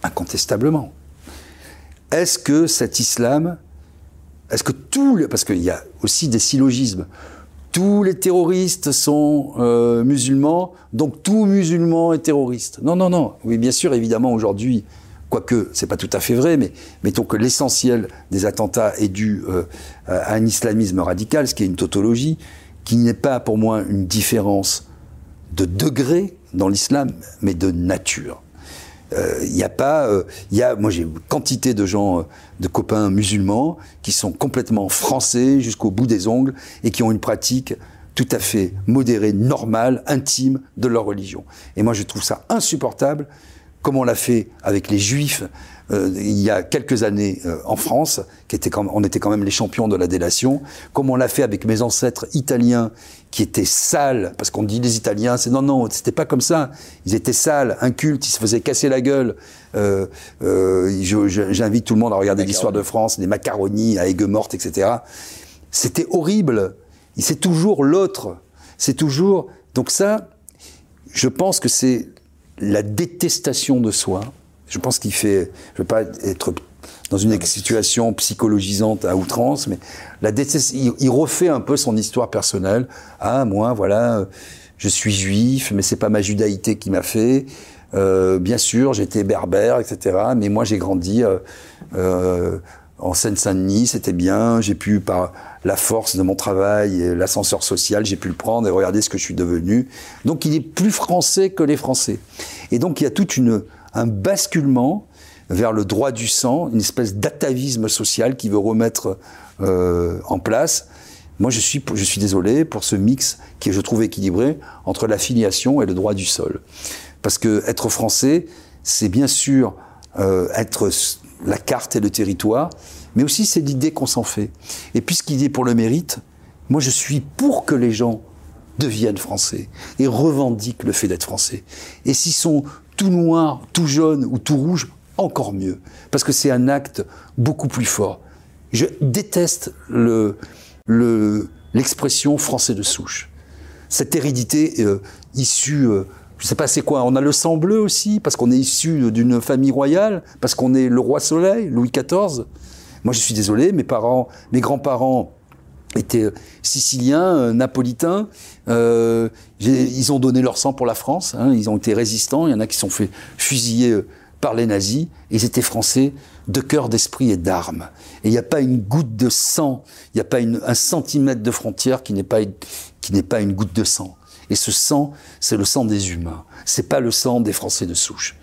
Incontestablement. Est-ce que cet islam, est-ce que tout, le, parce qu'il y a aussi des syllogismes, tous les terroristes sont euh, musulmans, donc tout musulman est terroriste. Non, non, non. Oui, bien sûr, évidemment, aujourd'hui, quoique c'est pas tout à fait vrai, mais mettons que l'essentiel des attentats est dû euh, à un islamisme radical, ce qui est une tautologie, qui n'est pas pour moi une différence de degré dans l'islam, mais de nature. Il euh, n'y a pas, il y a, moi j'ai une quantité de gens, de copains musulmans qui sont complètement français jusqu'au bout des ongles et qui ont une pratique tout à fait modérée, normale, intime de leur religion. Et moi je trouve ça insupportable comme on l'a fait avec les Juifs euh, il y a quelques années euh, en France, qui était quand, on était quand même les champions de la délation, comme on l'a fait avec mes ancêtres italiens qui étaient sales, parce qu'on dit les Italiens, c'est non, non, c'était pas comme ça. Ils étaient sales, incultes, ils se faisaient casser la gueule. Euh, J'invite tout le monde à regarder l'histoire de France, les macaronis à aigues mortes, etc. C'était horrible. C'est toujours l'autre. C'est toujours. Donc ça, je pense que c'est la détestation de soi. Je pense qu'il fait, je veux pas être dans une situation psychologisante à outrance, mais la détestation, il, refait un peu son histoire personnelle. Ah, moi, voilà, je suis juif, mais c'est pas ma judaïté qui m'a fait. Euh, bien sûr, j'étais berbère, etc. Mais moi, j'ai grandi euh, euh, en Seine-Saint-Denis, c'était bien. J'ai pu, par la force de mon travail l'ascenseur social, j'ai pu le prendre et regarder ce que je suis devenu. Donc, il est plus français que les Français. Et donc, il y a toute une un basculement vers le droit du sang, une espèce d'atavisme social qui veut remettre euh, en place. Moi, je suis, je suis désolé pour ce mix qui est, je trouve, équilibré entre la filiation et le droit du sol. Parce que être français, c'est bien sûr euh, être la carte et le territoire, mais aussi c'est l'idée qu'on s'en fait. Et puisqu'il est pour le mérite, moi je suis pour que les gens deviennent français et revendiquent le fait d'être français. Et s'ils sont tout noir, tout jaune ou tout rouge, encore mieux. Parce que c'est un acte beaucoup plus fort. Je déteste le, l'expression français de souche. Cette hérédité euh, issue, euh, je sais pas c'est quoi, on a le sang bleu aussi, parce qu'on est issu d'une famille royale, parce qu'on est le roi soleil, Louis XIV. Moi je suis désolé, mes parents, mes grands-parents étaient euh, siciliens, euh, napolitains. Euh, ils ont donné leur sang pour la France. Hein, ils ont été résistants. Il y en a qui sont fait fusiller par les nazis. Ils étaient français de cœur, d'esprit et d'armes. Et il n'y a pas une goutte de sang, il n'y a pas un centimètre de frontière qui n'est pas, qui n'est pas une goutte de sang. Et ce sang, c'est le sang des humains. C'est pas le sang des Français de souche.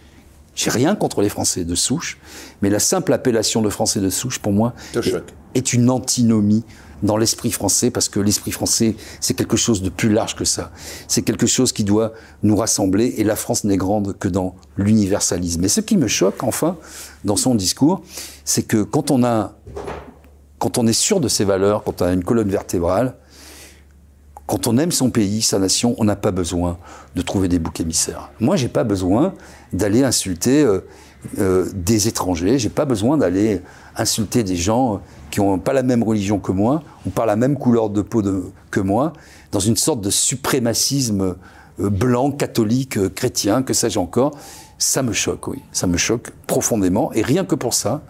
J'ai rien contre les Français de souche, mais la simple appellation de Français de souche, pour moi, est, est une antinomie dans l'esprit français, parce que l'esprit français, c'est quelque chose de plus large que ça. C'est quelque chose qui doit nous rassembler, et la France n'est grande que dans l'universalisme. Et ce qui me choque, enfin, dans son discours, c'est que quand on a, quand on est sûr de ses valeurs, quand on a une colonne vertébrale, quand on aime son pays, sa nation, on n'a pas besoin de trouver des boucs émissaires. Moi, j'ai pas besoin d'aller insulter euh, euh, des étrangers. J'ai pas besoin d'aller insulter des gens qui n'ont pas la même religion que moi, ou pas la même couleur de peau que moi, dans une sorte de suprémacisme euh, blanc, catholique, chrétien, que sais-je encore. Ça me choque, oui. Ça me choque profondément. Et rien que pour ça,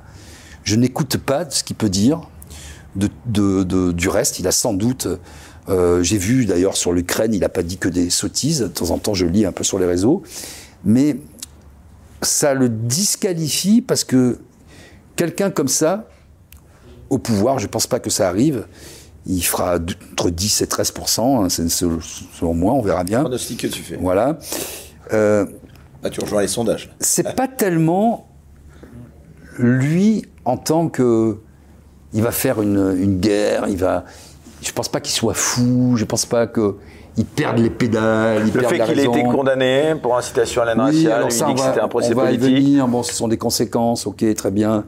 je n'écoute pas ce qu'il peut dire de, du reste. Il a sans doute. Euh, j'ai vu d'ailleurs sur l'Ukraine, il n'a pas dit que des sottises. De temps en temps, je lis un peu sur les réseaux. Mais ça le disqualifie parce que quelqu'un comme ça, au pouvoir, je ne pense pas que ça arrive. Il fera entre 10 et 13% hein, selon moi, on verra bien. Pronostic que tu fais. Voilà. Euh, ah, tu rejoins les sondages. C'est pas tellement lui en tant que il va faire une, guerre, il va. Je pense pas qu'il soit fou, je pense pas que il perde les pédales, le fait qu'il ait été condamné pour incitation à la oui, raciale, il dit que c'était un procès on va politique. Y venir. Bon, ce sont des conséquences, ok, très bien.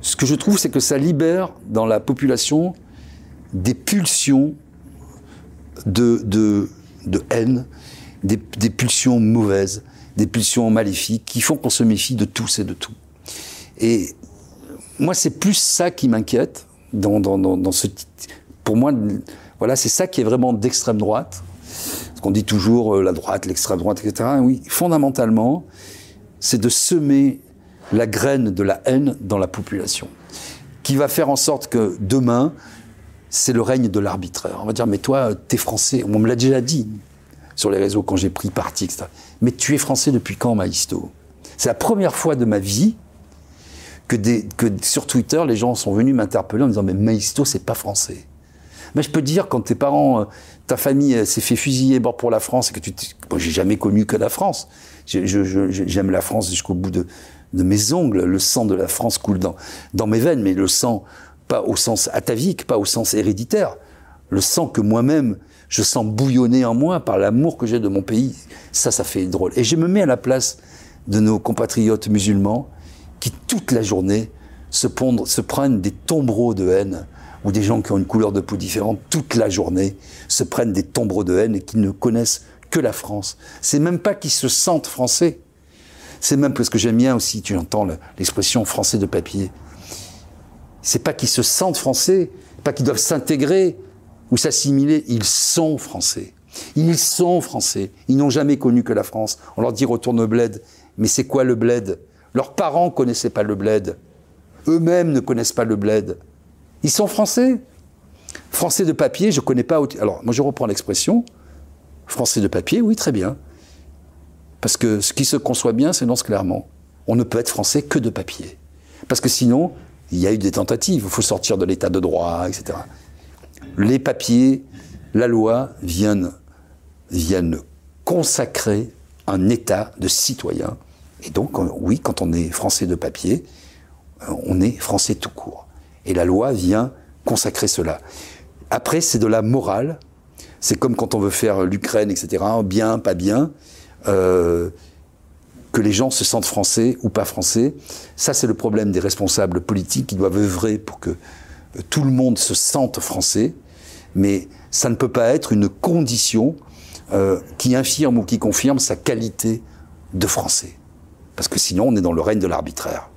Ce que je trouve, c'est que ça libère dans la population des pulsions de, de, de haine, des, des, pulsions mauvaises, des pulsions maléfiques qui font qu'on se méfie de tous et de tout. Et moi, c'est plus ça qui m'inquiète dans, dans, dans, dans, ce. Pour moi, voilà, c'est ça qui est vraiment d'extrême droite. Parce qu'on dit toujours euh, la droite, l'extrême droite, etc. Oui, fondamentalement, c'est de semer la graine de la haine dans la population, qui va faire en sorte que demain, c'est le règne de l'arbitraire. On va dire, mais toi, t'es français. On me l'a déjà dit sur les réseaux quand j'ai pris parti, etc. Mais tu es français depuis quand, Maïsto C'est la première fois de ma vie que sur Twitter, les gens sont venus m'interpeller en me disant, mais Maïsto, c'est pas français. Mais je peux te dire, quand tes parents, euh, ta famille s'est fait fusiller bord pour la France et que tu. Bon, j'ai jamais connu que la France. J'aime la France jusqu'au bout de, de mes ongles. Le sang de la France coule dans, dans mes veines, mais le sang, pas au sens atavique, pas au sens héréditaire. Le sang que moi-même, je sens bouillonner en moi par l'amour que j'ai de mon pays. Ça, ça fait drôle. Et je me mets à la place de nos compatriotes musulmans qui, toute la journée, se, pondent- se prennent des tombereaux de haine ou des gens qui ont une couleur de peau différente toute la journée se prennent des tombereaux de haine et qui ne connaissent que la France. C'est même pas qu'ils se sentent français. C'est même parce que j'aime bien aussi, tu entends le- l'expression français de papier. C'est pas qu'ils se sentent français, pas qu'ils doivent s'intégrer ou s'assimiler, ils sont français. Ils sont français. Ils n'ont jamais connu que la France. On leur dit retourne au bled. Mais c'est quoi le bled? Leurs parents connaissaient pas le bled. Eux-mêmes ne connaissent pas le bled. Ils sont français. Français de papier, je connais pas. Alors, moi, je reprends l'expression. Français de papier, oui, très bien. Parce que ce qui se conçoit bien s'énonce clairement. On ne peut être français que de papier. Parce que sinon, il y a eu des tentatives. Il faut sortir de l'état de droit, etc. Les papiers, la loi viennent, viennent consacrer un état de citoyen. Et donc, on- oui, quand on est français de papier, on est français tout court. Et la loi vient consacrer cela. Après, c'est de la morale. C'est comme quand on veut faire l'Ukraine, etc. Bien, pas bien. Euh, que les gens se sentent français ou pas français. Ça, c'est le problème des responsables politiques qui doivent œuvrer pour que euh, tout le monde se sente français. Mais ça ne peut pas être une condition euh, qui infirme ou qui confirme sa qualité de français. Parce que sinon, on est dans le règne de l'arbitraire.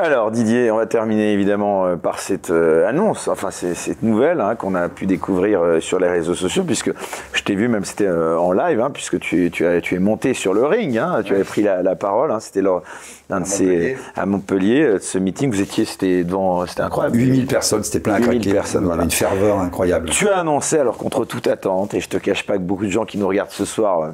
Alors Didier, on va terminer évidemment euh, par cette euh, annonce, enfin c'est- cette nouvelle hein, qu'on a pu découvrir euh, sur les réseaux sociaux, puisque je t'ai vu même c'était euh, en live, hein, puisque tu, tu, as, tu es monté sur le ring, hein, tu avais pris la, la parole, hein, c'était lors d'un de ces Montpellier. à Montpellier, euh, ce meeting, vous étiez, c'était devant, c'était incroyable. 8000 personnes, c'était plein à 8000 craquer. personnes, voilà. Une ferveur incroyable. Tu as annoncé, alors contre toute attente, et je te cache pas que beaucoup de gens qui nous regardent ce soir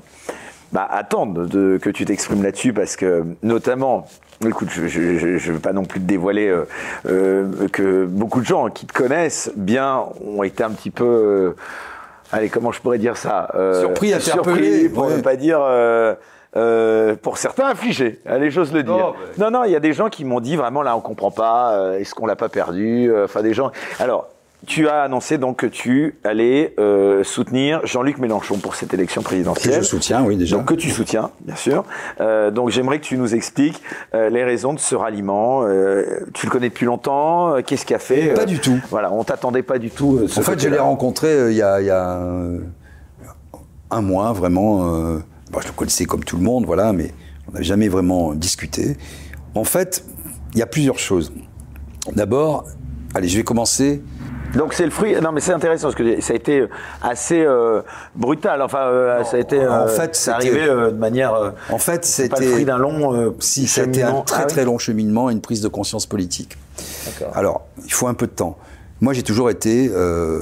bah, attendent de, que tu t'exprimes là-dessus, parce que notamment, écoute, je ne veux pas non plus te dévoiler euh, euh, que beaucoup de gens qui te connaissent bien ont été un petit peu... euh, allez, comment je pourrais dire ça Surpris, interpellés, surpris, pour ouais. ne pas dire... euh, pour certains affligés, allez j'ose le dire. Non, Non, non, il y a des gens qui m'ont dit vraiment là on comprend pas, euh, est-ce qu'on l'a pas perdu Enfin des gens. Alors tu as annoncé donc que tu allais euh, soutenir Jean-Luc Mélenchon pour cette élection Que présidentielle. je soutiens, oui, déjà. Donc que tu soutiens, bien sûr. Euh, donc j'aimerais que tu nous expliques euh, les raisons de ce ralliement. Tu le connais depuis longtemps. Qu'est-ce qui a fait Pas du tout. Voilà, on t'attendait pas du tout. En fait, je l'ai rencontré il y a, il y a, un mois, vraiment. bon, je le connaissais comme tout le monde, voilà, mais on n'avait jamais vraiment discuté. En fait, il y a plusieurs choses. D'abord, allez, je vais commencer. Donc c'est le fruit. Non, mais c'est intéressant parce que ça a été assez euh, brutal. Enfin, euh, ça a été. en euh, fait, c'est c'était- arrivé euh, de manière. euh, En fait, pas le c'était fruit d'un long. euh, Si, été un très Ah oui très long cheminement et une prise de conscience politique. D'accord. Alors, il faut un peu de temps. Moi, j'ai toujours été euh,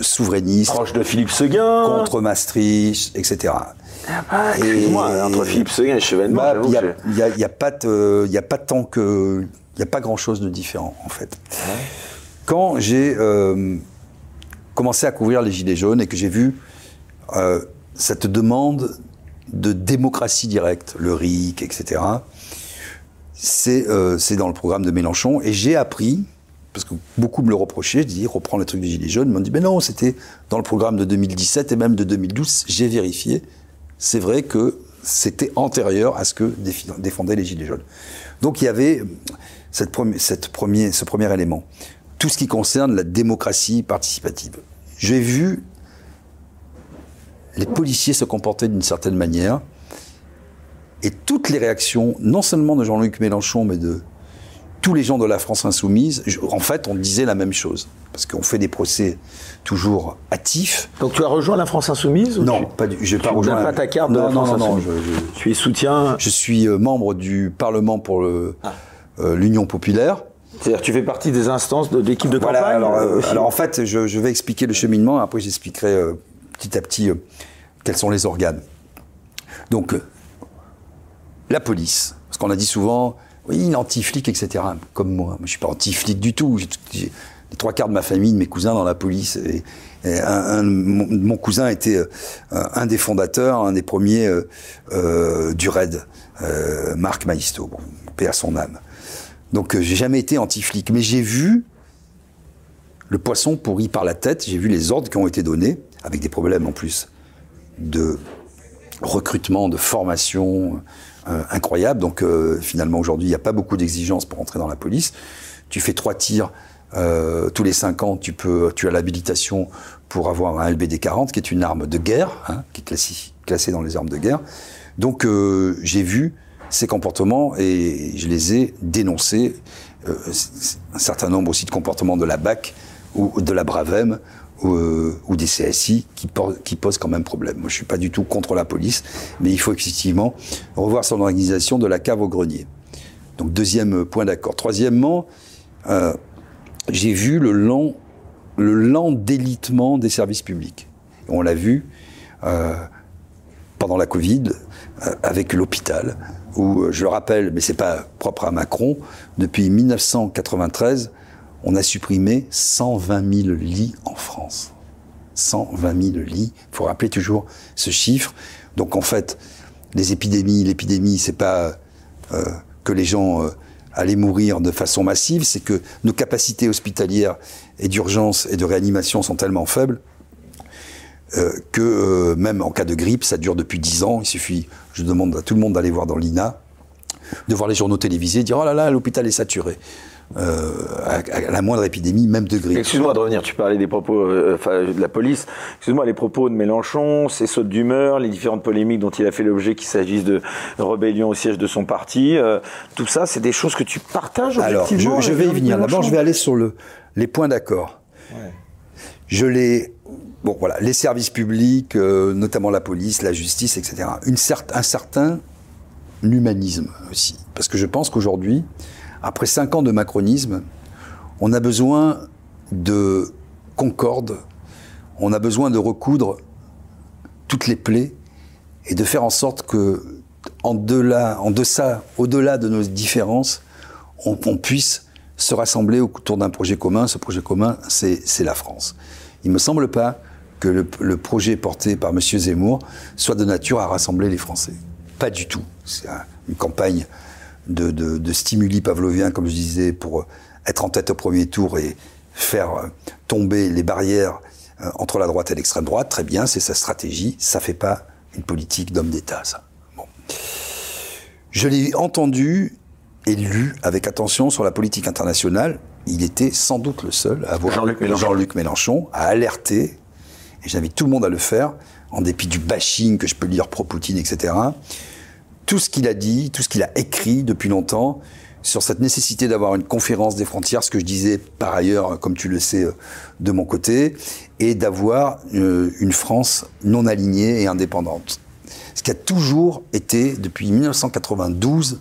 souverainiste, Proche de Philippe Seguin. contre Maastricht, etc. Ah, excuse-moi, Et- entre Philippe Seguin et Chevènement, Bah, Il n'y a, que a- a pas de- tant que. Il n'y a pas grand-chose de différent, en fait. Quand j'ai euh, commencé à couvrir les Gilets jaunes et que j'ai vu euh, cette demande de démocratie directe, le RIC, etc., c'est euh, c'est dans le programme de Mélenchon. Et j'ai appris, parce que beaucoup me le reprochaient, je dis reprends le truc des Gilets jaunes. Ils m'ont dit, mais non, c'était dans le programme de 2017 et même de 2012. J'ai vérifié. C'est vrai que c'était antérieur à ce que défendaient les Gilets jaunes. Donc il y avait ce premier élément. Tout ce qui concerne la démocratie participative. J'ai vu les policiers se comporter d'une certaine manière et toutes les réactions, non seulement de Jean-Luc Mélenchon, mais de tous les gens de la France insoumise, en fait, on disait la même chose. Parce qu'on fait des procès toujours hâtifs. Donc tu as rejoint la France Insoumise ou Non, tu- pas du, j'ai tu pas n'as rejoint. pas ta carte de non, la non, France non, non, Insoumise. je- je- Tu es soutien. je suis euh, membre du Parlement pour le- Ah. euh, l'Union populaire. C'est-à-dire, tu fais partie des instances de l'équipe de Voilà, campagne alors, euh, aussi alors en fait, je, je vais expliquer le cheminement, après j'expliquerai euh, petit à petit euh, quels sont les organes. Donc, euh, la police, parce qu'on a dit souvent, oui, il est anti-flic, etc. Comme moi, moi je suis pas anti-flic du tout. J'ai- les trois quarts de ma famille, de mes cousins dans la police. Et, et un, un- mon, mon cousin était euh, un des fondateurs, un des premiers euh, euh, du RAID, euh, Marc Maisto, bon, paix à son âme. Donc, euh, j'ai jamais été anti-flic, mais j'ai vu le poisson pourri par la tête. J'ai vu les ordres qui ont été donnés, avec des problèmes en plus de recrutement, de formation euh, incroyable. Donc euh, finalement aujourd'hui, il n'y a pas beaucoup d'exigences pour entrer dans la police. Tu fais trois tirs euh, tous les cinq ans, tu peux, tu as l'habilitation pour avoir un LBD 40, qui est une arme de guerre, hein, qui est classée dans les armes de guerre. Donc j'ai vu ces comportements et je les ai dénoncés. Euh, un certain nombre aussi de comportements de la BAC ou de la Bravem ou, euh, des CSI qui, posent quand même problème. Moi, je suis pas du tout contre la police, mais il faut effectivement revoir son organisation de la cave au grenier. Donc deuxième point d'accord. Troisièmement, euh, j'ai vu le lent, le lent délitement des services publics. On l'a vu pendant la Covid avec l'hôpital, où euh, je le rappelle, mais c'est pas propre à Macron, depuis 1993, on a supprimé 120 000 lits en France. 120 000 lits. Il faut rappeler toujours ce chiffre. Donc en fait, les épidémies, l'épidémie, c'est pas euh, que les gens euh, allaient mourir de façon massive, c'est que nos capacités hospitalières et d'urgence et de réanimation sont tellement faibles euh, que euh, même en cas de grippe, ça dure depuis 10 ans. Il suffit, je demande à tout le monde d'aller voir dans l'INA, de voir les journaux télévisés, dire oh là là, l'hôpital est saturé. Euh, à, à la moindre épidémie, même de grippe. Excuse-moi de revenir, tu parlais des propos euh, enfin, de la police. Excuse-moi, les propos de Mélenchon, ses sautes d'humeur, les différentes polémiques dont il a fait l'objet, qu'il s'agisse de rébellion au siège de son parti, euh, tout ça, c'est des choses que tu partages Alors, je, vais y venir. D'abord, je vais aller sur le, les points d'accord. Je les. Bon, voilà, les services publics, euh, notamment la police, la justice, etc. Un certain humanisme aussi. Parce que je pense qu'aujourd'hui, après cinq ans de macronisme, on a besoin de concorde, on a besoin de recoudre toutes les plaies et de faire en sorte que, en, delà, deçà, au-delà de nos différences, on, on puisse se rassembler autour d'un projet commun. Ce projet commun, c'est c'est la France. Il ne me semble pas que le, le projet porté par M. Zemmour soit de nature à rassembler les Français. Pas du tout. C'est un- une campagne de, de, de stimuli pavloviens, comme je disais, pour être en tête au premier tour et faire tomber les barrières euh, entre la droite et l'extrême droite. Très bien, c'est sa stratégie. Ça fait pas une politique d'homme d'État, ça. Bon. Je l'ai entendu et lu avec attention sur la politique internationale. Il était sans doute le seul à avoir Jean-Luc Mélenchon. Jean-Luc Mélenchon à alerter, et j'invite tout le monde à le faire, en dépit du bashing que je peux lire pro-Poutine, etc. Tout ce qu'il a dit, tout ce qu'il a écrit depuis longtemps sur cette nécessité d'avoir une conférence des frontières, ce que je disais par ailleurs, comme tu le sais, euh, de mon côté, et d'avoir euh, une France non alignée et indépendante. Ce qui a toujours été, depuis 1992,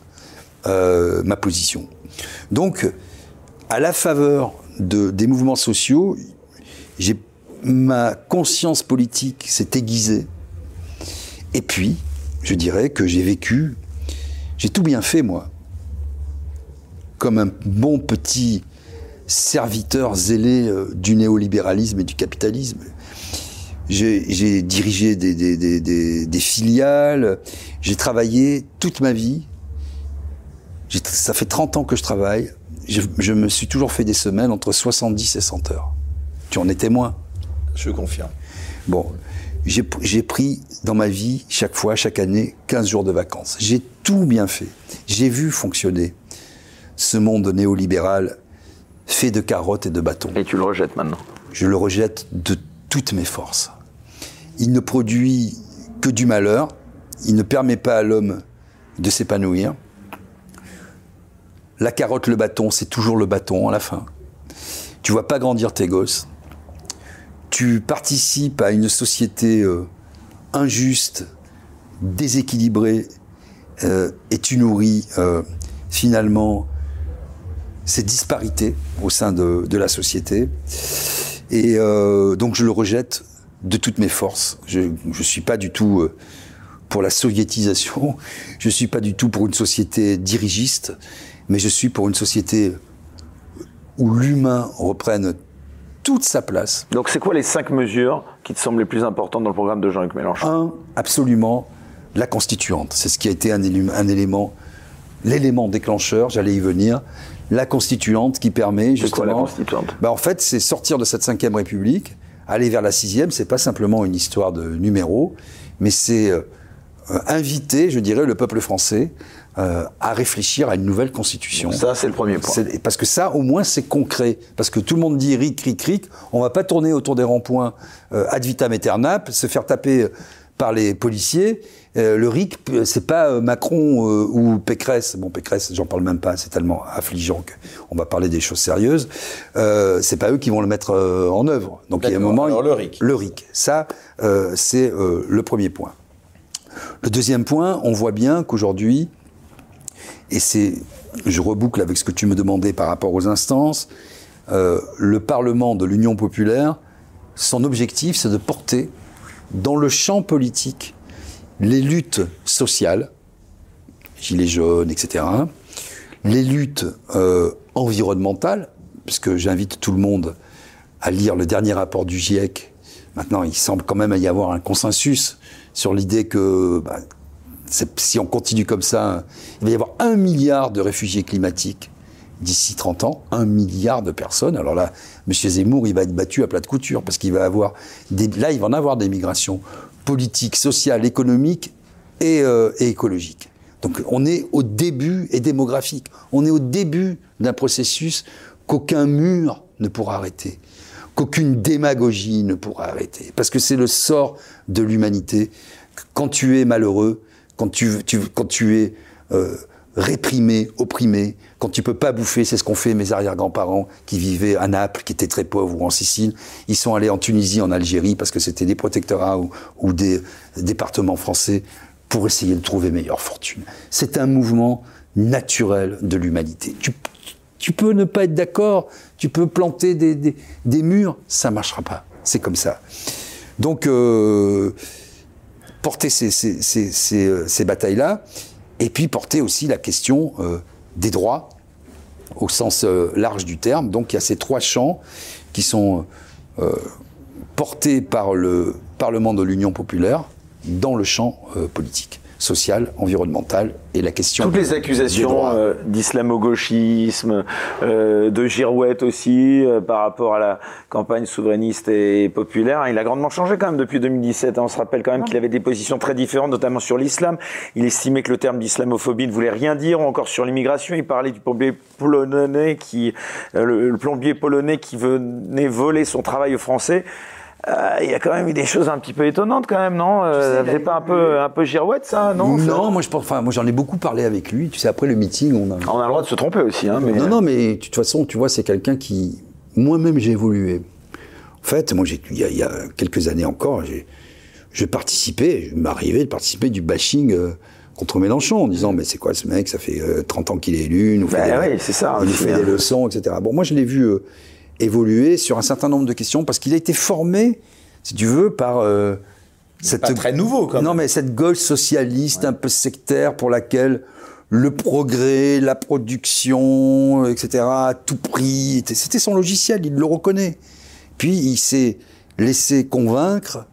euh, ma position. Donc, à la faveur de, des mouvements sociaux, j'ai ma conscience politique s'est aiguisée. Et puis, je dirais que j'ai vécu, j'ai tout bien fait moi, comme un bon petit serviteur zélé euh, du néolibéralisme et du capitalisme. J'ai dirigé des, filiales, j'ai travaillé toute ma vie. Ça fait 30 ans que je travaille. Je, je me suis toujours fait des semaines entre 70 et 100 heures. Tu en es témoin. Je confirme. Bon, j'ai pris dans ma vie, chaque fois, chaque année, 15 jours de vacances. J'ai tout bien fait. J'ai vu fonctionner ce monde néolibéral fait de carottes et de bâtons. Et tu le rejettes maintenant. Je le rejette de toutes mes forces. Il ne produit que du malheur. Il ne permet pas à l'homme de s'épanouir. La carotte, le bâton, c'est toujours le bâton à la fin. Tu vois pas grandir tes gosses. Tu participes à une société euh, injuste, déséquilibrée, euh, et tu nourris euh, finalement ces disparités au sein de, de la société. Et donc je le rejette de toutes mes forces. Je ne suis pas du tout pour la soviétisation, je suis pas du tout pour une société dirigiste, mais je suis pour une société où l'humain reprenne toute sa place. Donc c'est quoi les cinq mesures qui te semblent les plus importantes dans le programme de Jean-Luc Mélenchon? Un, absolument, la constituante. C'est ce qui a été un, élé- un élément, l'élément déclencheur, j'allais y venir. La constituante qui permet C'est quoi la justement. constituante? Bah, en fait, c'est sortir de cette cinquième République, aller vers la sixième. C'est pas simplement une histoire de numéros, mais c'est euh, inviter, je dirais, le peuple français euh, à réfléchir à une nouvelle constitution. Ça, c'est le premier point. Parce que ça, au moins, c'est concret. Parce que tout le monde dit ric, ric, ric. On va pas tourner autour des ronds-points euh, ad vitam aeternam, se faire taper euh, par les policiers. Euh, le RIC, c'est pas Macron euh, ou Pécresse. Bon, Pécresse, j'en parle même pas, c'est tellement affligeant qu'on va parler des choses sérieuses. Euh, c'est pas eux qui vont le mettre en œuvre. Donc il y a un moment. Alors, le RIC. Le RIC. Ça, c'est le premier point. Le deuxième point, on voit bien qu'aujourd'hui, et c'est, je reboucle avec ce que tu me demandais par rapport aux instances, euh, le Parlement de l'Union populaire, son objectif, c'est de porter dans le champ politique les luttes sociales, gilets jaunes, etc., les luttes euh, environnementales, puisque j'invite tout le monde à lire le dernier rapport du GIEC. Maintenant, il semble quand même y avoir un consensus sur l'idée que bah, si on continue comme ça, il va y avoir un milliard de réfugiés climatiques d'ici 30 ans, un milliard de personnes. Alors là, M. Zemmour, il va être battu à plat de couture, parce qu'il va avoir là, il va en avoir des migrations politiques, sociales, économiques et, euh, et écologiques. Donc on est au début, et démographique, on est au début d'un processus qu'aucun mur ne pourra arrêter, qu'aucune démagogie ne pourra arrêter, parce que c'est le sort de l'humanité. Quand tu es malheureux, quand tu, es euh, réprimé, opprimé, quand tu peux pas bouffer, c'est ce qu'ont fait mes arrière-grands-parents qui vivaient à Naples, qui étaient très pauvres, ou en Sicile. Ils sont allés en Tunisie, en Algérie, parce que c'était des protectorats ou, des départements français pour essayer de trouver meilleure fortune. C'est un mouvement naturel de l'humanité. Tu, peux ne pas être d'accord, tu peux planter des murs, ça marchera pas. C'est comme ça. Donc, euh, porter ces, ces- ces- ces, euh, ces batailles-là, et puis porter aussi la question euh, des droits au sens euh, large du terme. Donc il y a ces trois champs qui sont portés par le Parlement de l'Union populaire dans le champ politique, social, environnemental et la question Toutes les accusations euh, d'islamo-gauchisme, euh, de girouette aussi, euh, par rapport à la campagne souverainiste et populaire, il a grandement changé quand même depuis 2017. hein. On se rappelle quand même qu'il avait des positions très différentes, notamment sur l'islam. Il estimait que le terme d'islamophobie ne voulait rien dire, ou encore sur l'immigration. Il parlait du plombier polonais qui, euh, le, le plombier polonais qui venait voler son travail aux Français. Euh, Il y a quand même eu des choses un petit peu étonnantes quand même, non? Euh, C'est pas un peu, un peu girouette ça, non? Non, moi je pense, enfin, moi j'en ai beaucoup parlé avec lui. Tu sais, après le meeting, on a. On a le droit de se tromper aussi, hein, mais... Non, non, mais de toute façon, tu vois, c'est quelqu'un qui. Moi-même, j'ai évolué. En fait, moi, il y, a- il y a quelques années encore, j'ai- je participais, je m'arrivais de participer du bashing euh, contre Mélenchon en disant Mais c'est quoi ce mec? Ça fait euh, 30 ans qu'il est élu, nous fait, Ben des, oui, ça, il nous fait des leçons, etc. Bon, moi, je l'ai vu euh, évoluer sur un certain nombre de questions parce qu'il a été formé, si tu veux, par. euh, cette pas très nouveau, quand Non, même. mais cette gauche socialiste un peu sectaire pour laquelle le progrès, la production, etc., à tout prix, était- c'était son logiciel, il le reconnaît. Puis il s'est laissé convaincre,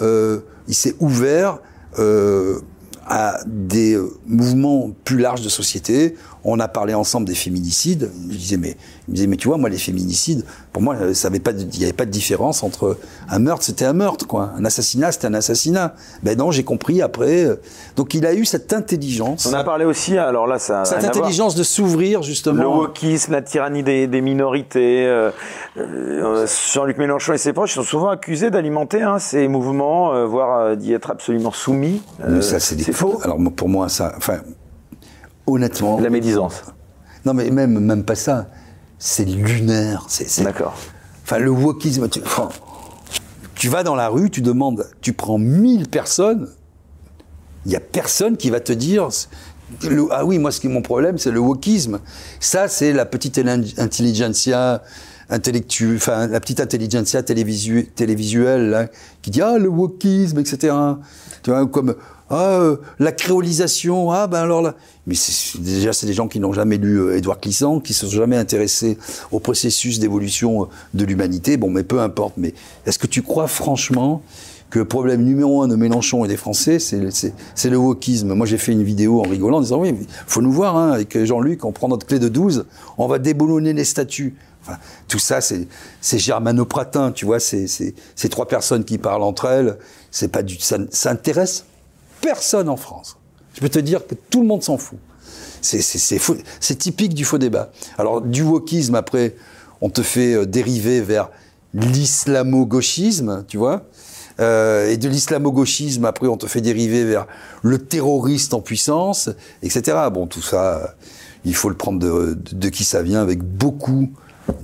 euh, il s'est ouvert euh, à des mouvements plus larges de société. On a parlé ensemble des féminicides. Je disais, mais, il me disait, mais tu vois, moi, les féminicides, pour moi, euh, il n'y avait pas de différence entre un meurtre, c'était un meurtre, quoi. Un assassinat, c'était un assassinat. Ben non, j'ai compris après. euh, Donc il a eu cette intelligence, On a parlé aussi, alors là, ça cette intelligence de s'ouvrir, Le justement. wokisme, la tyrannie des, des minorités. euh, euh, Jean-Luc Mélenchon et ses proches sont souvent accusés d'alimenter hein, ces mouvements, euh, voire euh, d'y être absolument soumis. Mais Euh, ça, c'est faux. Alors pour moi, ça, enfin, honnêtement, La médisance. non mais même même pas ça, c'est lunaire. C'est, D'accord. Enfin, le wokisme, tu, enfin, tu vas dans la rue, tu demandes, tu prends 1000 personnes, il y a personne qui va te dire le- ah oui, moi, ce qui est mon problème, c'est le wokisme. Ça, c'est la petite intelli- intelligentsia intellectuelle, enfin, la petite intelligentsia télévisu- télévisuelle, là, qui dit, ah, le wokisme, etc. Tu vois, comme, ah, euh, la créolisation, ah, ben alors là. Mais déjà, c'est des gens qui n'ont jamais lu euh, Édouard Glissant, qui se sont jamais intéressés au processus d'évolution euh, de l'humanité. Bon, mais peu importe. Mais est-ce que tu crois franchement que le problème numéro un de Mélenchon et des Français, c'est le wokisme? Moi, j'ai fait une vidéo en rigolant, en disant oui, il faut nous voir hein, avec Jean-Luc, on prend notre clé de 12, on va déboulonner les statues. Enfin, tout ça, c'est germano-pratin, tu vois, c'est c'est- ces trois personnes qui parlent entre elles, c'est pas du, ça, ça intéresse personne en France. Je peux te dire que tout le monde s'en fout. C'est- typique du faux débat. Alors, du wokisme, après, on te fait euh, dériver vers l'islamo-gauchisme, tu vois. Euh, et de l'islamo-gauchisme, après, on te fait dériver vers le terroriste en puissance, etc. Bon, tout ça, euh, il faut le prendre de, de- de qui ça vient avec beaucoup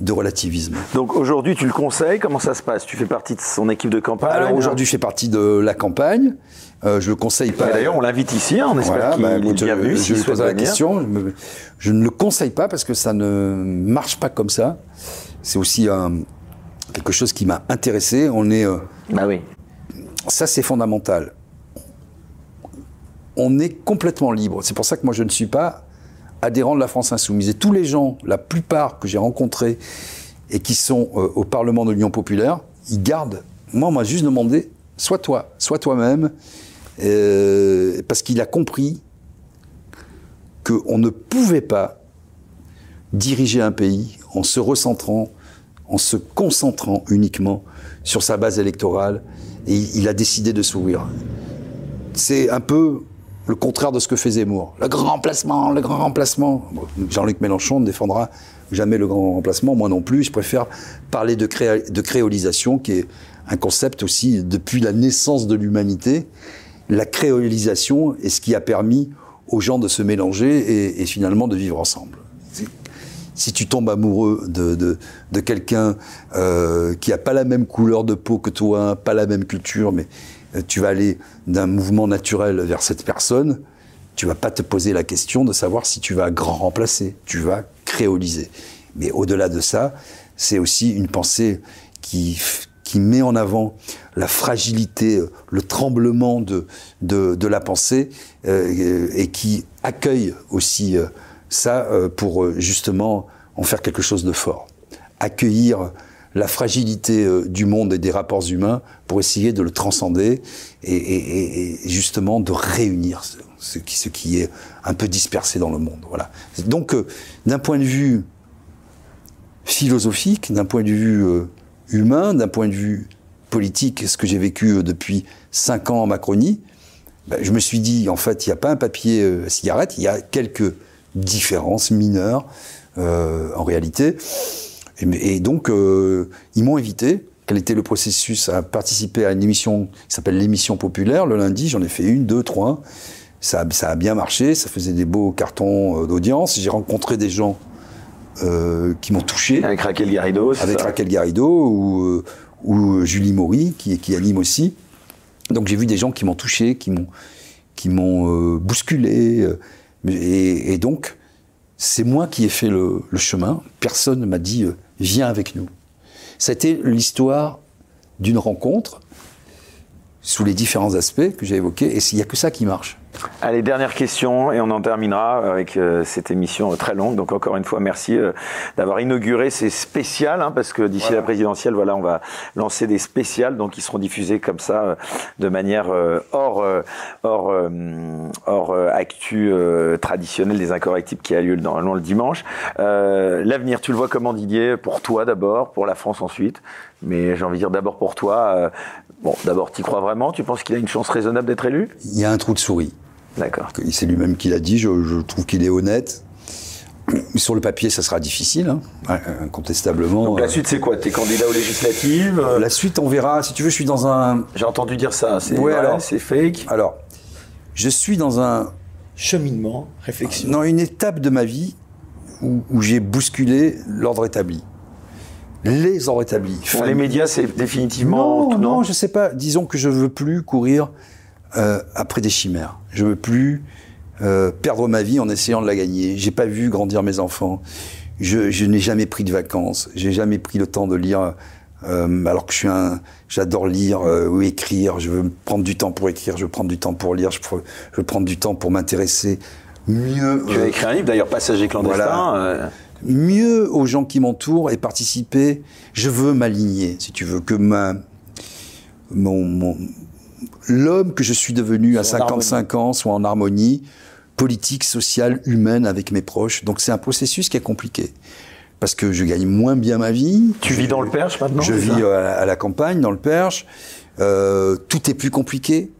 de relativisme. Donc aujourd'hui, tu le conseilles? Comment ça se passe? Tu fais partie de son équipe de campagne? Alors aujourd'hui, je fais partie de la campagne. Euh, je le conseille pas. D'ailleurs, on l'invite ici, hein, on espère Voilà, qu'il bah, est écoute, bienvenu. je, lui poserai la venir. question. Je, me- je ne le conseille pas parce que ça ne marche pas comme ça. C'est aussi un- quelque chose qui m'a intéressé. On est, euh, Bah oui. ça c'est fondamental. On est complètement libre. C'est pour ça que moi je ne suis pas adhérent de la France insoumise. Et tous les gens, la plupart que j'ai rencontrés et qui sont euh, au Parlement de l'Union populaire, ils gardent. Moi, on m'a juste demandé, sois toi, sois toi-même, euh, parce qu'il a compris qu'on ne pouvait pas diriger un pays en se recentrant, en se concentrant uniquement sur sa base électorale, et il a décidé de s'ouvrir. C'est un peu le contraire de ce que fait Zemmour. Le grand remplacement, le grand remplacement. Jean-Luc Mélenchon ne défendra jamais le grand remplacement, moi non plus. Je préfère parler de créolisation, qui est un concept aussi depuis la naissance de l'humanité. La créolisation est ce qui a permis aux gens de se mélanger et, finalement de vivre ensemble. Si tu tombes amoureux de, quelqu'un euh, qui a pas la même couleur de peau que toi, pas la même culture, mais euh, tu vas aller d'un mouvement naturel vers cette personne, tu vas pas te poser la question de savoir si tu vas grand remplacer, tu vas créoliser. Mais au-delà de ça, c'est aussi une pensée qui, qui met en avant la fragilité, euh, le tremblement de, de, la pensée euh, et qui accueille aussi euh, ça pour justement en faire quelque chose de fort. Accueillir la fragilité du monde et des rapports humains pour essayer de le transcender et, justement de réunir ce, ce qui, ce qui est un peu dispersé dans le monde. Voilà. Donc, d'un point de vue philosophique, d'un point de vue humain, d'un point de vue politique, ce que j'ai vécu euh, depuis cinq ans en Macronie, ben, je me suis dit, en fait, il n'y a pas un papier euh, cigarette, il y a quelques différences mineures euh, en réalité. Et, donc, euh, ils m'ont invité. Quel était le processus à participer à une émission qui s'appelle l'émission populaire le lundi J'en ai fait une, deux, trois. Ça, a- ça a bien marché, ça faisait des beaux cartons d'audience. J'ai rencontré des gens euh, qui m'ont touché Avec Raquel Garrido, c'est avec ça Raquel Garrido ou, euh, ou Julie Maury qui, qui anime aussi. Donc j'ai vu des gens qui m'ont touché, qui m'ont qui m'ont euh, bousculé. euh, et, et donc c'est moi qui ai fait le, le chemin. Personne ne m'a dit euh, viens avec nous. Été l'histoire d'une rencontre sous les différents aspects que j'ai évoqués. Et il n'y a que ça qui marche. Allez, dernière question et on en terminera avec euh, cette émission euh, très longue. Donc encore une fois, merci euh, d'avoir inauguré ces spéciales, hein, parce que d'ici la présidentielle, voilà, on va lancer des spéciales, donc qui seront diffusées comme ça, euh, de manière euh, hors euh, hors euh, hors euh, actu euh, traditionnelle des incorrectibles qui a lieu normalement le dimanche. Euh, L'avenir, tu le vois comment Didier? Pour toi d'abord, pour la France ensuite, mais j'ai envie de dire d'abord pour toi. euh, bon, d'abord, tu crois vraiment? Tu penses qu'il a une chance raisonnable d'être élu? Il y a un trou de souris. D'accord. C'est lui-même qui l'a dit, je, je trouve qu'il est honnête. Sur le papier, ça sera difficile, hein, incontestablement. Donc la Euh, suite, c'est quoi? T'es candidat aux législatives euh, la suite, on verra. Si tu veux, je suis dans un. J'ai entendu dire ça. C'est Ouais, alors. c'est fake. Alors, je suis dans un, Cheminement, réflexion. dans une étape de ma vie où, où j'ai bousculé l'ordre établi. Les ordres établis. Pour les médias, c'est définitivement. Non, non, je sais pas. Disons que je veux plus courir euh, après des chimères. Je veux plus euh, perdre ma vie en essayant de la gagner. J'ai pas vu grandir mes enfants. Je, je n'ai jamais pris de vacances. J'ai jamais pris le temps de lire. euh, alors que je suis un, j'adore lire euh, ou écrire. Je veux prendre du temps pour écrire. Je veux prendre du temps pour lire. Je, veux- je veux prendre du temps pour m'intéresser mieux. Tu as euh, écrit un livre, d'ailleurs, Passager clandestin. Voilà. euh, mieux aux gens qui m'entourent et participer. Je veux m'aligner, si tu veux, que ma, mon, mon- l'homme que je suis devenu à Soit en 55 ans soit en harmonie politique, sociale, humaine avec mes proches. Donc c'est un processus qui est compliqué. Parce que je gagne moins bien ma vie. Tu vis dans le Perche maintenant Je vis ça à la, à la campagne, dans le Perche. Euh, tout est plus compliqué,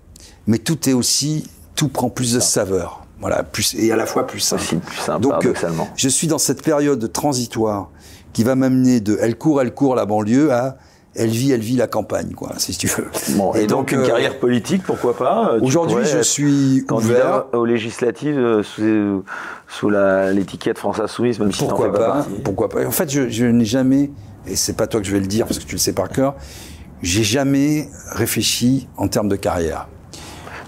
mais tout est aussi, tout prend plus de saveur. Voilà, plus, et à la fois plus simple. Aussi plus simple, Donc, euh, je suis dans cette période transitoire qui va m'amener de elle court, elle court la banlieue à elle vit, elle vit la campagne, quoi, si tu veux. Bon, et, donc, une euh, carrière politique, pourquoi pas euh, Aujourd'hui, je suis candidat ouvert. aux législatives euh, sous, sous la- l'étiquette France Insoumise, même si Pourquoi pas, pas, partie. Pourquoi pas En fait, je, je n'ai jamais, et c'est pas toi que je vais le dire parce que tu le sais par cœur, j'ai jamais réfléchi en termes de carrière.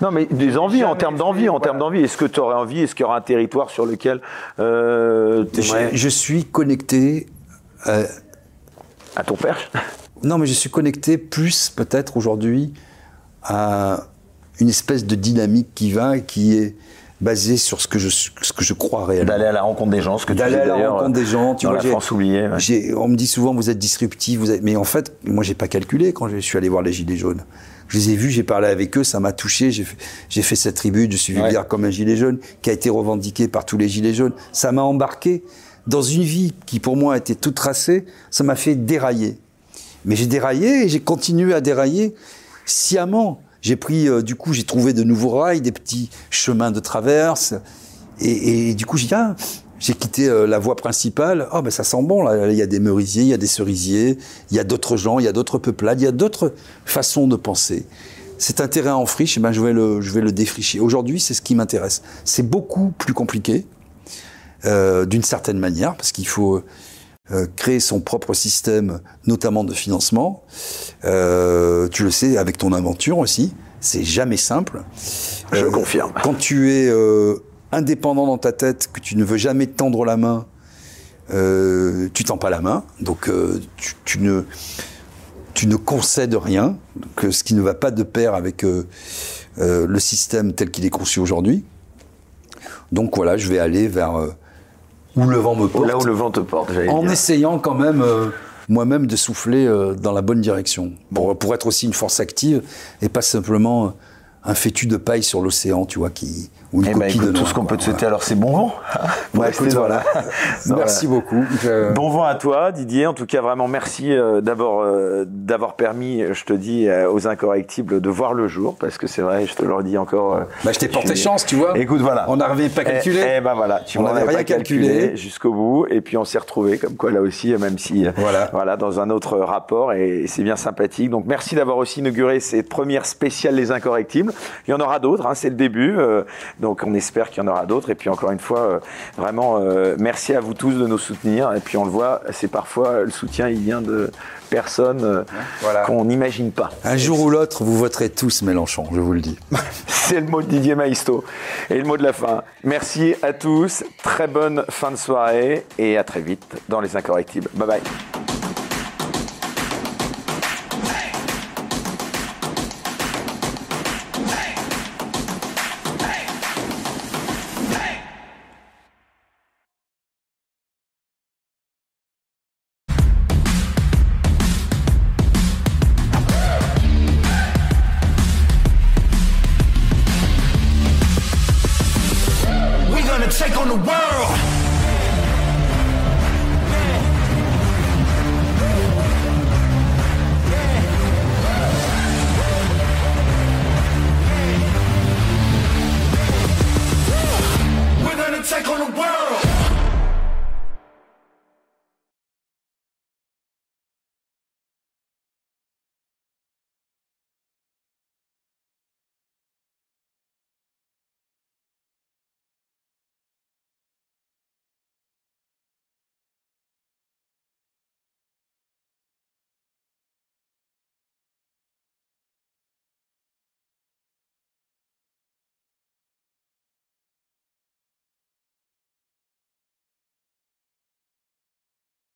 Non, mais des envies, en termes d'envie, en voilà. termes d'envie. Est-ce que tu aurais envie Est-ce qu'il y aura un territoire sur lequel euh, Je, je suis connecté. euh, à ton perche non, mais je suis connecté plus peut-être aujourd'hui à une espèce de dynamique qui va et qui est basée sur ce que je, ce que je crois réellement. D'aller à la rencontre des gens, ce que tu D'aller à la rencontre des gens, tu dans vois, la France oubliée. ouais. On me dit souvent vous êtes disruptif, vous êtes... mais en fait, moi j'ai pas calculé quand je suis allé voir les Gilets jaunes. Je les ai vus, j'ai parlé avec eux, ça m'a touché. J'ai fait, cette tribune, je suis vulgaire comme un gilet jaune, qui a été revendiqué par tous les gilets jaunes. Ça m'a embarqué dans une vie qui pour moi était toute tracée. Ça m'a fait dérailler. Mais j'ai déraillé et j'ai continué à dérailler sciemment. J'ai pris, euh, du coup, j'ai trouvé de nouveaux rails, des petits chemins de traverse. Et, du coup, j'ai ah, j'ai quitté euh, la voie principale. Oh, ben ça sent bon, là. Il y a des merisiers, il y a des cerisiers, il y a d'autres gens, il y a d'autres peuplades, il y a d'autres façons de penser. Cet un terrain en friche, eh ben, je, vais le, je vais le défricher. Aujourd'hui, c'est ce qui m'intéresse. C'est beaucoup plus compliqué, euh, d'une certaine manière, parce qu'il faut euh, créer son propre système, notamment de financement. Euh, tu le sais, avec ton aventure aussi, c'est jamais simple. Je Euh, confirme. Quand tu es euh, indépendant dans ta tête, que tu ne veux jamais tendre la main, tu tends pas la main, donc tu, tu ne tu ne concèdes rien, donc, ce qui ne va pas de pair avec le système tel qu'il est conçu aujourd'hui. Donc voilà, je vais aller vers où le vent me porte Là où le vent te porte, en dire. essayant quand même euh, moi-même de souffler euh, dans la bonne direction pour, pour être aussi une force active et pas simplement euh, un fétu de paille sur l'océan, tu vois, qui ou une Eh écoute, de tout ce qu'on peut te souhaiter, alors c'est bon vent. Ouais, rester écoute, voilà. Merci beaucoup. Je- Bon vent à toi, Didier. En tout cas, vraiment merci euh, d'abord euh, d'avoir permis, je te dis, euh, aux incorrectibles de voir le jour, parce que c'est vrai, je te le redis encore. euh, Bah, je t'ai porté tu- chance, tu vois. Écoute, voilà. On n'avait pas calculé. Eh, eh ben voilà, tu On n'avait rien pas calculé, calculé. jusqu'au bout, et puis on s'est retrouvés comme quoi là aussi, même si euh, Voilà. voilà dans un autre rapport, et c'est bien sympathique. Donc merci d'avoir aussi inauguré cette première spéciale les incorrectibles. Il y en aura d'autres, hein, c'est le début, euh, donc on espère qu'il y en aura d'autres. Et puis encore une fois, euh, vraiment euh, merci à vous tous de nous soutenir. Et puis on le voit, c'est parfois le soutien, il vient de personnes euh, Voilà. qu'on n'imagine pas. Un jour ou l'autre, vous voterez tous Mélenchon, je vous le dis. C'est le mot de Didier Maisto. Et le mot de la fin. Merci à tous. Très bonne fin de soirée et à très vite dans Les Incorrectibles. Bye bye.